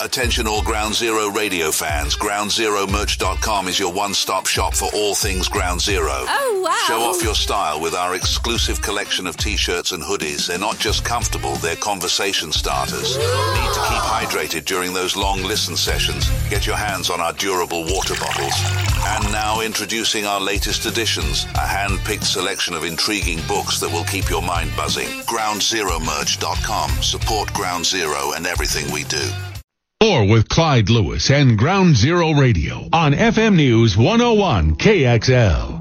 [SPEAKER 73] Attention all Ground Zero radio fans. GroundZeroMerch.com is your one-stop shop for all things Ground Zero.
[SPEAKER 59] Oh, wow.
[SPEAKER 73] Show off your style with our exclusive collection of t-shirts and hoodies. They're not just comfortable, they're conversation starters. Need to keep hydrated during those long listen sessions? Get your hands on our durable water bottles. And now introducing our latest editions, a hand-picked selection of intriguing books that will keep your mind buzzing. GroundZeroMerch.com. Support Ground Zero and everything we do.
[SPEAKER 14] Or with Clyde Lewis and Ground Zero Radio on FM News 101 KXL.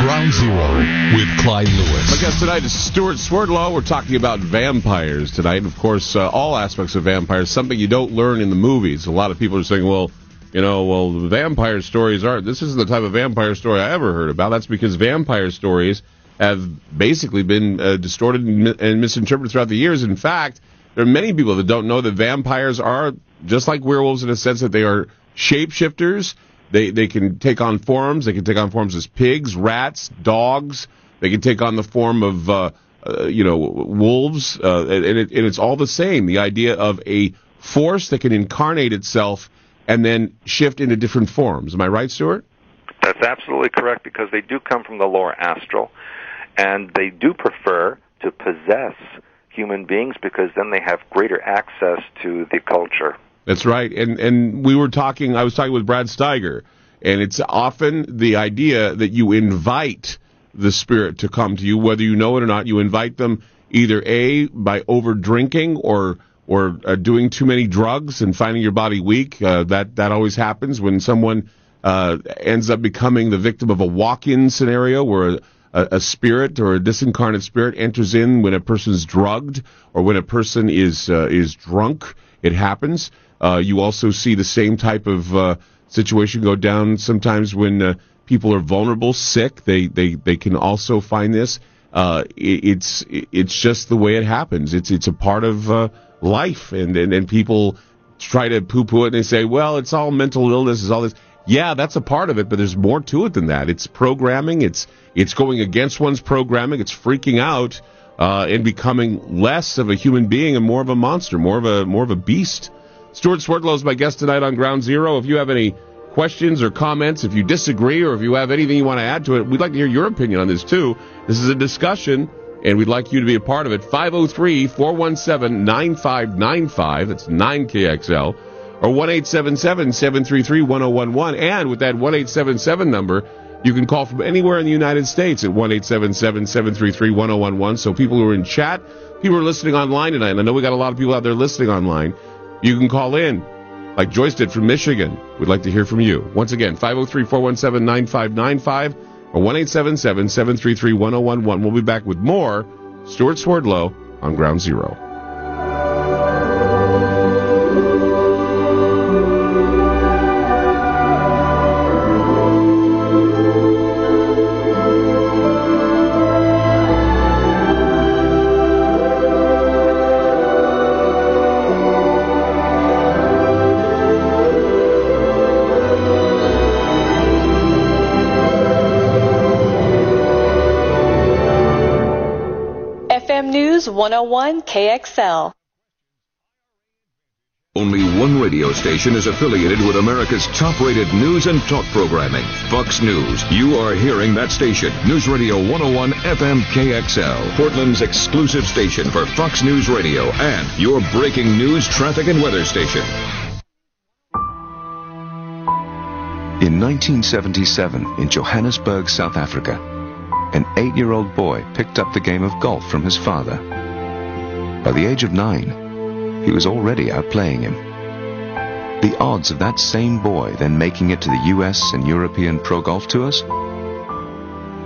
[SPEAKER 4] Ground Zero with Clyde Lewis. My guest tonight is Stewart Swerdlow. We're talking about vampires tonight. Of course, uh, all aspects of vampires, something you don't learn in the movies. A lot of people are saying, well, you know, well, vampire stories aren't. This isn't the type of vampire story I ever heard about. That's because vampire stories have basically been uh, distorted and, and misinterpreted throughout the years. In fact, there are many people that don't know that vampires are just like werewolves in a sense that they are shapeshifters. They they can take on forms. They can take on forms as pigs, rats, dogs. They can take on the form of uh, uh, you know wolves, uh, and, it, and it's all the same. The idea of a force that can incarnate itself and then shift into different forms. Am I right, Stewart?
[SPEAKER 11] That's absolutely correct because they do come from the lower astral, and they do prefer to possess human beings because then they have greater access to the culture.
[SPEAKER 4] That's right. And and we were talking I was talking with Brad Steiger, and it's often the idea that you invite the spirit to come to you whether you know it or not. You invite them either A by over drinking or or uh, doing too many drugs and finding your body weak. Uh, that that always happens when someone uh, ends up becoming the victim of a walk-in scenario where a, spirit or a disincarnate spirit enters in when a person's drugged or when a person is uh, is drunk. It happens. Uh, you also see the same type of uh, situation go down sometimes when people are vulnerable, sick. They they they can also find this. It, it's it's just the way it happens. It's it's a part of life, and, and and people try to poo-poo it and they say, well, it's all mental illness, is all this. Yeah, that's a part of it, but there's more to it than that. It's programming. It's it's going against one's programming. It's freaking out uh, and becoming less of a human being and more of a monster, more of a more of a beast. Stewart Swerdlow is my guest tonight on Ground Zero. If you have any questions or comments, if you disagree, or if you have anything you want to add to it, we'd like to hear your opinion on this too. This is a discussion and we'd like you to be a part of it. 503 417 9595. That's 9KXL. Or 1 733 1011. And with that 1 877 number, you can call from anywhere in the United States at 1 733 1011. So people who are in chat, people who are listening online tonight, and I know we got a lot of people out there listening online, you can call in like Joyce did from Michigan. We'd like to hear from you. Once again, 503 417 9595 or 1 733 1011. We'll be back with more Stewart Swerdlow on Ground Zero.
[SPEAKER 13] 101 KXL.
[SPEAKER 47] Only one radio station is affiliated with America's top-rated news and talk programming, Fox News. You are hearing that station, News Radio 101 FM KXL, Portland's exclusive station for Fox News Radio and your breaking news, traffic, and weather station.
[SPEAKER 50] In 1977, in Johannesburg, South Africa, an eight-year-old boy picked up the game of golf from his father. By the age of nine, he was already outplaying him. The odds of that same boy then making it to the US and European Pro Golf Tours?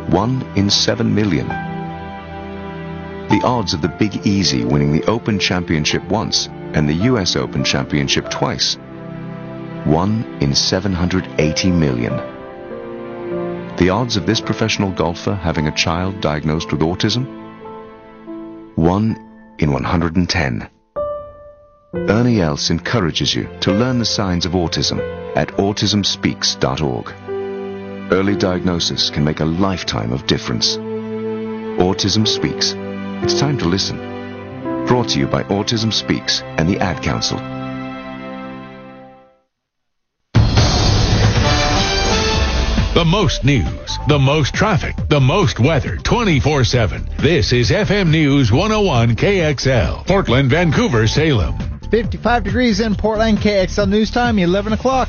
[SPEAKER 50] One in seven million. The odds of the Big Easy winning the Open Championship once and the US Open Championship twice? One in 780 million. The odds of this professional golfer having a child diagnosed with autism? One in 110. Ernie Els encourages you to learn the signs of autism at autismspeaks.org. Early diagnosis can make a lifetime of difference. Autism Speaks. It's time to listen. Brought to you by Autism Speaks and the Ad Council.
[SPEAKER 14] The most news, the most traffic, the most weather 24 7. This is FM News 101 KXL, Portland, Vancouver, Salem.
[SPEAKER 41] 55 degrees in Portland, KXL News Time, 11 o'clock.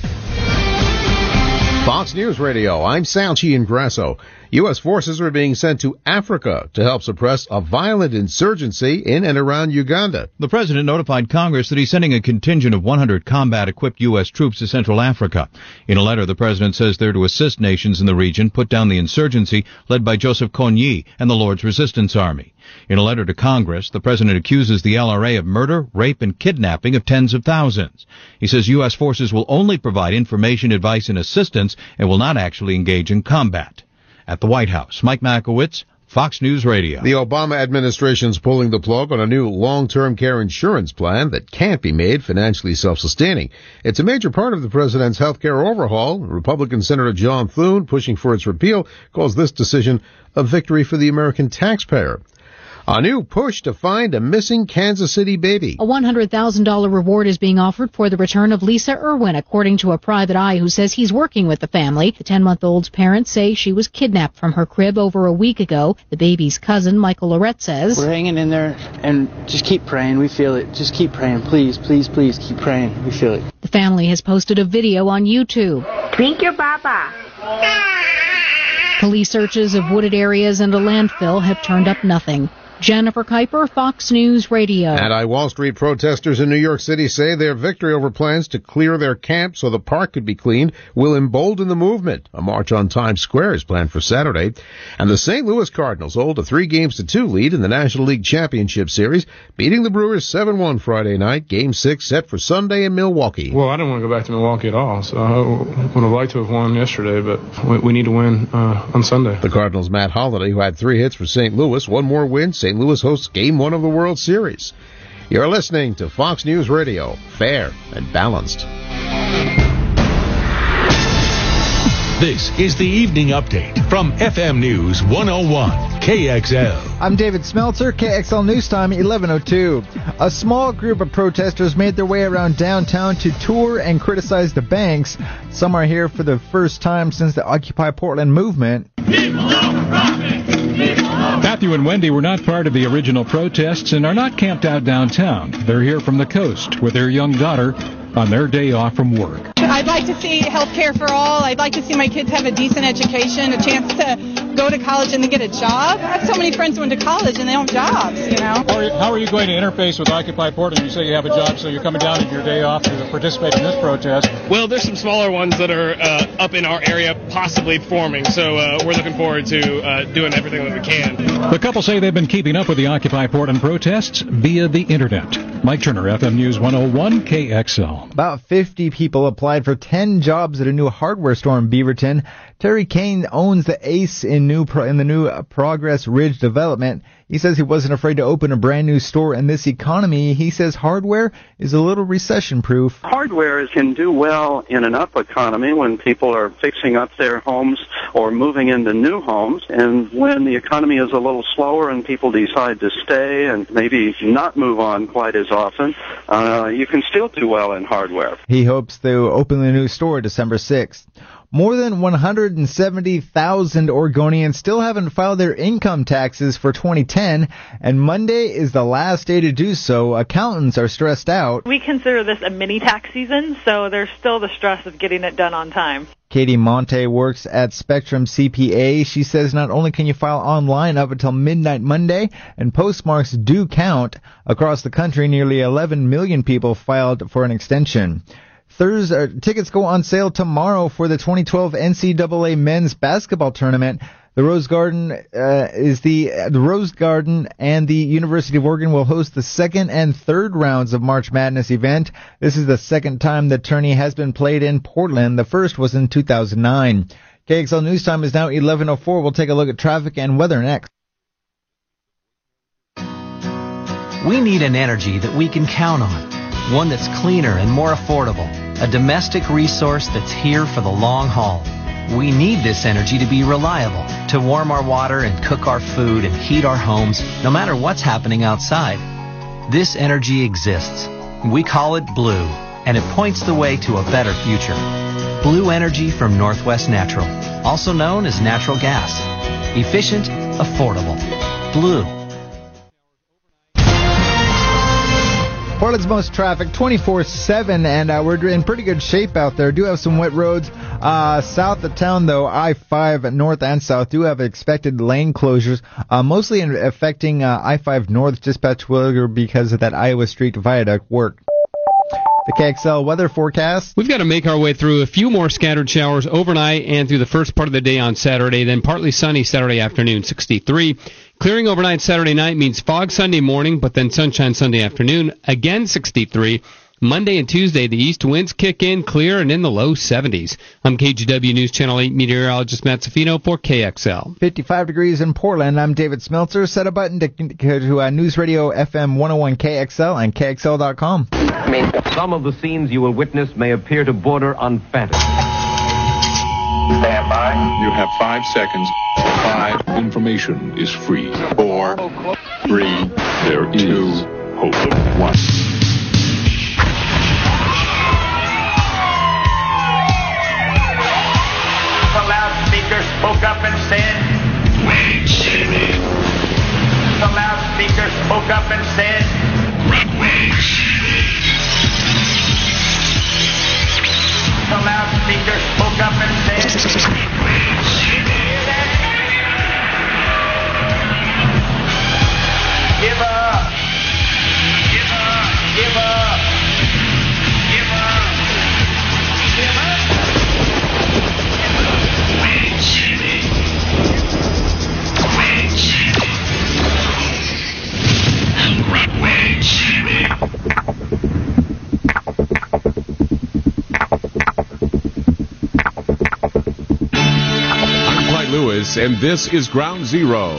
[SPEAKER 42] Fox News Radio, I'm Salchi Ingrasso. U.S. forces are being sent to Africa to help suppress a violent insurgency in and around Uganda.
[SPEAKER 74] The president notified Congress that he's sending a contingent of 100 combat-equipped U.S. troops to Central Africa. In a letter, the president says they're to assist nations in the region put down the insurgency led by Joseph Kony and the Lord's Resistance Army. In a letter to Congress, the president accuses the LRA of murder, rape, and kidnapping of tens of thousands. He says U.S. forces will only provide information, advice, and assistance and will not actually engage in combat at the White House. Mike Makowitz, Fox News Radio.
[SPEAKER 42] The Obama administration's pulling the plug on a new long-term care insurance plan that can't be made financially self-sustaining. It's a major part of the president's health care overhaul. Republican Senator John Thune, pushing for its repeal, calls this decision a victory for the American taxpayer. A new push to find a missing Kansas City baby.
[SPEAKER 75] A $100,000 reward is being offered for the return of Lisa Irwin, according to a private eye who says he's working with the family. The 10 month old's parents say she was kidnapped from her crib over a week ago. The baby's cousin, Michael Lorette, says,
[SPEAKER 76] We're hanging in there and just keep praying. We feel it. Just keep praying. Please, please, please keep praying. We feel it.
[SPEAKER 75] The family has posted a video on YouTube.
[SPEAKER 77] Thank you, Baba.
[SPEAKER 75] Police searches of wooded areas and a landfill have turned up nothing. Jennifer Kuiper, Fox News Radio.
[SPEAKER 42] Anti Wall Street protesters in New York City say their victory over plans to clear their camp so the park could be cleaned will embolden the movement. A march on Times Square is planned for Saturday. And the St. Louis Cardinals hold a three games to two lead in the National League Championship Series, beating the Brewers 7-1 Friday night. Game six set for Sunday in Milwaukee.
[SPEAKER 78] Well, I didn't want to go back to Milwaukee at all, so I would have liked to have won yesterday, but we, we need to win uh, on Sunday.
[SPEAKER 42] The Cardinals' Matt Holliday, who had three hits for St. Louis, one more win. St. Louis hosts Game 1 of the World Series. You're listening to Fox News Radio, fair and balanced.
[SPEAKER 14] This is the evening update from FM News 101 KXL.
[SPEAKER 41] I'm David Smeltzer, KXL News Time 1102. A small group of protesters made their way around downtown to tour and criticize the banks. Some are here for the first time since the Occupy Portland movement.
[SPEAKER 79] Matthew and Wendy were not part of the original protests and are not camped out downtown. They're here from the coast with their young daughter on their day off from work.
[SPEAKER 80] I'd like to see health care for all. I'd like to see my kids have a decent education, a chance to go to college and to get a job. I have so many friends who went to college and they don't have jobs, you know.
[SPEAKER 79] How are you, how are you going to interface with Occupy Portland? You say you have a job, so you're coming down on your day off to participate in this protest.
[SPEAKER 81] Well, there's some smaller ones that are uh, up in our area possibly forming, so uh, we're looking forward to uh, doing everything that we can.
[SPEAKER 79] The couple say they've been keeping up with the Occupy Portland protests via the internet. Mike Turner, FM News 101 KXL.
[SPEAKER 41] About 50 people applied for 10 jobs at a new hardware store in Beaverton. Terry Kane owns the Ace in new pro- in the new Progress Ridge development. He says he wasn't afraid to open a brand new store in this economy. He says hardware is a little recession proof.
[SPEAKER 82] Hardware can do well in an up economy when people are fixing up their homes or moving into new homes. And when the economy is a little slower and people decide to stay and maybe not move on quite as often, uh, you can still do well in hardware.
[SPEAKER 41] He hopes to open the new store December 6th. More than 170,000 Oregonians still haven't filed their income taxes for 2010, and Monday is the last day to do so. Accountants are stressed out.
[SPEAKER 80] We consider this a mini tax season, so there's still the stress of getting it done on time.
[SPEAKER 41] Katie Monte works at Spectrum CPA. She says not only can you file online up until midnight Monday, and postmarks do count. Across the country, nearly 11 million people filed for an extension. Thursday, uh, tickets go on sale tomorrow for the 2012 NCAA men's basketball tournament. The Rose Garden uh, is the uh, the Rose Garden and the University of Oregon will host the second and third rounds of March Madness event. This is the second time the tourney has been played in Portland. The first was in 2009. KXL News Time is now 11:04. We'll take a look at traffic and weather next.
[SPEAKER 20] We need an energy that we can count on, one that's cleaner and more affordable, a domestic resource that's here for the long haul. We need this energy to be reliable, to warm our water and cook our food and heat our homes, no matter what's happening outside. This energy exists. We call it blue, and it points the way to a better future. Blue energy from Northwest Natural, also known as natural gas. Efficient, affordable. Blue.
[SPEAKER 41] Portland's most traffic 24-7 and uh, we're in pretty good shape out there. Do have some wet roads. Uh, south of town though, I-5 north and south do have expected lane closures, uh, mostly in, affecting uh, I-5 north dispatch because of that Iowa Street viaduct work. The KXL weather forecast.
[SPEAKER 19] We've got to make our way through a few more scattered showers overnight and through the first part of the day on Saturday, then partly sunny Saturday afternoon, 63. Clearing overnight Saturday night means fog Sunday morning, but then sunshine Sunday afternoon, again 63. Monday and Tuesday, the east winds kick in clear and in the low 70s. I'm KGW News Channel 8 meteorologist Matt Zaffino for KXL.
[SPEAKER 41] 55 degrees in Portland. I'm David Smeltzer. Set a button to, to uh, News Radio FM 101 KXL and KXL.com.
[SPEAKER 83] Some of the scenes you will witness may appear to border on fantasy.
[SPEAKER 78] Stand by. You have five seconds. Five. Information is free. Four. Three. There is hope. One.
[SPEAKER 3] The loudspeaker spoke up and said, Wait, Jimmy. The loudspeaker spoke up and said, Wait, Jimmy. The loudspeaker spoke up and said, Give up. Give up. Give up. Give up.
[SPEAKER 4] Lewis, and this is Ground Zero.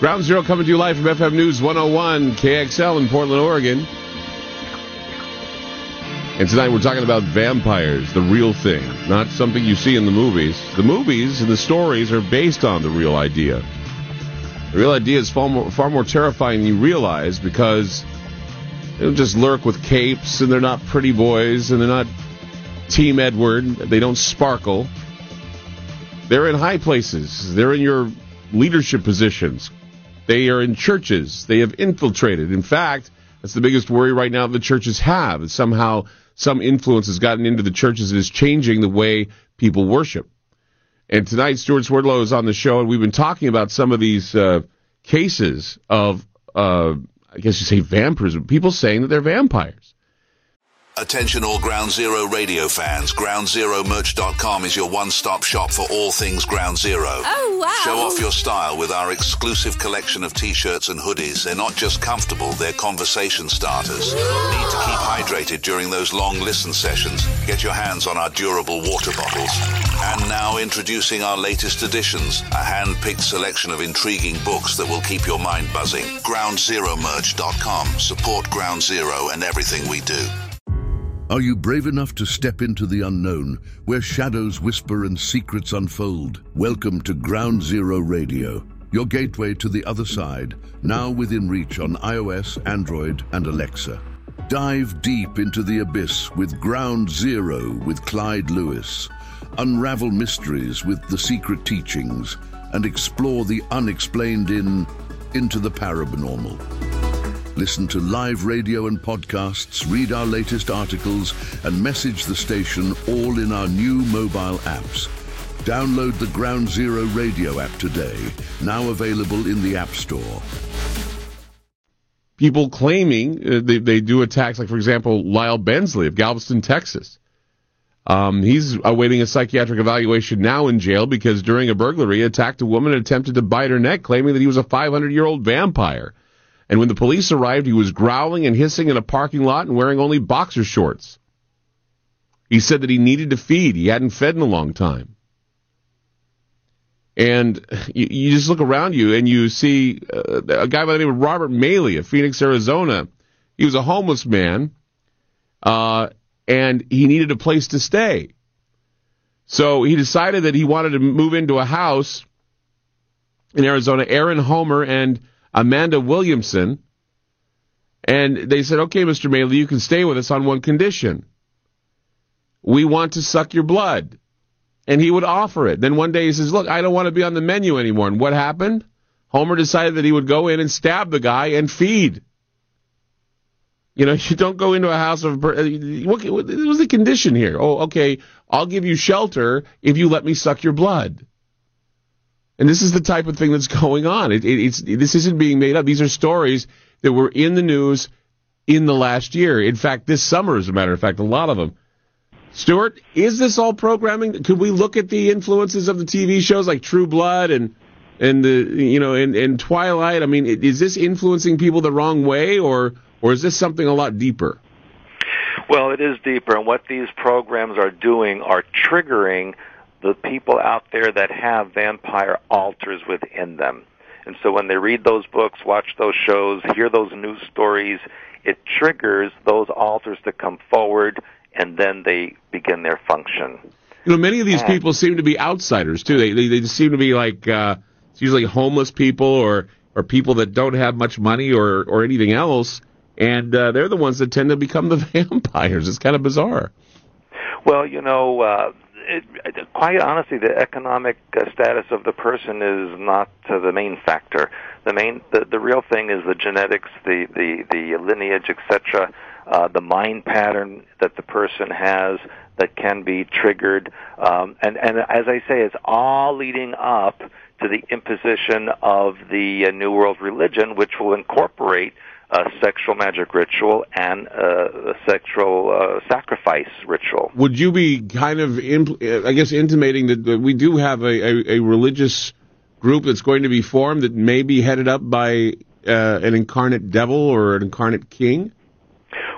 [SPEAKER 4] Ground Zero coming to you live from FM News 101 KXL in Portland, Oregon. And tonight we're talking about vampires, the real thing, not something you see in the movies. The movies and the stories are based on the real idea. The real idea is far more, far more terrifying than you realize because they don't just lurk with capes and they're not pretty boys and they're not Team Edward. They don't sparkle. They're in high places. They're in your leadership positions. They are in churches. They have infiltrated. In fact, that's the biggest worry right now the churches have. Somehow some influence has gotten into the churches and is changing the way people worship. And tonight, Stewart Swerdlow is on the show, and we've been talking about some of these uh, cases of, uh, I guess you say vampirism, people saying that they're vampires.
[SPEAKER 73] Attention all Ground Zero radio fans. GroundZeroMerch.com is your one-stop shop for all things Ground Zero.
[SPEAKER 84] Oh, wow.
[SPEAKER 73] Show off your style with our exclusive collection of t-shirts and hoodies. They're not just comfortable, they're conversation starters. Need to keep hydrated during those long listen sessions? Get your hands on our durable water bottles. And now introducing our latest editions, a hand-picked selection of intriguing books that will keep your mind buzzing. GroundZeroMerch.com. Support Ground Zero and everything we do.
[SPEAKER 78] Are you brave enough to step into the unknown, where shadows whisper and secrets unfold? Welcome to Ground Zero Radio, your gateway to the other side, now within reach on iOS, Android, and Alexa. Dive deep into the abyss with Ground Zero with Clyde Lewis. Unravel mysteries with the secret teachings and explore the unexplained in Into the Paranormal. Listen to live radio and podcasts, read our latest articles, and message the station all in our new mobile apps. Download the Ground Zero radio app today, now available in the App Store.
[SPEAKER 4] People claiming uh, they, they do attacks, like, for example, Lyle Bensley of Galveston, Texas. Um, he's awaiting a psychiatric evaluation now in jail because during a burglary, attacked a woman and attempted to bite her neck, claiming that he was a 500 year old vampire. And when the police arrived, he was growling and hissing in a parking lot and wearing only boxer shorts. He said that he needed to feed. He hadn't fed in a long time. And you, you just look around you and you see uh, a guy by the name of Robert Maley of Phoenix, Arizona. He was a homeless man, uh, and he needed a place to stay. So he decided that he wanted to move into a house in Arizona. Aaron Homer and Amanda Williamson. And they said, okay, Mr. Maley, you can stay with us on one condition. We want to suck your blood. And he would offer it. Then one day he says, look, I don't want to be on the menu anymore. And what happened? Homer decided that he would go in and stab the guy and feed. You know, you don't go into a house of. What, what was the condition here? Oh, okay, I'll give you shelter if you let me suck your blood. And this is the type of thing that's going on. It, it, it's this isn't being made up. These are stories that were in the news in the last year. In fact, this summer, as a matter of fact, a lot of them. Stewart, is this all programming? Could we look at the influences of the TV shows like True Blood and and the you know and, and Twilight? I mean, is this influencing people the wrong way, or or is this something a lot deeper?
[SPEAKER 11] Well, it is deeper, and what these programs are doing are triggering the people out there that have vampire alters within them. And so when they read those books, watch those shows, hear those news stories, it triggers those alters to come forward and then they begin their function.
[SPEAKER 4] You know, many of these and, people seem to be outsiders too. They they, they seem to be like uh, it's usually homeless people or or people that don't have much money or or anything else, and uh, they're the ones that tend to become the vampires. It's kind of bizarre.
[SPEAKER 11] Well, you know, uh, it, quite honestly, the economic uh, status of the person is not uh, the main factor. The main, the, the real thing is the genetics, the the the lineage, etc. Uh, the mind pattern that the person has that can be triggered, um, and and as I say, it's all leading up to the imposition of the uh, New World religion, which will incorporate a sexual magic ritual and a sexual uh, sacrifice ritual.
[SPEAKER 4] Would you be kind of, impl- I guess, intimating that, that we do have a, a, a, religious group that's going to be formed that may be headed up by uh, an incarnate devil or an incarnate king?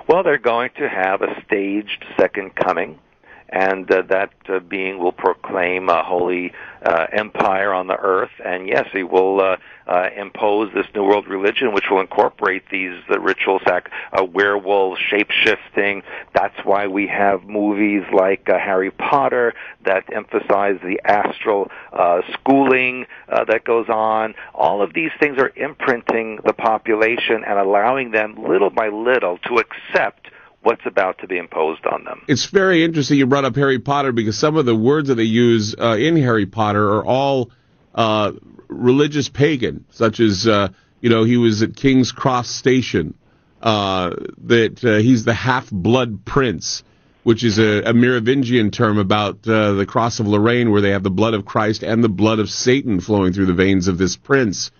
[SPEAKER 11] Well, they're going to have a staged second coming and uh, that uh, being will proclaim a holy uh, empire on the earth. And yes, he will uh, uh, impose this new world religion, which will incorporate these the rituals, like uh, werewolf, shape shifting. That's why we have movies like uh, Harry Potter that emphasize the astral uh, schooling uh, that goes on. All of these things are imprinting the population and allowing them little by little to accept what's about to be imposed on them.
[SPEAKER 4] It's very interesting you brought up Harry Potter because some of the words that they use uh, in Harry Potter are all uh, religious pagan, such as uh, you know he was at King's Cross Station, uh, that uh, he's the half blood prince. Which is a, a Merovingian term about uh, the cross of Lorraine, where they have the blood of Christ and the blood of Satan flowing through the veins of this prince,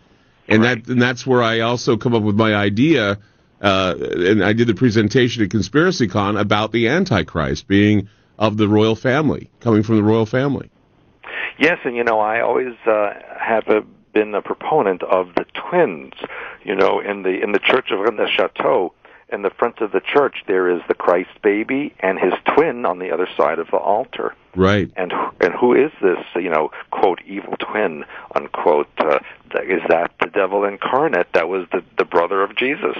[SPEAKER 4] and right. that and that's where I also come up with my idea uh, and I did the presentation at ConspiracyCon about the Antichrist being of the royal family, coming from the royal family.
[SPEAKER 85] Yes, and you know, I always uh, have a, been a proponent of the twins. You know, in the in the Church of the Chateau, in the front of the church, there is the Christ baby and his twin on the other side of the altar.
[SPEAKER 4] Right.
[SPEAKER 85] And and who is this? You know, quote evil twin unquote. Uh, is that the devil incarnate? That was the the brother of Jesus.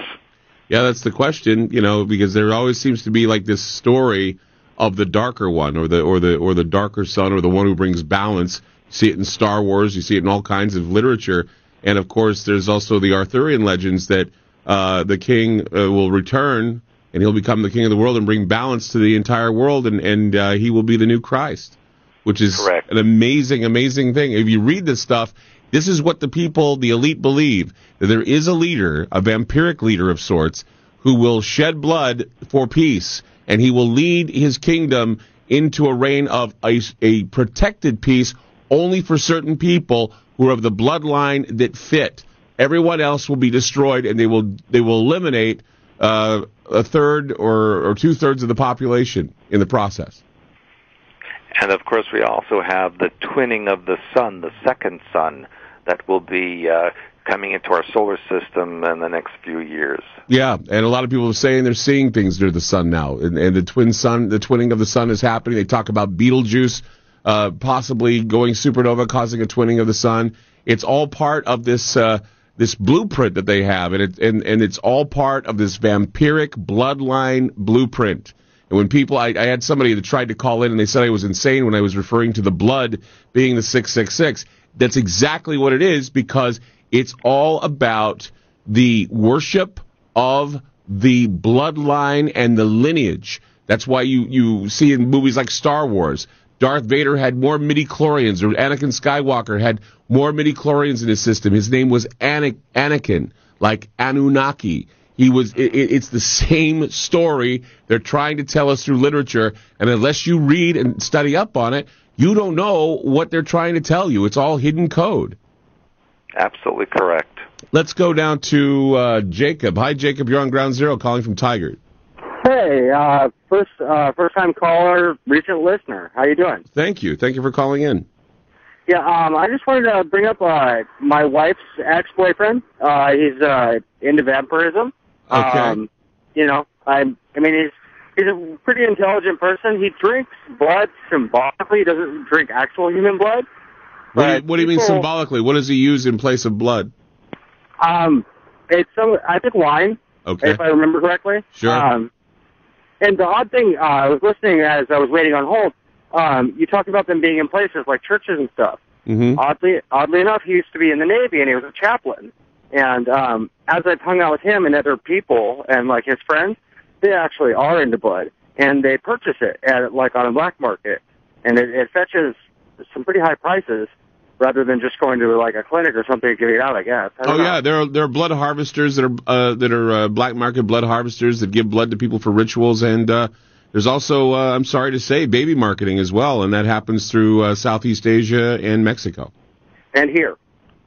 [SPEAKER 4] Yeah, that's the question. You know, because there always seems to be like this story of the darker one, or the or the or the darker son, or the one who brings balance. You see it in Star Wars. You see it in all kinds of literature, and of course, there's also the Arthurian legends that uh, the king uh, will return and he'll become the king of the world and bring balance to the entire world, and and uh, he will be the new Christ, which is
[SPEAKER 85] Correct.
[SPEAKER 4] an amazing, amazing thing. If you read this stuff, this is what the people, the elite, believe that there is a leader, a vampiric leader of sorts, who will shed blood for peace, and he will lead his kingdom into a reign of a, a protected peace only for certain people who are of the bloodline that fit. Everyone else will be destroyed, and they will they will eliminate uh, a third or, or two thirds of the population in the process.
[SPEAKER 85] And of course, we also have the twinning of the sun, the second sun, that will be uh, coming into our solar system in the next few years.
[SPEAKER 4] Yeah, and a lot of people are saying they're seeing things near the sun now, and, and the twin sun, the twinning of the sun is happening. They talk about Betelgeuse uh, possibly going supernova, causing a twinning of the sun. It's all part of this uh, this blueprint that they have, and it and, and it's all part of this vampiric bloodline blueprint. And when people, I, I had somebody that tried to call in, and they said I was insane when I was referring to the blood being the six six six. That's exactly what it is because it's all about the worship of the bloodline and the lineage. That's why you, you see in movies like Star Wars, Darth Vader had more midi-chlorians, or Anakin Skywalker had more midi-chlorians in his system. His name was Ana- Anakin, like Anunnaki. He was. It, it's the same story they're trying to tell us through literature, and unless you read and study up on it, you don't know what they're trying to tell you. It's all hidden code.
[SPEAKER 85] Absolutely correct.
[SPEAKER 4] Let's go down to uh, Jacob. Hi, Jacob. You're on Ground Zero, calling from Tigard.
[SPEAKER 86] Hey, uh, first uh, first time caller, recent listener. How you doing?
[SPEAKER 4] Thank you. Thank you for calling in.
[SPEAKER 86] Yeah, um, I just wanted to bring up uh, my wife's ex boyfriend. Uh, he's uh, into vampirism.
[SPEAKER 4] Okay.
[SPEAKER 86] Um, you know, I I mean he's he's a pretty intelligent person. He drinks blood symbolically. He doesn't drink actual human blood.
[SPEAKER 4] What do you, what do you mean symbolically? What does he use in place of blood?
[SPEAKER 86] Um, it's some I think wine.
[SPEAKER 4] Okay.
[SPEAKER 86] If I remember correctly.
[SPEAKER 4] Sure.
[SPEAKER 86] Um, and the odd thing, uh, I was listening as I was waiting on hold. Um, you talked about them being in places like churches and stuff.
[SPEAKER 4] Mm-hmm.
[SPEAKER 86] Oddly, oddly enough, he used to be in the Navy and he was a chaplain. And um, as I've hung out with him and other people and like his friends, they actually are into blood and they purchase it at like on a black market, and it, it fetches some pretty high prices rather than just going to like a clinic or something and giving it out. I guess. I
[SPEAKER 4] Oh
[SPEAKER 86] know.
[SPEAKER 4] yeah, there are there are blood harvesters that are uh, that are uh, black market blood harvesters that give blood to people for rituals, and uh, there's also uh, I'm sorry to say baby marketing as well, and that happens through uh, Southeast Asia and Mexico.
[SPEAKER 86] And here.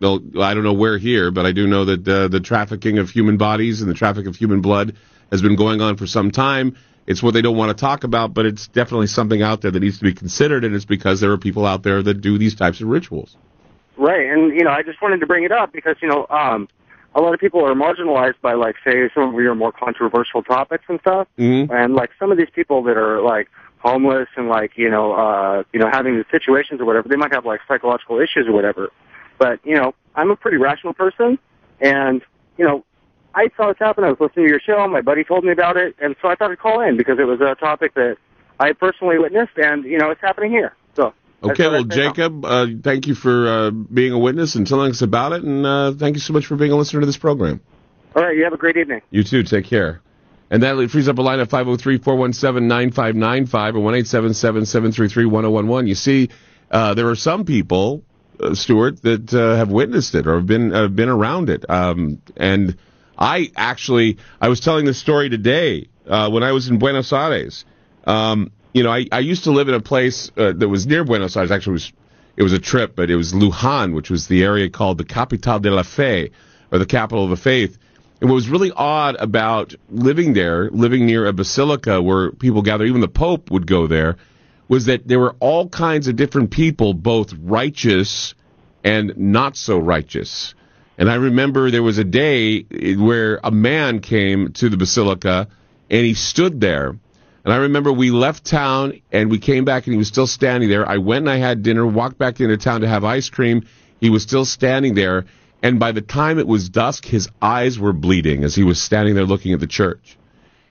[SPEAKER 4] Well, I don't know where here, but I do know that uh, the trafficking of human bodies and the traffic of human blood has been going on for some time. It's what they don't want to talk about, but it's definitely something out there that needs to be considered, and it's because there are people out there that do these types of rituals.
[SPEAKER 86] Right, and you know, I just wanted to bring it up because you know, um, a lot of people are marginalized by like, say, some of your more controversial topics and stuff,
[SPEAKER 4] Mhm.
[SPEAKER 86] and like some of these people that are like homeless and like you know, uh, you know, having these situations or whatever, they might have like psychological issues or whatever. But you know, I'm a pretty rational person, and you know, I saw this happen. I was listening to your show. My buddy told me about it, and so I thought I'd call in because it was a topic that I personally witnessed, and you know, it's happening here. So.
[SPEAKER 4] Okay, well,
[SPEAKER 86] I'd say something.
[SPEAKER 4] Jacob, uh, thank you for uh, being a witness and telling us about it, and uh, thank you so much for being a listener to this program.
[SPEAKER 86] All right, you have a great evening.
[SPEAKER 4] You too. Take care. And that frees up a line at 503-417-9595 or 1-877-733-1011. You see, uh, there are some people, uh, Stewart, that uh, have witnessed it or have been uh, been around it. Um, and I actually, I was telling this story today uh, when I was in Buenos Aires. Um, you know, I, I used to live in a place uh, that was near Buenos Aires. Actually, it was it was a trip, but it was Lujan, which was the area called the Capital de la Fe, or the capital of the faith. It And what was really odd about living there, living near a basilica where people gather, even the Pope would go there, was that there were all kinds of different people, both righteous and not so righteous. And I remember there was a day where a man came to the basilica and he stood there. And I remember we left town and we came back and he was still standing there. I went and I had dinner, walked back into town to have ice cream. He was still standing there. And by the time it was dusk, his eyes were bleeding as he was standing there looking at the church.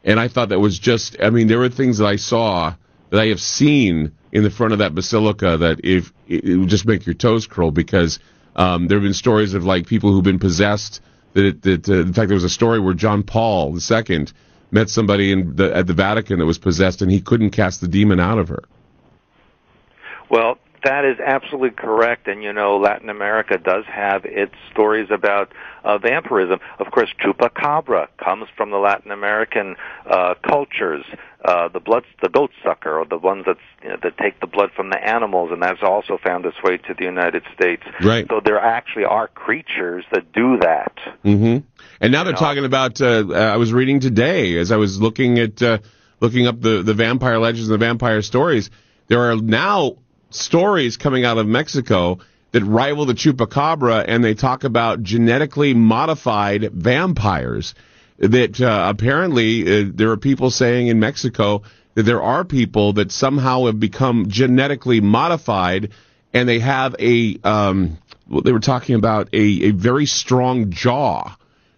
[SPEAKER 4] And I thought that was just, I mean, there were things that I saw that I have seen in the front of that basilica that if it, would just make your toes curl because um, there have been stories of like people who've been possessed. That, that uh, in fact, there was a story where John Paul II met somebody in the, at the Vatican that was possessed, and he couldn't cast the demon out of her.
[SPEAKER 11] Well, that is absolutely correct, and you know Latin America does have its stories about uh, vampirism. Of course, chupacabra comes from the Latin American uh, cultures. Uh, the blood, the goat sucker, or the ones that you know, that take the blood from the animals, and that's also found its way to the United States.
[SPEAKER 4] Right.
[SPEAKER 11] So there actually are creatures that do that.
[SPEAKER 4] Mm-hmm. And now they're talking about. Uh, I was reading today as I was looking at uh, looking up the the vampire legends and the vampire stories. There are now stories coming out of Mexico that rival the chupacabra, and they talk about genetically modified vampires. That uh, apparently uh, there are people saying in Mexico that there are people that somehow have become genetically modified, and they have a um, well, they were talking about a, a very strong jaw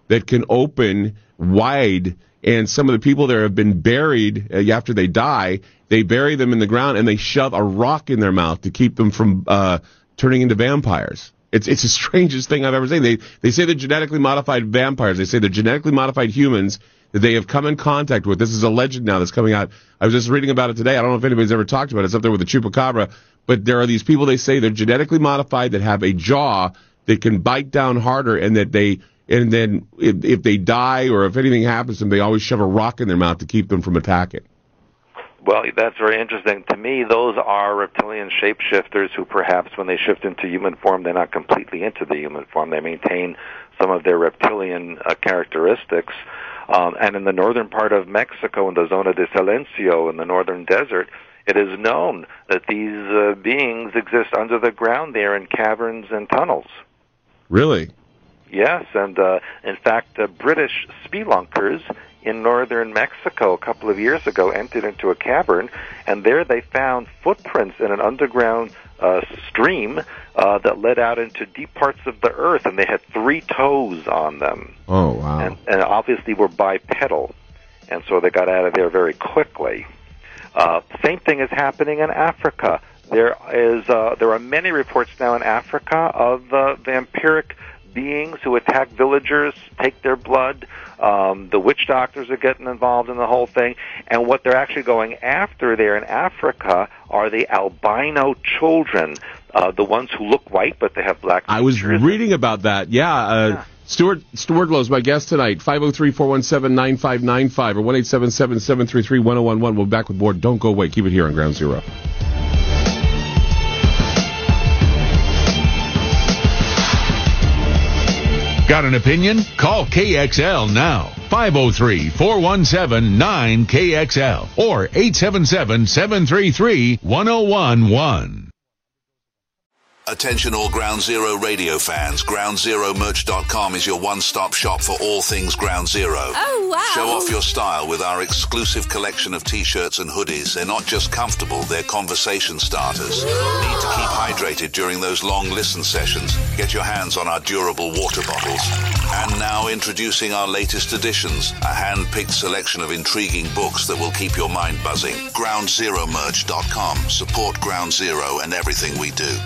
[SPEAKER 4] that can open wide. And some of the people there have been buried uh, after they die. They bury them in the ground and they shove a rock in their mouth to keep them from uh, turning into vampires. It's it's the strangest thing I've ever seen. They they say they're genetically modified vampires. They say they're genetically modified humans that they have come in contact with. This is a legend now that's coming out. I was just reading about it today. I don't know if anybody's ever talked about it. It's up there with the chupacabra. But there are these people they say they're genetically modified that have a jaw that can bite down harder and that they and then if, if they die or if anything happens to them, they always shove a rock in their mouth to keep them from attacking.
[SPEAKER 11] Well, that's very interesting. To me, those are reptilian shapeshifters who perhaps when they shift into human form, they're not completely into the human form. They maintain some of their reptilian uh, characteristics. Um, and in the northern part of Mexico, in the Zona de Silencio, in the northern desert, it is known that these uh, beings exist under the ground there in caverns and tunnels.
[SPEAKER 4] Really?
[SPEAKER 11] Yes, and uh, in fact, uh, British spelunkers in northern Mexico a couple of years ago entered into a cavern, and there they found footprints in an underground uh, stream uh, that led out into deep parts of the earth, and they had three toes on them,
[SPEAKER 4] Oh wow!
[SPEAKER 11] and, and obviously were bipedal, and so they got out of there very quickly. Uh, same thing is happening in Africa. There is uh, there are many reports now in Africa of uh, vampiric beings who attack villagers, take their blood. Um, the witch doctors are getting involved in the whole thing, and what they're actually going after there in Africa are the albino children, uh, the ones who look white but they have black.
[SPEAKER 4] I was reading about that. Yeah. Uh, Stewart Stuart Lowe is my guest tonight. 503-417-9595 or 1-877-733-1011. We'll be back with more. Don't go away. Keep it here on Ground Zero.
[SPEAKER 14] Got an opinion? Call KXL now. 503 417 9KXL or 877 733 1011.
[SPEAKER 73] Attention all Ground Zero radio fans. GroundZeroMerch.com is your one-stop shop for all things Ground Zero.
[SPEAKER 59] Oh, wow.
[SPEAKER 73] Show off your style with our exclusive collection of t-shirts and hoodies. They're not just comfortable, they're conversation starters. Need to keep hydrated during those long listen sessions? Get your hands on our durable water bottles. And now introducing our latest editions, a hand-picked selection of intriguing books that will keep your mind buzzing. GroundZeroMerch.com. Support Ground Zero and everything we do.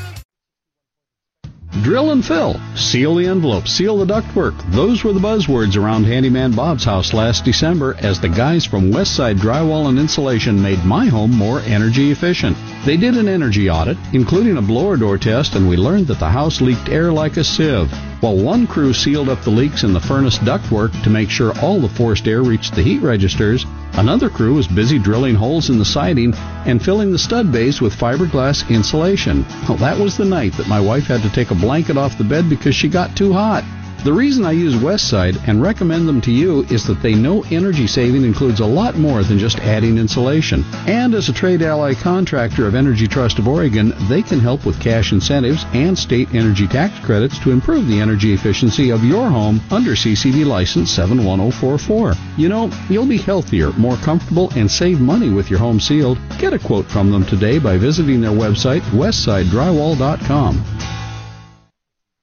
[SPEAKER 8] Drill and fill. Seal the envelope. Seal the ductwork. Those were the buzzwords around Handyman Bob's house last December as the guys from Westside Drywall and Insulation made my home more energy efficient. They did an energy audit, including a blower door test, and we learned that the house leaked air like a sieve. While one crew sealed up the leaks in the furnace ductwork to make sure all the forced air reached the heat registers, another crew was busy drilling holes in the siding and filling the stud base with fiberglass insulation. Well, that was the night that my wife had to take a blanket off the bed because she got too hot. The reason I use Westside and recommend them to you is that they know energy saving includes a lot more than just adding insulation. And as a trade ally contractor of Energy Trust of Oregon, they can help with cash incentives and state energy tax credits to improve the energy efficiency of your home under CCB license 71044. You know, you'll be healthier, more comfortable, and save money with your home sealed. Get a quote from them today by visiting their website, westsidedrywall.com.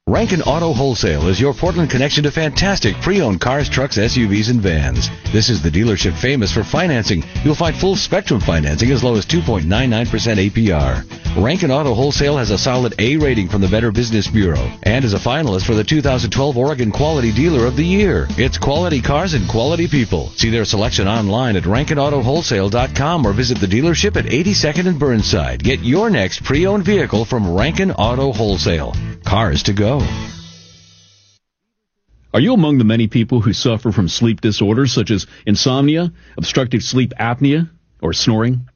[SPEAKER 12] Rankin Auto Wholesale is your Portland connection to fantastic pre-owned cars, trucks, SUVs, and vans. This is the dealership famous for financing. You'll find full spectrum financing as low as 2.99% APR. Rankin Auto Wholesale has a solid A rating from the Better Business Bureau and is a finalist for the 2012 Oregon Quality Dealer of the Year. It's quality cars and quality people. See their selection online at rankinautoWholesale.com or visit the dealership at 82nd and Burnside. Get your next pre-owned vehicle from Rankin Auto Wholesale. Cars to go.
[SPEAKER 87] Are you among the many people who suffer from sleep disorders such as insomnia, obstructive sleep apnea, or snoring?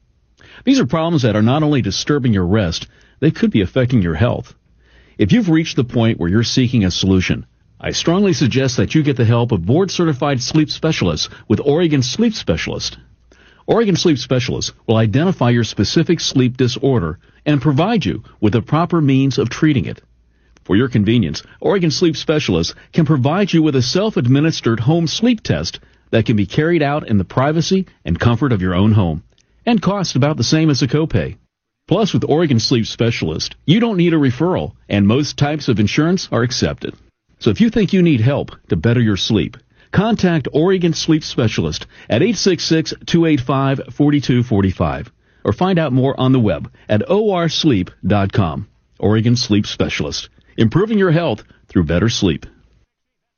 [SPEAKER 87] These are problems that are not only disturbing your rest, they could be affecting your health. If you've reached the point where you're seeking a solution, I strongly suggest that you get the help of board certified sleep specialists with Oregon Sleep Specialist. Oregon Sleep Specialist will identify your specific sleep disorder and provide you with the proper means of treating it. For your convenience, Oregon Sleep Specialists can provide you with a self-administered home sleep test that can be carried out in the privacy and comfort of your own home and cost about the same as a copay. Plus, with Oregon Sleep Specialist, you don't need a referral and most types of insurance are accepted. So if you think you need help to better your sleep, contact Oregon Sleep Specialist at 866-285-4245 or find out more on the web at orsleep.com. Oregon Sleep Specialist improving your health through better sleep.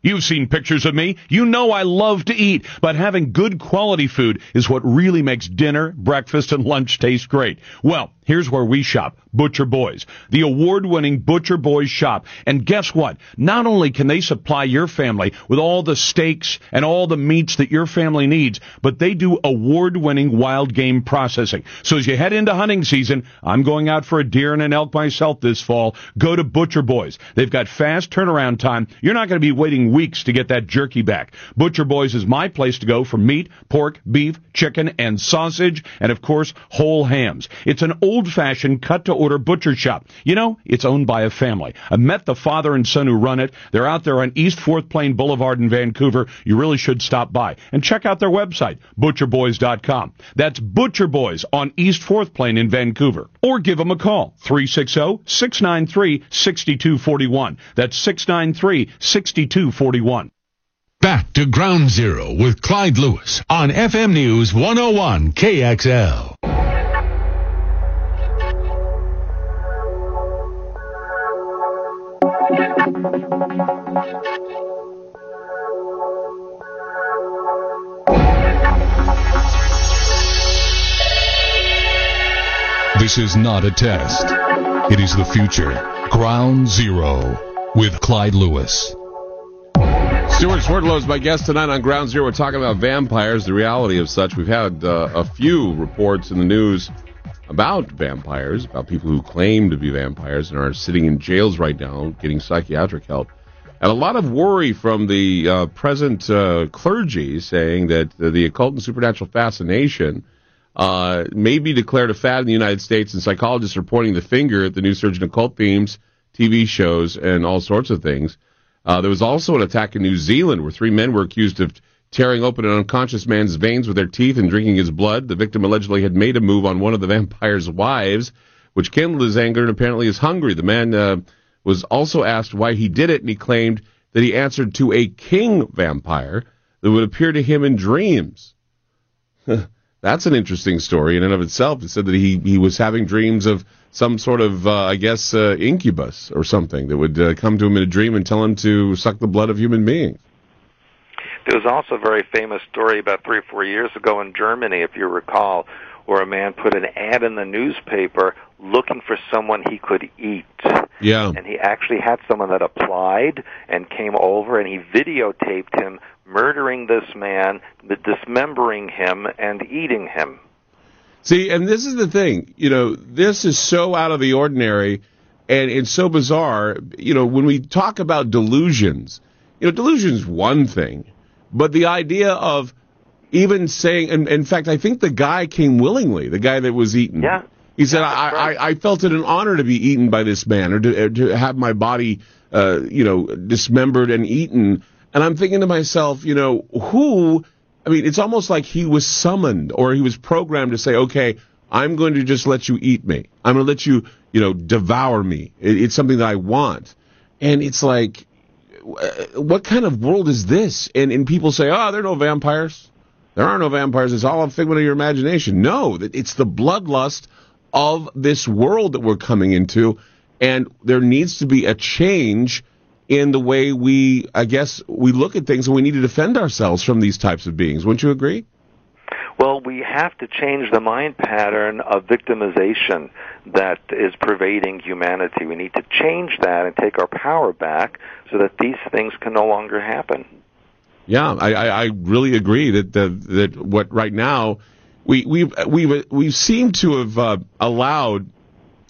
[SPEAKER 7] You've seen pictures of me. You know I love to eat, but having good quality food is what really makes dinner, breakfast, and lunch taste great. Well, here's where we shop. Butcher Boys, the award-winning Butcher Boys shop. And guess what? Not only can they supply your family with all the steaks and all the meats that your family needs, but they do award-winning wild game processing. So as you head into hunting season, I'm going out for a deer and an elk myself this fall. Go to Butcher Boys. They've got fast turnaround time. You're not going to be waiting weeks to get that jerky back. Butcher Boys is my place to go for meat, pork, beef, chicken, and sausage, and of course, whole hams. It's an old-fashioned cut-to order butcher shop. You know, it's owned by a family. I met the father and son who run it. They're out there on East 4th Plain Boulevard in Vancouver. You really should stop by and check out their website, butcherboys.com. That's Butcher Boys on East 4th Plain in Vancouver. Or give them a call, 360-693-6241. That's 693-6241.
[SPEAKER 14] Back to Ground Zero with Clyde Lewis on FM News 101 KXL. This is not a test. It is the future. Ground Zero with Clyde Lewis.
[SPEAKER 4] Stewart Swerdlow is my guest tonight on Ground Zero. We're talking about vampires, the reality of such. We've had uh, a few reports in the news about vampires, about people who claim to be vampires and are sitting in jails right now getting psychiatric help. And a lot of worry from the uh, present uh, clergy saying that the occult and supernatural fascination uh, may be declared a fad in the United States, and psychologists are pointing the finger at the new surge in occult themes, TV shows, and all sorts of things. Uh, there was also an attack in New Zealand where three men were accused of tearing open an unconscious man's veins with their teeth and drinking his blood. The victim allegedly had made a move on one of the vampire's wives, which kindled his anger and apparently is hungry. The man uh, was also asked why he did it, and he claimed that he answered to a king vampire that would appear to him in dreams. That's an interesting story in and of itself. It said that he, he was having dreams of some sort of, uh, I guess, uh, incubus or something that would uh, come to him in a dream and tell him to suck the blood of human beings.
[SPEAKER 11] There was also a very famous story about three or four years ago in Germany, if you recall, where a man put an ad in the newspaper looking for someone he could eat.
[SPEAKER 4] Yeah.
[SPEAKER 11] And he actually had someone that applied and came over and he videotaped him murdering this man, dismembering him, and eating him.
[SPEAKER 4] See, and this is the thing, you know, this is so out of the ordinary and it's so bizarre. You know, when we talk about delusions, you know, delusion's one thing, but the idea of even saying, and in fact, I think the guy came willingly, the guy that was eaten.
[SPEAKER 85] Yeah.
[SPEAKER 4] He said, I, I, I felt it an honor to be eaten by this man or to, to have my body, uh, you know, dismembered and eaten. And I'm thinking to myself, you know, who, I mean, it's almost like he was summoned or he was programmed to say, okay, I'm going to just let you eat me. I'm going to let you, you know, devour me. It, it's something that I want. And it's like, Uh, what kind of world is this? And, and people say, oh, there are no vampires. There are no vampires. It's all a figment of your imagination. No, it's the bloodlust of this world that we're coming into, and there needs to be a change in the way we, I guess, we look at things, and we need to defend ourselves from these types of beings. Wouldn't you agree?
[SPEAKER 85] Well, we have to change the mind pattern of victimization that is pervading humanity. We need to change that and take our power back so that these things can no longer happen.
[SPEAKER 4] Yeah, I, I, really agree that the, that what right now we we we we seem to have uh, allowed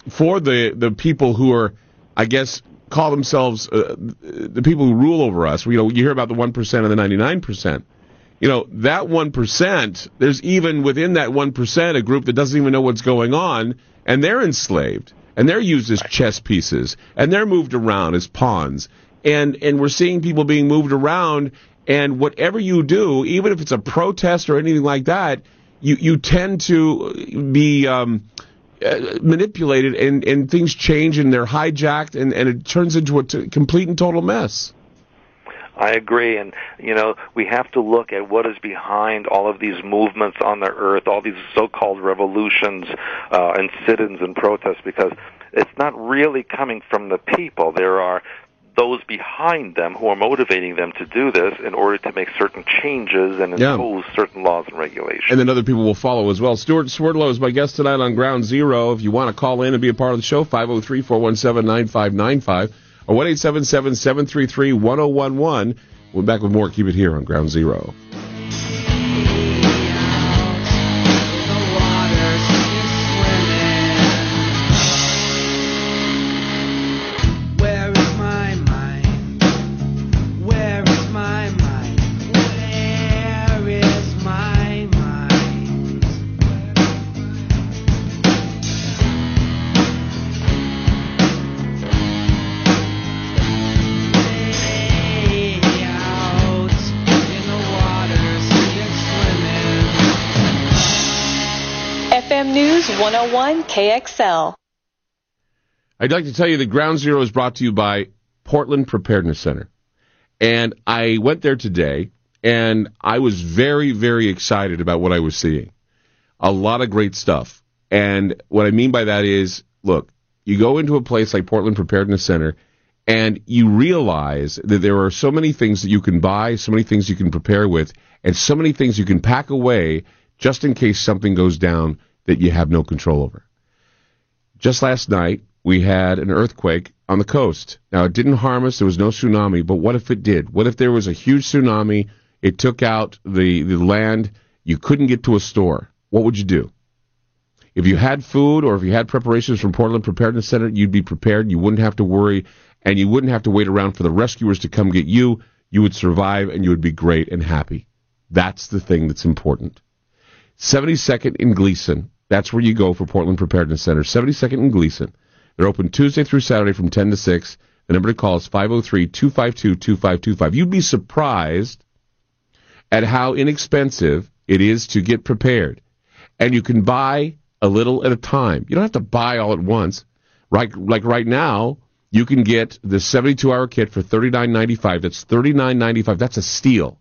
[SPEAKER 4] for the the people who are, I guess, call themselves uh, the people who rule over us. You know, you hear about the one percent and the ninety nine percent. You know, that one percent. There's even within that one percent a group that doesn't even know what's going on, and they're enslaved, and they're used as chess pieces, and they're moved around as pawns, and and we're seeing people being moved around. And whatever you do, even if it's a protest or anything like that, you you tend to be um, uh, manipulated and, and things change and they're hijacked and, and it turns into a t- complete and total mess.
[SPEAKER 85] I agree, and you know we have to look at what is behind all of these movements on the earth, all these so-called revolutions uh, and sit-ins and protests, because it's not really coming from the people. There are those behind them who are motivating them to do this in order to make certain changes and impose yeah. certain laws and regulations.
[SPEAKER 4] And then other people will follow as well. Stewart Swerdlow is my guest tonight on Ground Zero. If you want to call in and be a part of the show, 503 417 9595 or 1 733 1011. We'll be back with more. Keep it here on Ground Zero.
[SPEAKER 88] 1061 KXL.
[SPEAKER 4] I'd like to tell you that Ground Zero is brought to you by Portland Preparedness Center. And I went there today and I was very, very excited about what I was seeing. A lot of great stuff. And what I mean by that is look, you go into a place like Portland Preparedness Center and you realize that there are so many things that you can buy, so many things you can prepare with, and so many things you can pack away just in case something goes down that you have no control over. Just last night, we had an earthquake on the coast. Now, it didn't harm us. There was no tsunami, but what if it did? What if there was a huge tsunami? It took out the, the land. You couldn't get to a store. What would you do? If you had food or if you had preparations from Portland Preparedness Center, you'd be prepared. You wouldn't have to worry, and you wouldn't have to wait around for the rescuers to come get you. You would survive, and you would be great and happy. That's the thing that's important. 72nd in Gleason. That's where you go for Portland Preparedness Center. 72nd in Gleason. They're open Tuesday through Saturday from 10 to 6. The number to call is 503-252-2525. You'd be surprised at how inexpensive it is to get prepared. And you can buy a little at a time. You don't have to buy all at once. Right, like right now, you can get the 72-hour kit for $39.95. That's $39.95. That's a steal.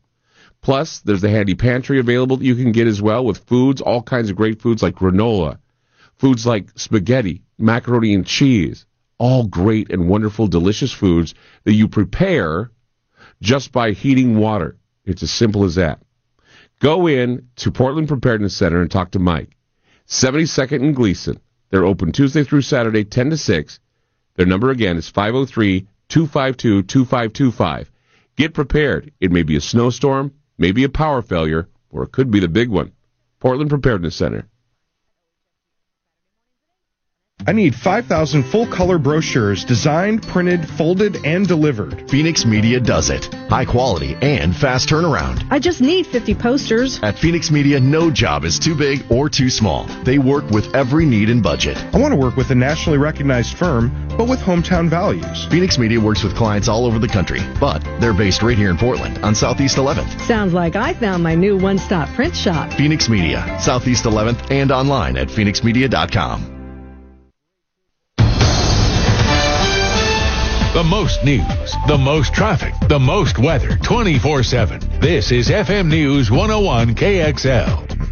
[SPEAKER 4] Plus, there's the handy pantry available that you can get as well with foods, all kinds of great foods like granola, foods like spaghetti, macaroni and cheese, all great and wonderful, delicious foods that you prepare just by heating water. It's as simple as that. Go in to Portland Preparedness Center and talk to Mike. 72nd and Gleason. They're open Tuesday through Saturday, 10 to 6. Their number again is 503 252 2525. Get prepared. It may be a snowstorm, maybe a power failure, or it could be the big one. Portland Preparedness Center.
[SPEAKER 89] I need 5,000 full color brochures designed, printed, folded, and delivered.
[SPEAKER 90] Phoenix Media does it. High quality and fast turnaround.
[SPEAKER 91] I just need 50 posters.
[SPEAKER 90] At Phoenix Media, no job is too big or too small. They work with every need and budget.
[SPEAKER 89] I want to work with a nationally recognized firm, but with hometown values.
[SPEAKER 90] Phoenix Media works with clients all over the country, but they're based right here in Portland on Southeast 11th.
[SPEAKER 91] Sounds like I found my new one stop print shop.
[SPEAKER 90] Phoenix Media, Southeast 11th, and online at phoenixmedia.com.
[SPEAKER 14] Most news, the most traffic, the most weather 24 7. This is FM News 101 KXL.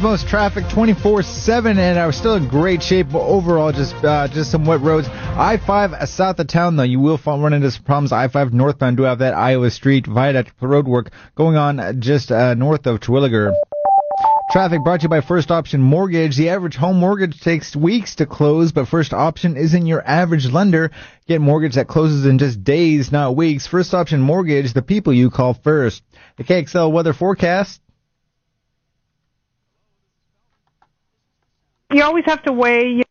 [SPEAKER 41] Most traffic 24/7, and I was still in great shape overall. Just uh, just some wet roads. I-5 south of town, though, you will run into some problems. I-5 northbound do have that Iowa Street viaduct road work going on just uh, north of Terwilliger. Traffic brought to you by First Option Mortgage. The average home mortgage takes weeks to close, but First Option isn't your average lender. Get mortgage that closes in just days, not weeks. First Option Mortgage, the people you call first. The KXL weather forecast.
[SPEAKER 92] You always have to weigh.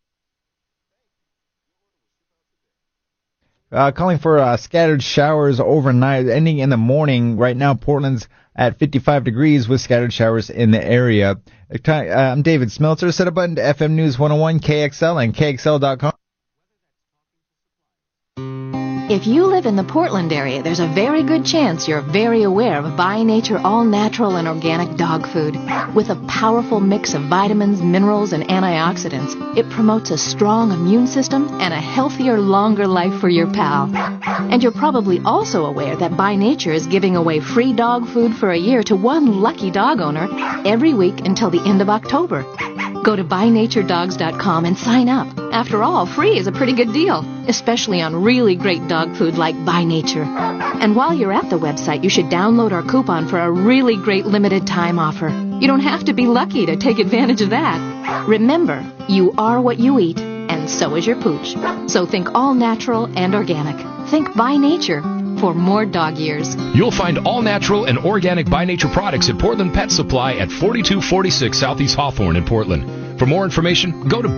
[SPEAKER 41] Uh, calling for uh, scattered showers overnight, ending in the morning. Right now, Portland's at 55 degrees with scattered showers in the area. Uh, I'm David Smeltzer. Set a button to FM News 101 KXL and KXL.com.
[SPEAKER 13] If you live in the Portland area, there's a very good chance you're very aware of By Nature all natural and organic dog food. With a powerful mix of vitamins, minerals, and antioxidants, it promotes a strong immune system and a healthier, longer life for your pal. And you're probably also aware that By Nature is giving away free dog food for a year to one lucky dog owner every week until the end of October. Go to bynaturedogs.com and sign up. After all, free is a pretty good deal, especially on really great dog food like By Nature. And while you're at the website, you should download our coupon for a really great limited time offer. You don't have to be lucky to take advantage of that. Remember, you are what you eat, and so is your pooch. So think all natural and organic. Think By Nature for more dog years.
[SPEAKER 12] You'll find all natural and organic by nature products at Portland Pet Supply at 4246 Southeast Hawthorne in Portland. For more information, go to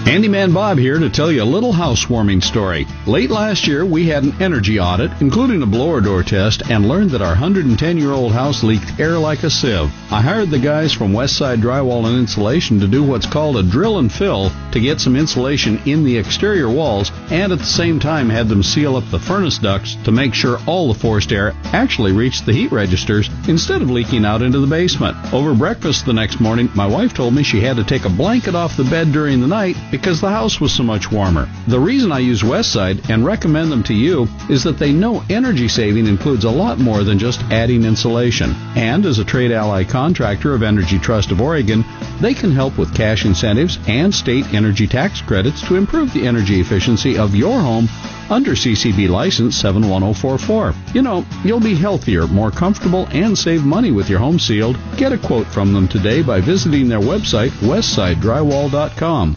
[SPEAKER 12] bynaturedogs.com.
[SPEAKER 8] Handyman Bob here to tell you a little housewarming story. Late last year, we had an energy audit, including a blower door test, and learned that our 110 year old house leaked air like a sieve. I hired the guys from Westside Drywall and Insulation to do what's called a drill and fill to get some insulation in the exterior walls, and at the same time had them seal up the furnace ducts to make sure all the forced air actually reached the heat registers instead of leaking out into the basement. Over breakfast the next morning, my wife told me she had to take a blanket off the bed during the night because the house was so much warmer. The reason I use Westside and recommend them to you is that they know energy saving includes a lot more than just adding insulation. And as a trade ally contractor of Energy Trust of Oregon, they can help with cash incentives and state energy tax credits to improve the energy efficiency of your home under CCB license 71044. You know, you'll be healthier, more comfortable, and save money with your home sealed. Get a quote from them today by visiting their website, westsidedrywall.com.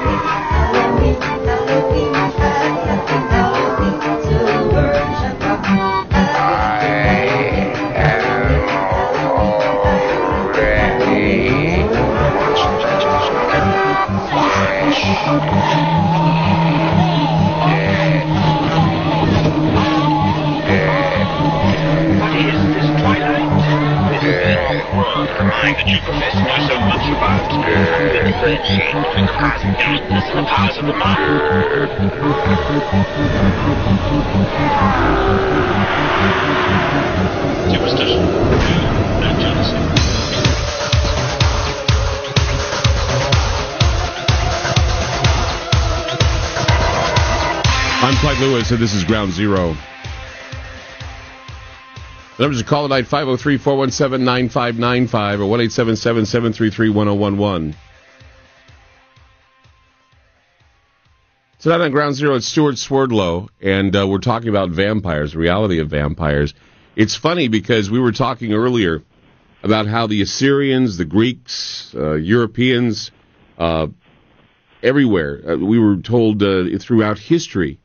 [SPEAKER 14] I'm Clyde Lewis, and
[SPEAKER 93] this
[SPEAKER 4] is Ground Zero. The numbers to call tonight 503 417 9595 or 1 733 1011. Tonight on Ground Zero, it's Stewart Swerdlow, and uh, we're talking about vampires, reality of vampires. It's funny because we were talking earlier about how the Assyrians, the Greeks, uh, Europeans, uh, everywhere, uh, we were told uh, throughout history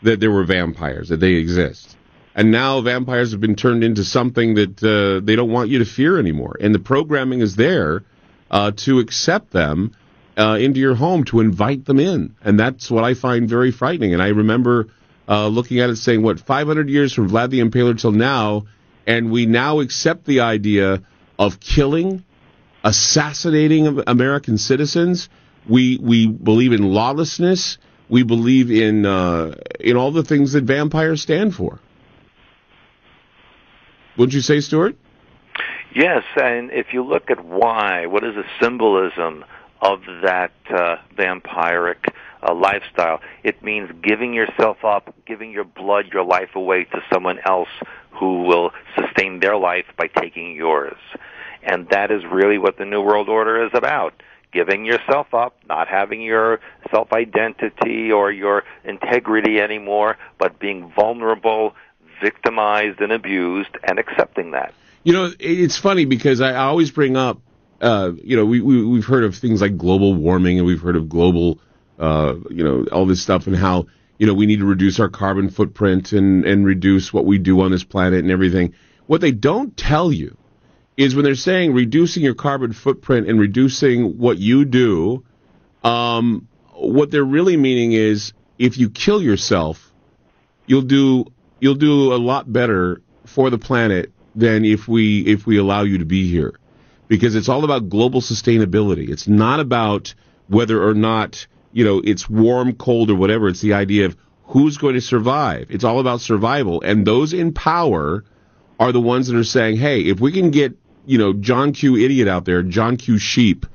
[SPEAKER 4] that there were vampires, that they exist. And now vampires have been turned into something that uh, they don't want you to fear anymore. And the programming is there uh, to accept them uh, into your home, to invite them in. And that's what I find very frightening. And I remember uh, looking at it saying, what, 500 years from Vlad the Impaler till now, and we now accept the idea of killing, assassinating American citizens. We, we believe in lawlessness. We believe in, uh, in all the things that vampires stand for. Wouldn't you say, Stewart?
[SPEAKER 11] Yes, and if you look at why, what is the symbolism of that uh, vampiric uh, lifestyle? It means giving yourself up, giving your blood, your life away to someone else who will sustain their life by taking yours. And that is really what the New World Order is about. Giving yourself up, not having your self identity or your integrity anymore, but being vulnerable, victimized, and abused, and accepting that.
[SPEAKER 4] You know, it's funny because I always bring up, uh, you know, we, we we've heard of things like global warming, and we've heard of global, uh, you know, all this stuff, and how you know we need to reduce our carbon footprint and and reduce what we do on this planet and everything. What they don't tell you is when they're saying reducing your carbon footprint and reducing what you do, um, what they're really meaning is if you kill yourself, you'll do you'll do a lot better for the planet than if we if we allow you to be here, because it's all about global sustainability. It's not about whether or not you know it's warm, cold, or whatever. It's the idea of who's going to survive. It's all about survival, and those in power are the ones that are saying, "Hey, if we can get you know John Q. Idiot out there, John Q. Sheep."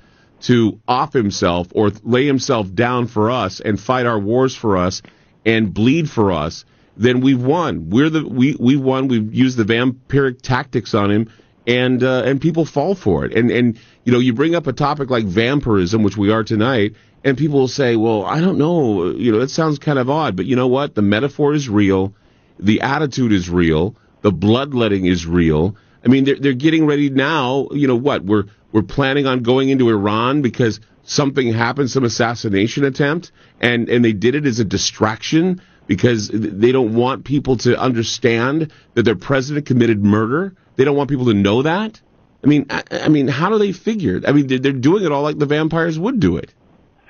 [SPEAKER 4] To off himself or lay himself down for us and fight our wars for us and bleed for us, then we've won. We're the we we won. We've used the vampiric tactics on him, and uh, and people fall for it. And and you know you bring up a topic like vampirism, which we are tonight, and people will say, well, I don't know, you know, that sounds kind of odd, but you know what? The metaphor is real, the attitude is real, the bloodletting is real. I mean, they're they're getting ready now. You know what? We're we're planning on going into Iran because something happened, some assassination attempt, and and they did it as a distraction because they don't want people to understand that their president committed murder. They don't want people to know that. I mean, I, I mean, how do they figure? I mean, they're, they're doing it all like the vampires would do it.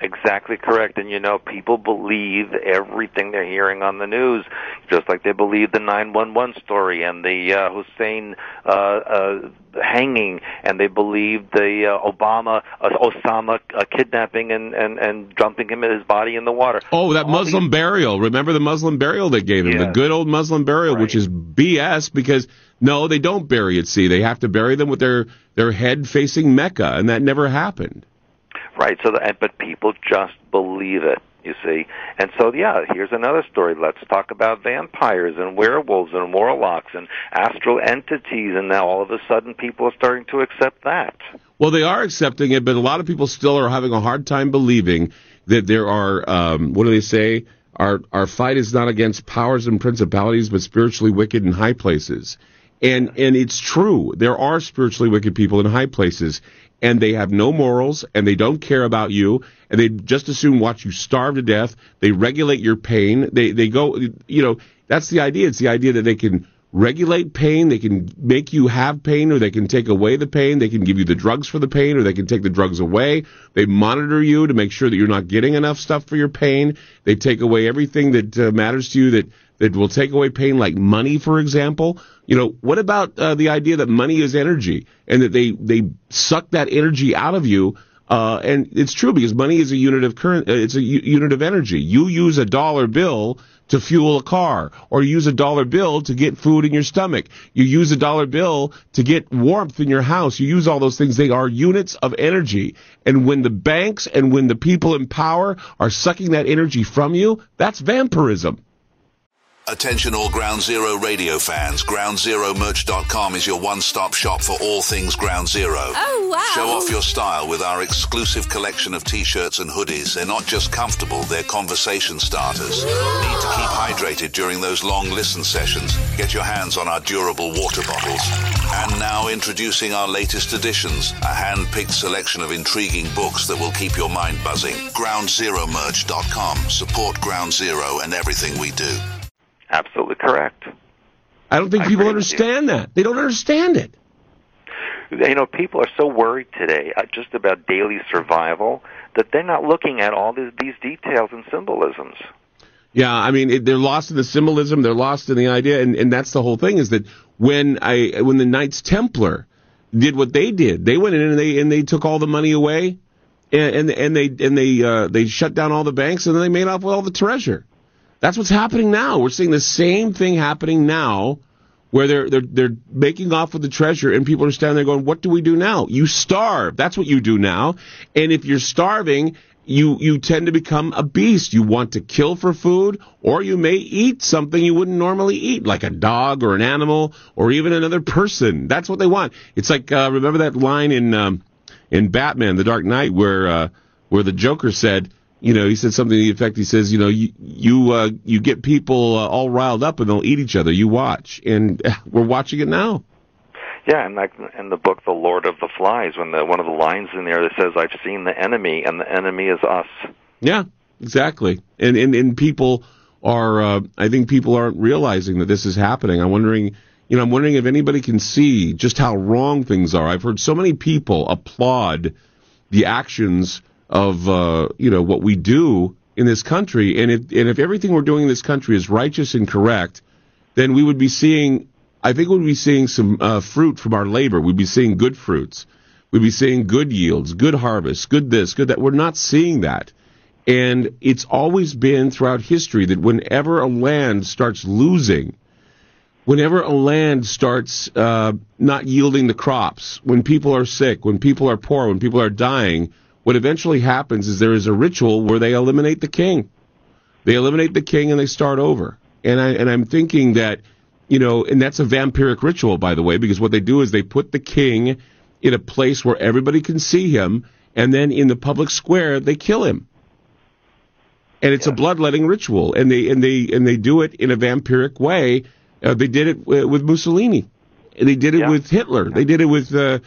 [SPEAKER 11] Exactly correct. And you know, people believe everything they're hearing on the news, just like they believe the 911 story and the uh, Hussein uh, uh, hanging, and they believe the uh, Obama, uh, Osama uh, kidnapping and, and, and dumping him in his body in the water.
[SPEAKER 4] Oh, that Muslim these... burial. Remember the Muslim burial they gave him?
[SPEAKER 11] Yeah.
[SPEAKER 4] The good old Muslim burial,
[SPEAKER 11] right.
[SPEAKER 4] which is BS because no, they don't bury at sea. They have to bury them with their, their head facing Mecca, and that never happened
[SPEAKER 11] right? So, that, but people just believe it. You see, and so yeah, here's another story. Let's talk about vampires and werewolves and warlocks and astral entities, and now all of a sudden people are starting to accept that.
[SPEAKER 4] Well, they are accepting it, but a lot of people still are having a hard time believing that there are. Um, what do they say? Our our fight is not against powers and principalities, but spiritually wicked in high places. And and it's true. There are spiritually wicked people in high places and they have no morals and they don't care about you and they just assume watch you starve to death. They regulate your pain. They they go you know, that's the idea. It's the idea that they can regulate pain, they can make you have pain or they can take away the pain, they can give you the drugs for the pain or they can take the drugs away. They monitor you to make sure that you're not getting enough stuff for your pain. They take away everything that uh, matters to you that that will take away pain, like money, for example. You know, what about uh, the idea that money is energy and that they they suck that energy out of you? Uh, and it's true because money is a unit of current. Uh, it's a u- unit of energy. You use a dollar bill to fuel a car, or use a dollar bill to get food in your stomach. You use a dollar bill to get warmth in your house. You use all those things. They are units of energy. And when the banks and when the people in power are sucking that energy from you, that's vampirism.
[SPEAKER 73] Attention all Ground Zero radio fans. GroundZeroMerch.com is your one-stop shop for all things Ground Zero.
[SPEAKER 94] Oh, wow.
[SPEAKER 73] Show off your style with our exclusive collection of t-shirts and hoodies. They're not just comfortable, they're conversation starters. Need to keep hydrated during those long listen sessions? Get your hands on our durable water bottles. And now introducing our latest editions, a hand-picked selection of intriguing books that will keep your mind buzzing. GroundZeroMerch.com. Support Ground Zero and everything we do.
[SPEAKER 85] Absolutely correct.
[SPEAKER 4] I don't think people understand that. They don't understand it.
[SPEAKER 85] You know, people are so worried today uh, just about daily survival that they're not looking at all these, these details and symbolisms.
[SPEAKER 4] Yeah, I mean, it, they're lost in the symbolism. They're lost in the idea, and, and that's the whole thing. Is that when I when the Knights Templar did what they did, they went in and they and they took all the money away, and and, and they and they uh, they shut down all the banks, and then they made off with all the treasure. That's what's happening now. We're seeing the same thing happening now, where they're they're they're making off with the treasure, and people are standing there going, "What do we do now?" You starve. That's what you do now. And if you're starving, you you tend to become a beast. You want to kill for food, or you may eat something you wouldn't normally eat, like a dog or an animal or even another person. That's what they want. It's like uh, remember that line in um, in Batman: The Dark Knight where uh, where the Joker said you know, he said something to the effect. He says, you know, you you uh, you get people uh, all riled up and they'll eat each other. You watch, and we're watching it now.
[SPEAKER 85] Yeah, and like in the book, The Lord of the Flies, when the one of the lines in there that says, "I've seen the enemy, and the enemy is us."
[SPEAKER 4] Yeah, exactly. And and and people are, uh, I think people aren't realizing that this is happening. I'm wondering, you know, I'm wondering if anybody can see just how wrong things are. I've heard so many people applaud the actions of uh, you know what we do in this country, and if and if everything we're doing in this country is righteous and correct, then we would be seeing. I think we'd be seeing some uh, fruit from our labor. We'd be seeing good fruits. We'd be seeing good yields, good harvests, good this, good that. We're not seeing that. And it's always been throughout history that whenever a land starts losing, whenever a land starts uh, not yielding the crops, when people are sick, when people are poor, when people are dying, what eventually happens is there is a ritual where they eliminate the king. They eliminate the king and they start over. And I and I'm thinking that, you know, and that's a vampiric ritual, by the way, because what they do is they put the king in a place where everybody can see him, and then in the public square they kill him. And it's yeah. a bloodletting ritual, and they and they and they do it in a vampiric way. Uh, they did it with Mussolini. They did it yeah. with Hitler. They did it with. Uh,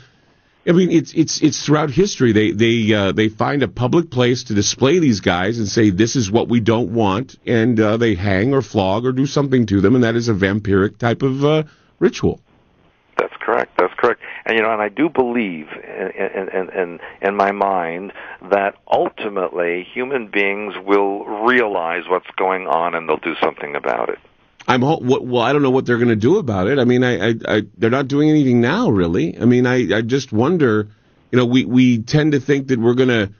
[SPEAKER 4] I mean, it's it's it's throughout history. They they uh, they find a public place to display these guys and say this is what we don't want, and uh, they hang or flog or do something to them, and that is a vampiric type of uh, ritual.
[SPEAKER 85] That's correct. That's correct. And you know, and I do believe in in in, in my mind that ultimately human beings will realize what's going on and they'll do something about it.
[SPEAKER 4] I'm well. I don't know what they're going to do about it. I mean, I, I, I, they're not doing anything now, really. I mean, I, I just wonder. You know, we we tend to think that we're going to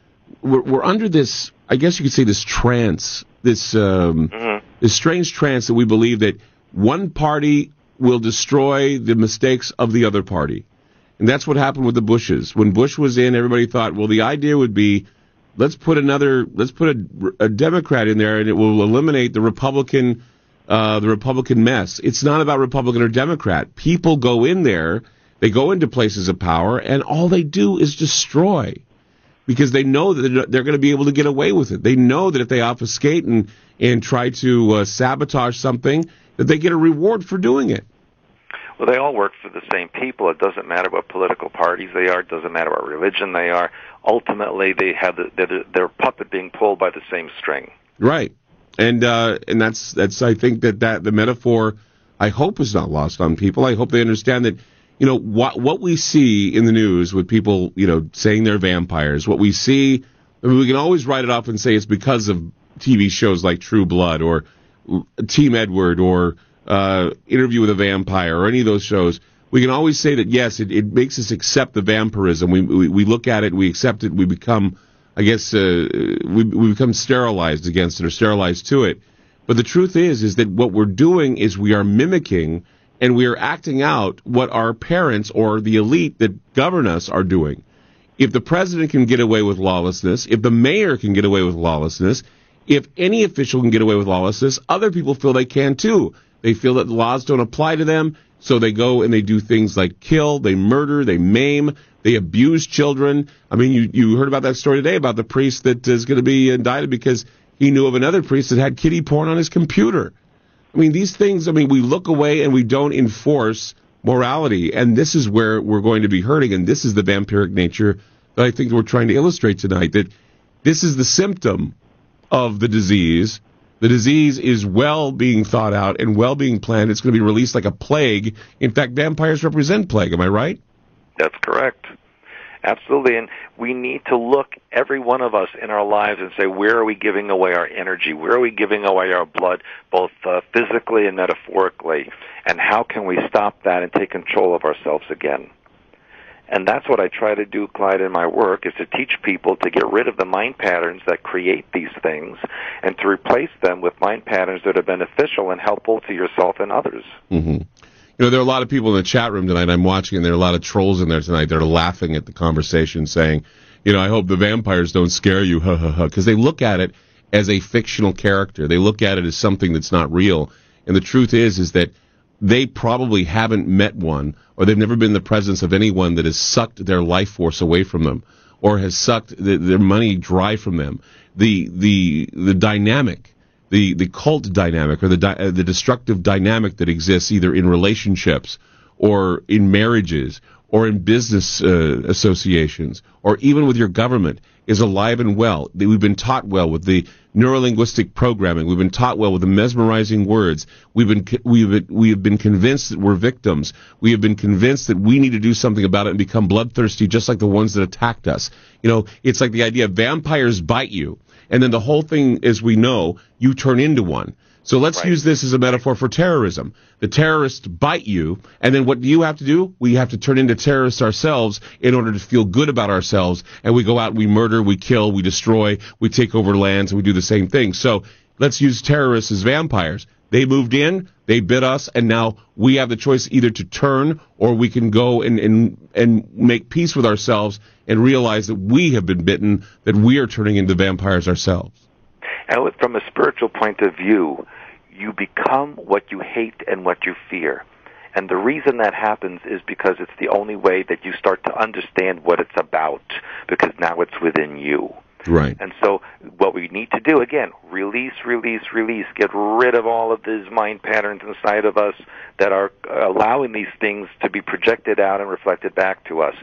[SPEAKER 4] we're, we're under this. I guess you could say this trance, this um, mm-hmm. this strange trance that we believe that one party will destroy the mistakes of the other party, and that's what happened with the Bushes. When Bush was in, everybody thought, well, the idea would be let's put another, let's put a, a Democrat in there, and it will eliminate the Republican uh, the Republican mess. It's not about Republican or Democrat. People go in there, they go into places of power, and all they do is destroy because they know that they're going to be able to get away with it. They know that if they obfuscate and and try to uh, sabotage something, that they get a reward for doing it.
[SPEAKER 85] Well, they all work for the same people. It doesn't matter what political parties they are. It doesn't matter what religion they are. Ultimately, they have the, they're, they're puppet being pulled by the same string.
[SPEAKER 4] Right and uh, and that's that's I think that that the metaphor I hope is not lost on people. I hope they understand that you know what what we see in the news with people you know saying they're vampires. What we see, I mean, we can always write it off and say it's because of TV shows like True Blood or Team Edward or uh, Interview with a Vampire or any of those shows. We can always say that yes, it, it makes us accept the vampirism. We, we we look at it, we accept it, we become I guess uh, we, we become sterilized against it or sterilized to it. But the truth is, is that what we're doing is we are mimicking and we are acting out what our parents or the elite that govern us are doing. If the president can get away with lawlessness, if the mayor can get away with lawlessness, if any official can get away with lawlessness, other people feel they can too. They feel that the laws don't apply to them, so they go and they do things like kill, they murder, they maim, they abuse children. I mean, you, you heard about that story today about the priest that is going to be indicted because he knew of another priest that had kiddie porn on his computer. I mean, these things, I mean, we look away and we don't enforce morality, and this is where we're going to be hurting, and this is the vampiric nature that I think we're trying to illustrate tonight, that this is the symptom of the disease. The disease is well being thought out and well being planned. It's going to be released like a plague. In fact, vampires represent plague. Am I right?
[SPEAKER 11] That's correct. Absolutely. And we need to look, every one of us in our lives, and say, where are we giving away our energy? Where are we giving away our blood, both uh, physically and metaphorically? And how can we stop that and take control of ourselves again? And that's what I try to do, Clyde, in my work, is to teach people to get rid of the mind patterns that create these things and to replace them with mind patterns that are beneficial and helpful to yourself and others.
[SPEAKER 4] Mm-hmm. You know, there are a lot of people in the chat room tonight. I'm watching, and there are a lot of trolls in there tonight. They're laughing at the conversation, saying, "You know, I hope the vampires don't scare you," ha ha ha, because they look at it as a fictional character. They look at it as something that's not real. And the truth is, is that they probably haven't met one, or they've never been in the presence of anyone that has sucked their life force away from them, or has sucked the, their money dry from them. The the the dynamic the the cult dynamic or the di- uh, the destructive dynamic that exists either in relationships or in marriages or in business uh, associations or even with your government is alive and well. We've been taught well with the neurolinguistic programming. We've been taught well with the mesmerizing words. We've been we've been, we have been convinced that we're victims. We have been convinced that we need to do something about it and become bloodthirsty, just like the ones that attacked us. You know, it's like the idea of vampires bite you and then the whole thing, as we know, you turn into one. So let's right. use this as a metaphor for terrorism. The terrorists bite you, and then what do you have to do? We have to turn into terrorists ourselves in order to feel good about ourselves, and we go out, we murder, we kill, we destroy, we take over lands, and we do the same thing. So let's use terrorists as vampires. They moved in, they bit us, and now we have the choice either to turn or we can go and, and, and make peace with ourselves and realize that we have been bitten, that we are turning into vampires ourselves.
[SPEAKER 11] And from a spiritual point of view, you become what you hate and what you fear. And the reason that happens is because it's the only way that you start to understand what it's about, because now it's within you.
[SPEAKER 4] Right.
[SPEAKER 11] And so what we need to do again, release, release, release, get rid of all of these mind patterns inside of us that are allowing these things to be projected out and reflected back to us.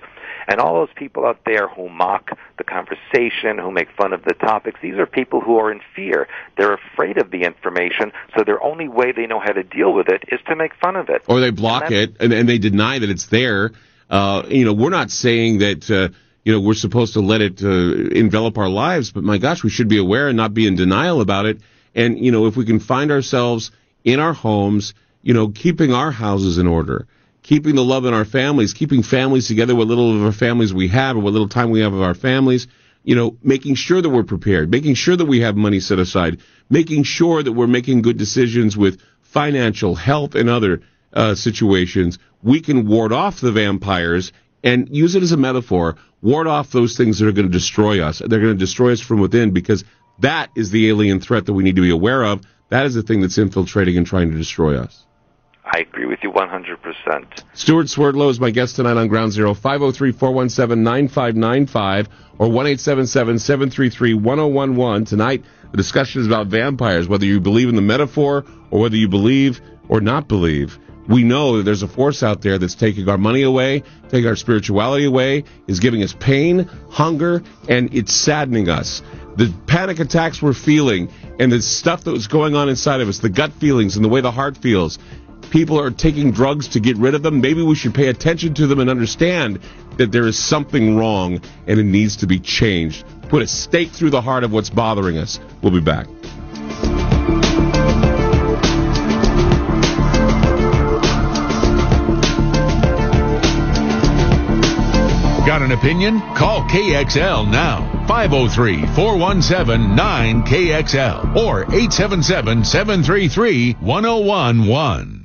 [SPEAKER 11] And all those people out there who mock the conversation, who make fun of the topics, these are people who are in fear. They're afraid of the information, so their only way they know how to deal with it is to make fun of it.
[SPEAKER 4] Or they block and it and, and, they deny that it's there. Uh, you know, we're not saying that. Uh, you know, we're supposed to let it uh, envelop our lives, but my gosh, we should be aware and not be in denial about it. And, you know, if we can find ourselves in our homes, you know, keeping our houses in order, keeping the love in our families, keeping families together, what little of our families we have, or what little time we have of our families, you know, making sure that we're prepared, making sure that we have money set aside, making sure that we're making good decisions with financial, health, and other uh, situations, we can ward off the vampires and use it as a metaphor, ward off those things that are going to destroy us. They're going to destroy us from within because that is the alien threat that we need to be aware of. That is the thing that's infiltrating and trying to destroy us.
[SPEAKER 11] I agree with you 100%.
[SPEAKER 4] Stewart Swerdlow is my guest tonight on Ground Zero, 503-417-9595 or 1-877-733-1011. Tonight, the discussion is about vampires, whether you believe in the metaphor or whether you believe or not believe. We know that there's a force out there that's taking our money away, taking our spirituality away, is giving us pain, hunger, and it's saddening us. The panic attacks we're feeling and the stuff that was going on inside of us, the gut feelings and the way the heart feels, people are taking drugs to get rid of them, maybe we should pay attention to them and understand that there is something wrong and it needs to be changed. Put a stake through the heart of what's bothering us. We'll be back.
[SPEAKER 14] Got an opinion? Call KXL now. 503 417 9KXL or 877 733 1011.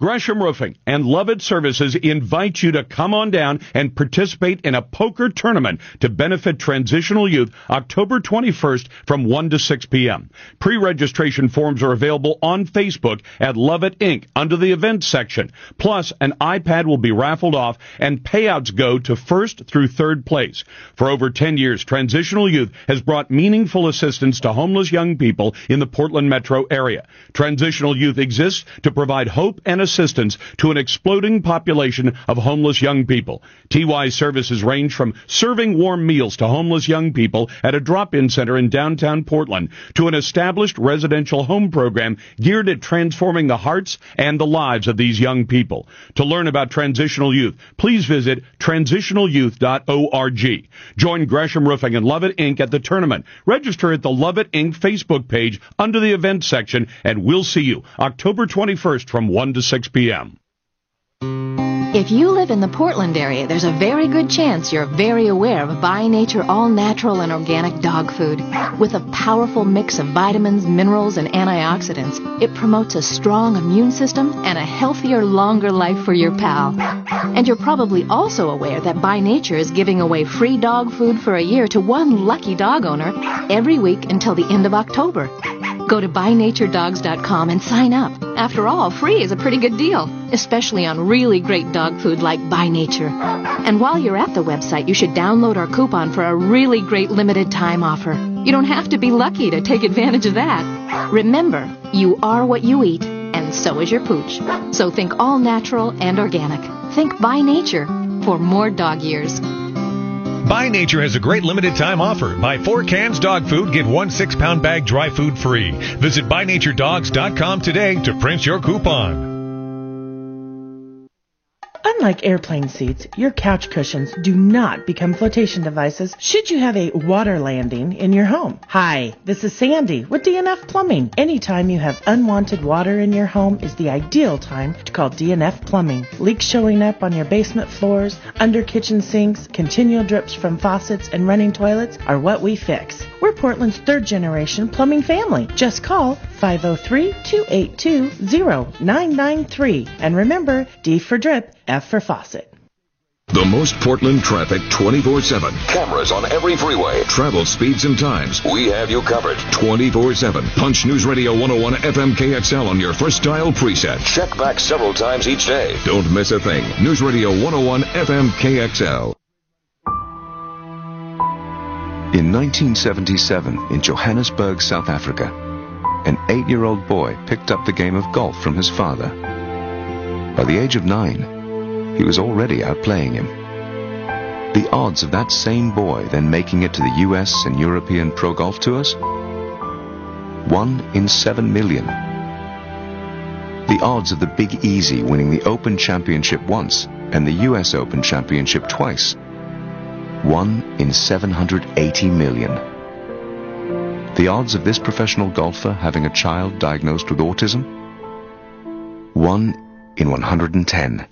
[SPEAKER 7] Gresham Roofing and Lovett Services invite you to come on down and participate in a poker tournament to benefit transitional youth October 21st from 1 to 6 p.m. Pre-registration forms are available on Facebook at Lovett Inc. under the events section. Plus, an iPad will be raffled off and payouts go to first through third place. For over 10 years, Transitional Youth has brought meaningful assistance to homeless young people in the Portland metro area. Transitional Youth exists to provide hope and assistance to an exploding population of homeless young people. TY services range from serving warm meals to homeless young people at a drop-in center in downtown Portland to an established residential home program geared at transforming the hearts and the lives of these young people. To learn about Transitional Youth, please visit transitionalyouth.org. Join Gresham Roofing and Lovett Inc. at the tournament. Register at the Lovett Inc. Facebook page under the events section and we'll see you October 21st from 1 to 6 p.m.
[SPEAKER 13] If you live in the Portland area, there's a very good chance you're very aware of By Nature all natural and organic dog food. With a powerful mix of vitamins, minerals, and antioxidants, it promotes a strong immune system and a healthier, longer life for your pal. And you're probably also aware that By Nature is giving away free dog food for a year to one lucky dog owner every week until the end of October. Go to bynaturedogs.com and sign up. After all, free is a pretty good deal, especially on really great dog food like By Nature. And while you're at the website, you should download our coupon for a really great limited time offer. You don't have to be lucky to take advantage of that. Remember, you are what you eat, and so is your pooch. So think all natural and organic. Think By Nature for more dog years.
[SPEAKER 95] By Nature has a great limited time offer. Buy four cans dog food, get one six pound bag dry food free. Visit ByNatureDogs.com today to print your coupon.
[SPEAKER 9] Unlike airplane seats, your couch cushions do not become flotation devices should you have a water landing in your home. Hi, this is Sandy with DNF Plumbing. Anytime you have unwanted water in your home is the ideal time to call DNF Plumbing. Leaks showing up on your basement floors, under kitchen sinks, continual drips from faucets, and running toilets are what we fix. We're Portland's third generation plumbing family. Just call 503 282 0993. And remember, D for drip, F for faucet.
[SPEAKER 47] The most Portland traffic 24 7. Cameras on every freeway. Travel speeds and times. We have you covered 24 7. Punch News Radio 101 FM KXL on your first dial preset. Check back several times each day. Don't miss a thing. News Radio 101 FM KXL.
[SPEAKER 50] In 1977, in Johannesburg, South Africa, an eight year old boy picked up the game of golf from his father. By the age of nine, he was already outplaying him. The odds of that same boy then making it to the US and European Pro Golf Tours? One in seven million. The odds of the Big Easy winning the Open Championship once and the US Open Championship twice? One in 780 million. The odds of this professional golfer having a child diagnosed with autism? One in 110.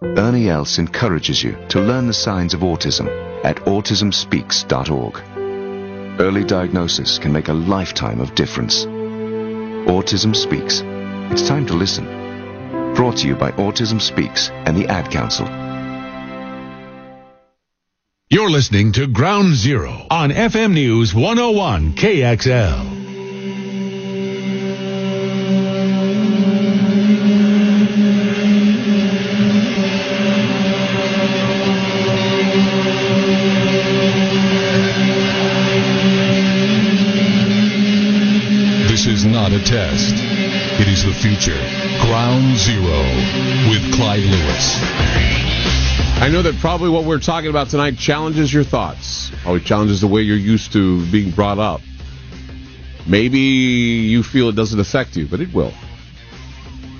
[SPEAKER 50] Ernie Els encourages you to learn the signs of autism at autismspeaks.org. Early diagnosis can make a lifetime of difference. Autism Speaks. It's time to listen. Brought to you by Autism Speaks and the Ad Council.
[SPEAKER 14] You're listening to Ground Zero on FM News 101 KXL. Future. Ground Zero with Clyde Lewis.
[SPEAKER 4] I know that probably what we're talking about tonight challenges your thoughts. Probably challenges the way you're used to being brought up. Maybe you feel it doesn't affect you, but it will.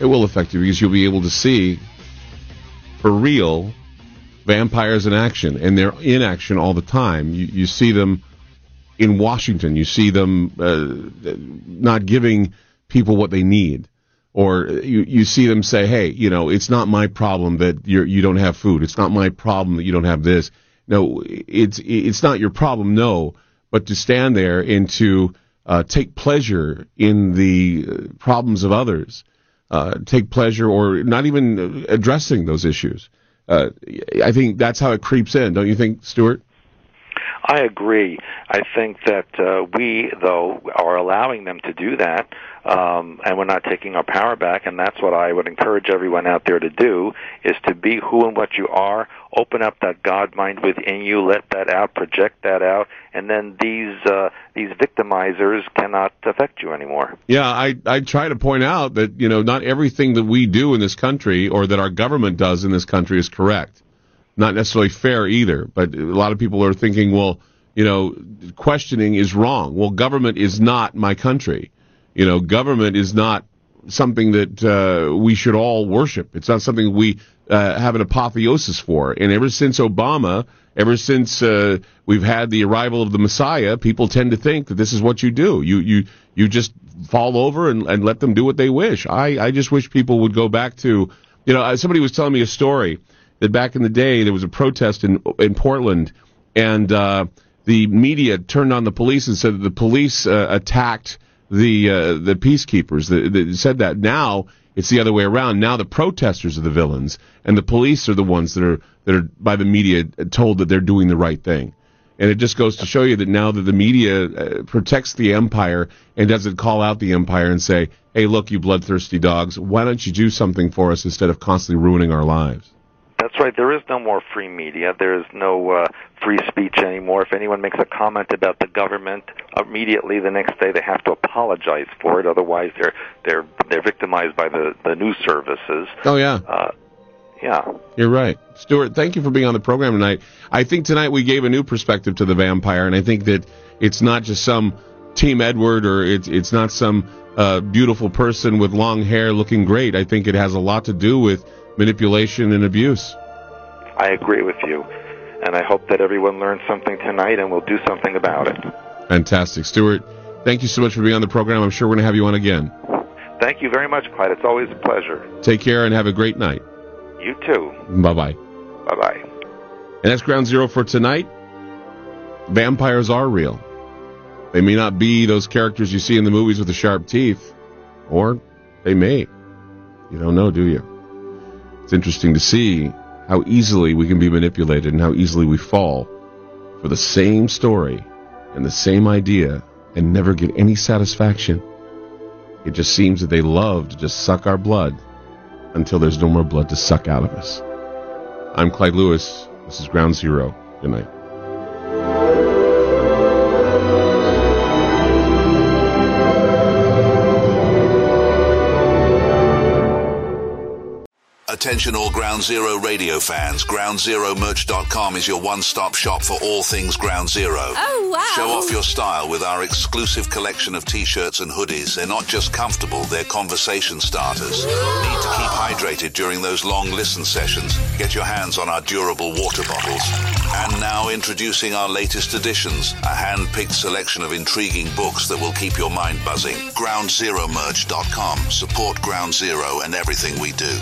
[SPEAKER 4] It will affect you because you'll be able to see for real vampires in action, and they're in action all the time. You, you see them in Washington. You see them uh, not giving people what they need or you, you see them say, hey, you know, it's not my problem that you're, you don't have food. It's not my problem that you don't have this. No, it's, it's not your problem, no, but to stand there and to uh, take pleasure in the uh, problems of others uh, take pleasure or not even addressing those issues. Uh, I think that's how it creeps in, don't you think, Stewart?
[SPEAKER 11] I agree. I think that uh, we, though, are allowing them to do that, um, and we're not taking our power back. And that's what I would encourage everyone out there to do: is to be who and what you are. Open up that God mind within you. Let that out. Project that out. And then these uh, these victimizers cannot affect you anymore.
[SPEAKER 4] Yeah, I I try to point out that you know not everything that we do in this country or that our government does in this country is correct not necessarily fair either. But a lot of people are thinking, well, you know, questioning is wrong. Well, government is not my country. You know, government is not something that uh, we should all worship. It's not something we uh, have an apotheosis for. And ever since Obama, ever since uh, we've had the arrival of the Messiah, people tend to think that this is what you do. You you you just fall over and, and let them do what they wish. I I just wish people would go back to, you know, somebody was telling me a story that back in the day there was a protest in in Portland, and uh, the media turned on the police and said that the police uh, attacked the uh, the peacekeepers. That said that now it's the other way around. Now the protesters are the villains, and the police are the ones that are that are by the media told that they're doing the right thing. And it just goes to show you that now that the media uh, protects the empire and doesn't call out the empire and say, "Hey, look, you bloodthirsty dogs, why don't you do something for us instead of constantly ruining our lives?"
[SPEAKER 11] That's right. There is no more free media. There is no uh, free speech anymore. If anyone makes a comment about the government, immediately the next day they have to apologize for it. Otherwise, they're they're they're victimized by the the news services.
[SPEAKER 4] Oh yeah.
[SPEAKER 11] Uh, yeah.
[SPEAKER 4] You're right. Stewart, thank you for being on the program tonight. I think tonight we gave a new perspective to the vampire, and I think that it's not just some Team Edward or it's it's not some uh, beautiful person with long hair looking great. I think it has a lot to do with manipulation and abuse.
[SPEAKER 11] I agree with you, and I hope that everyone learned something tonight and will do something about it.
[SPEAKER 4] Fantastic, Stewart. Thank you so much for being on the program. I'm sure we're going to have you on again.
[SPEAKER 11] Thank you very much, Clyde. It's always a pleasure.
[SPEAKER 4] Take care and have a great night.
[SPEAKER 11] You too.
[SPEAKER 4] Bye bye.
[SPEAKER 11] Bye bye.
[SPEAKER 4] And that's ground zero for tonight. Vampires are real. They may not be those characters you see in the movies with the sharp teeth, or they may. You don't know, do you? It's interesting to see how easily we can be manipulated and how easily we fall for the same story and the same idea and never get any satisfaction. It just seems that they love to just suck our blood until there's no more blood to suck out of us. I'm Clyde Lewis. This is Ground Zero. Good night.
[SPEAKER 73] Attention all Ground Zero radio fans. GroundZeroMerch.com is your one-stop shop for all things Ground Zero.
[SPEAKER 59] Oh, wow.
[SPEAKER 73] Show off your style with our exclusive collection of t-shirts and hoodies. They're not just comfortable, they're conversation starters. Need to keep hydrated during those long listen sessions? Get your hands on our durable water bottles. And now introducing our latest editions, a hand-picked selection of intriguing books that will keep your mind buzzing. GroundZeroMerch.com. Support Ground Zero and everything we do.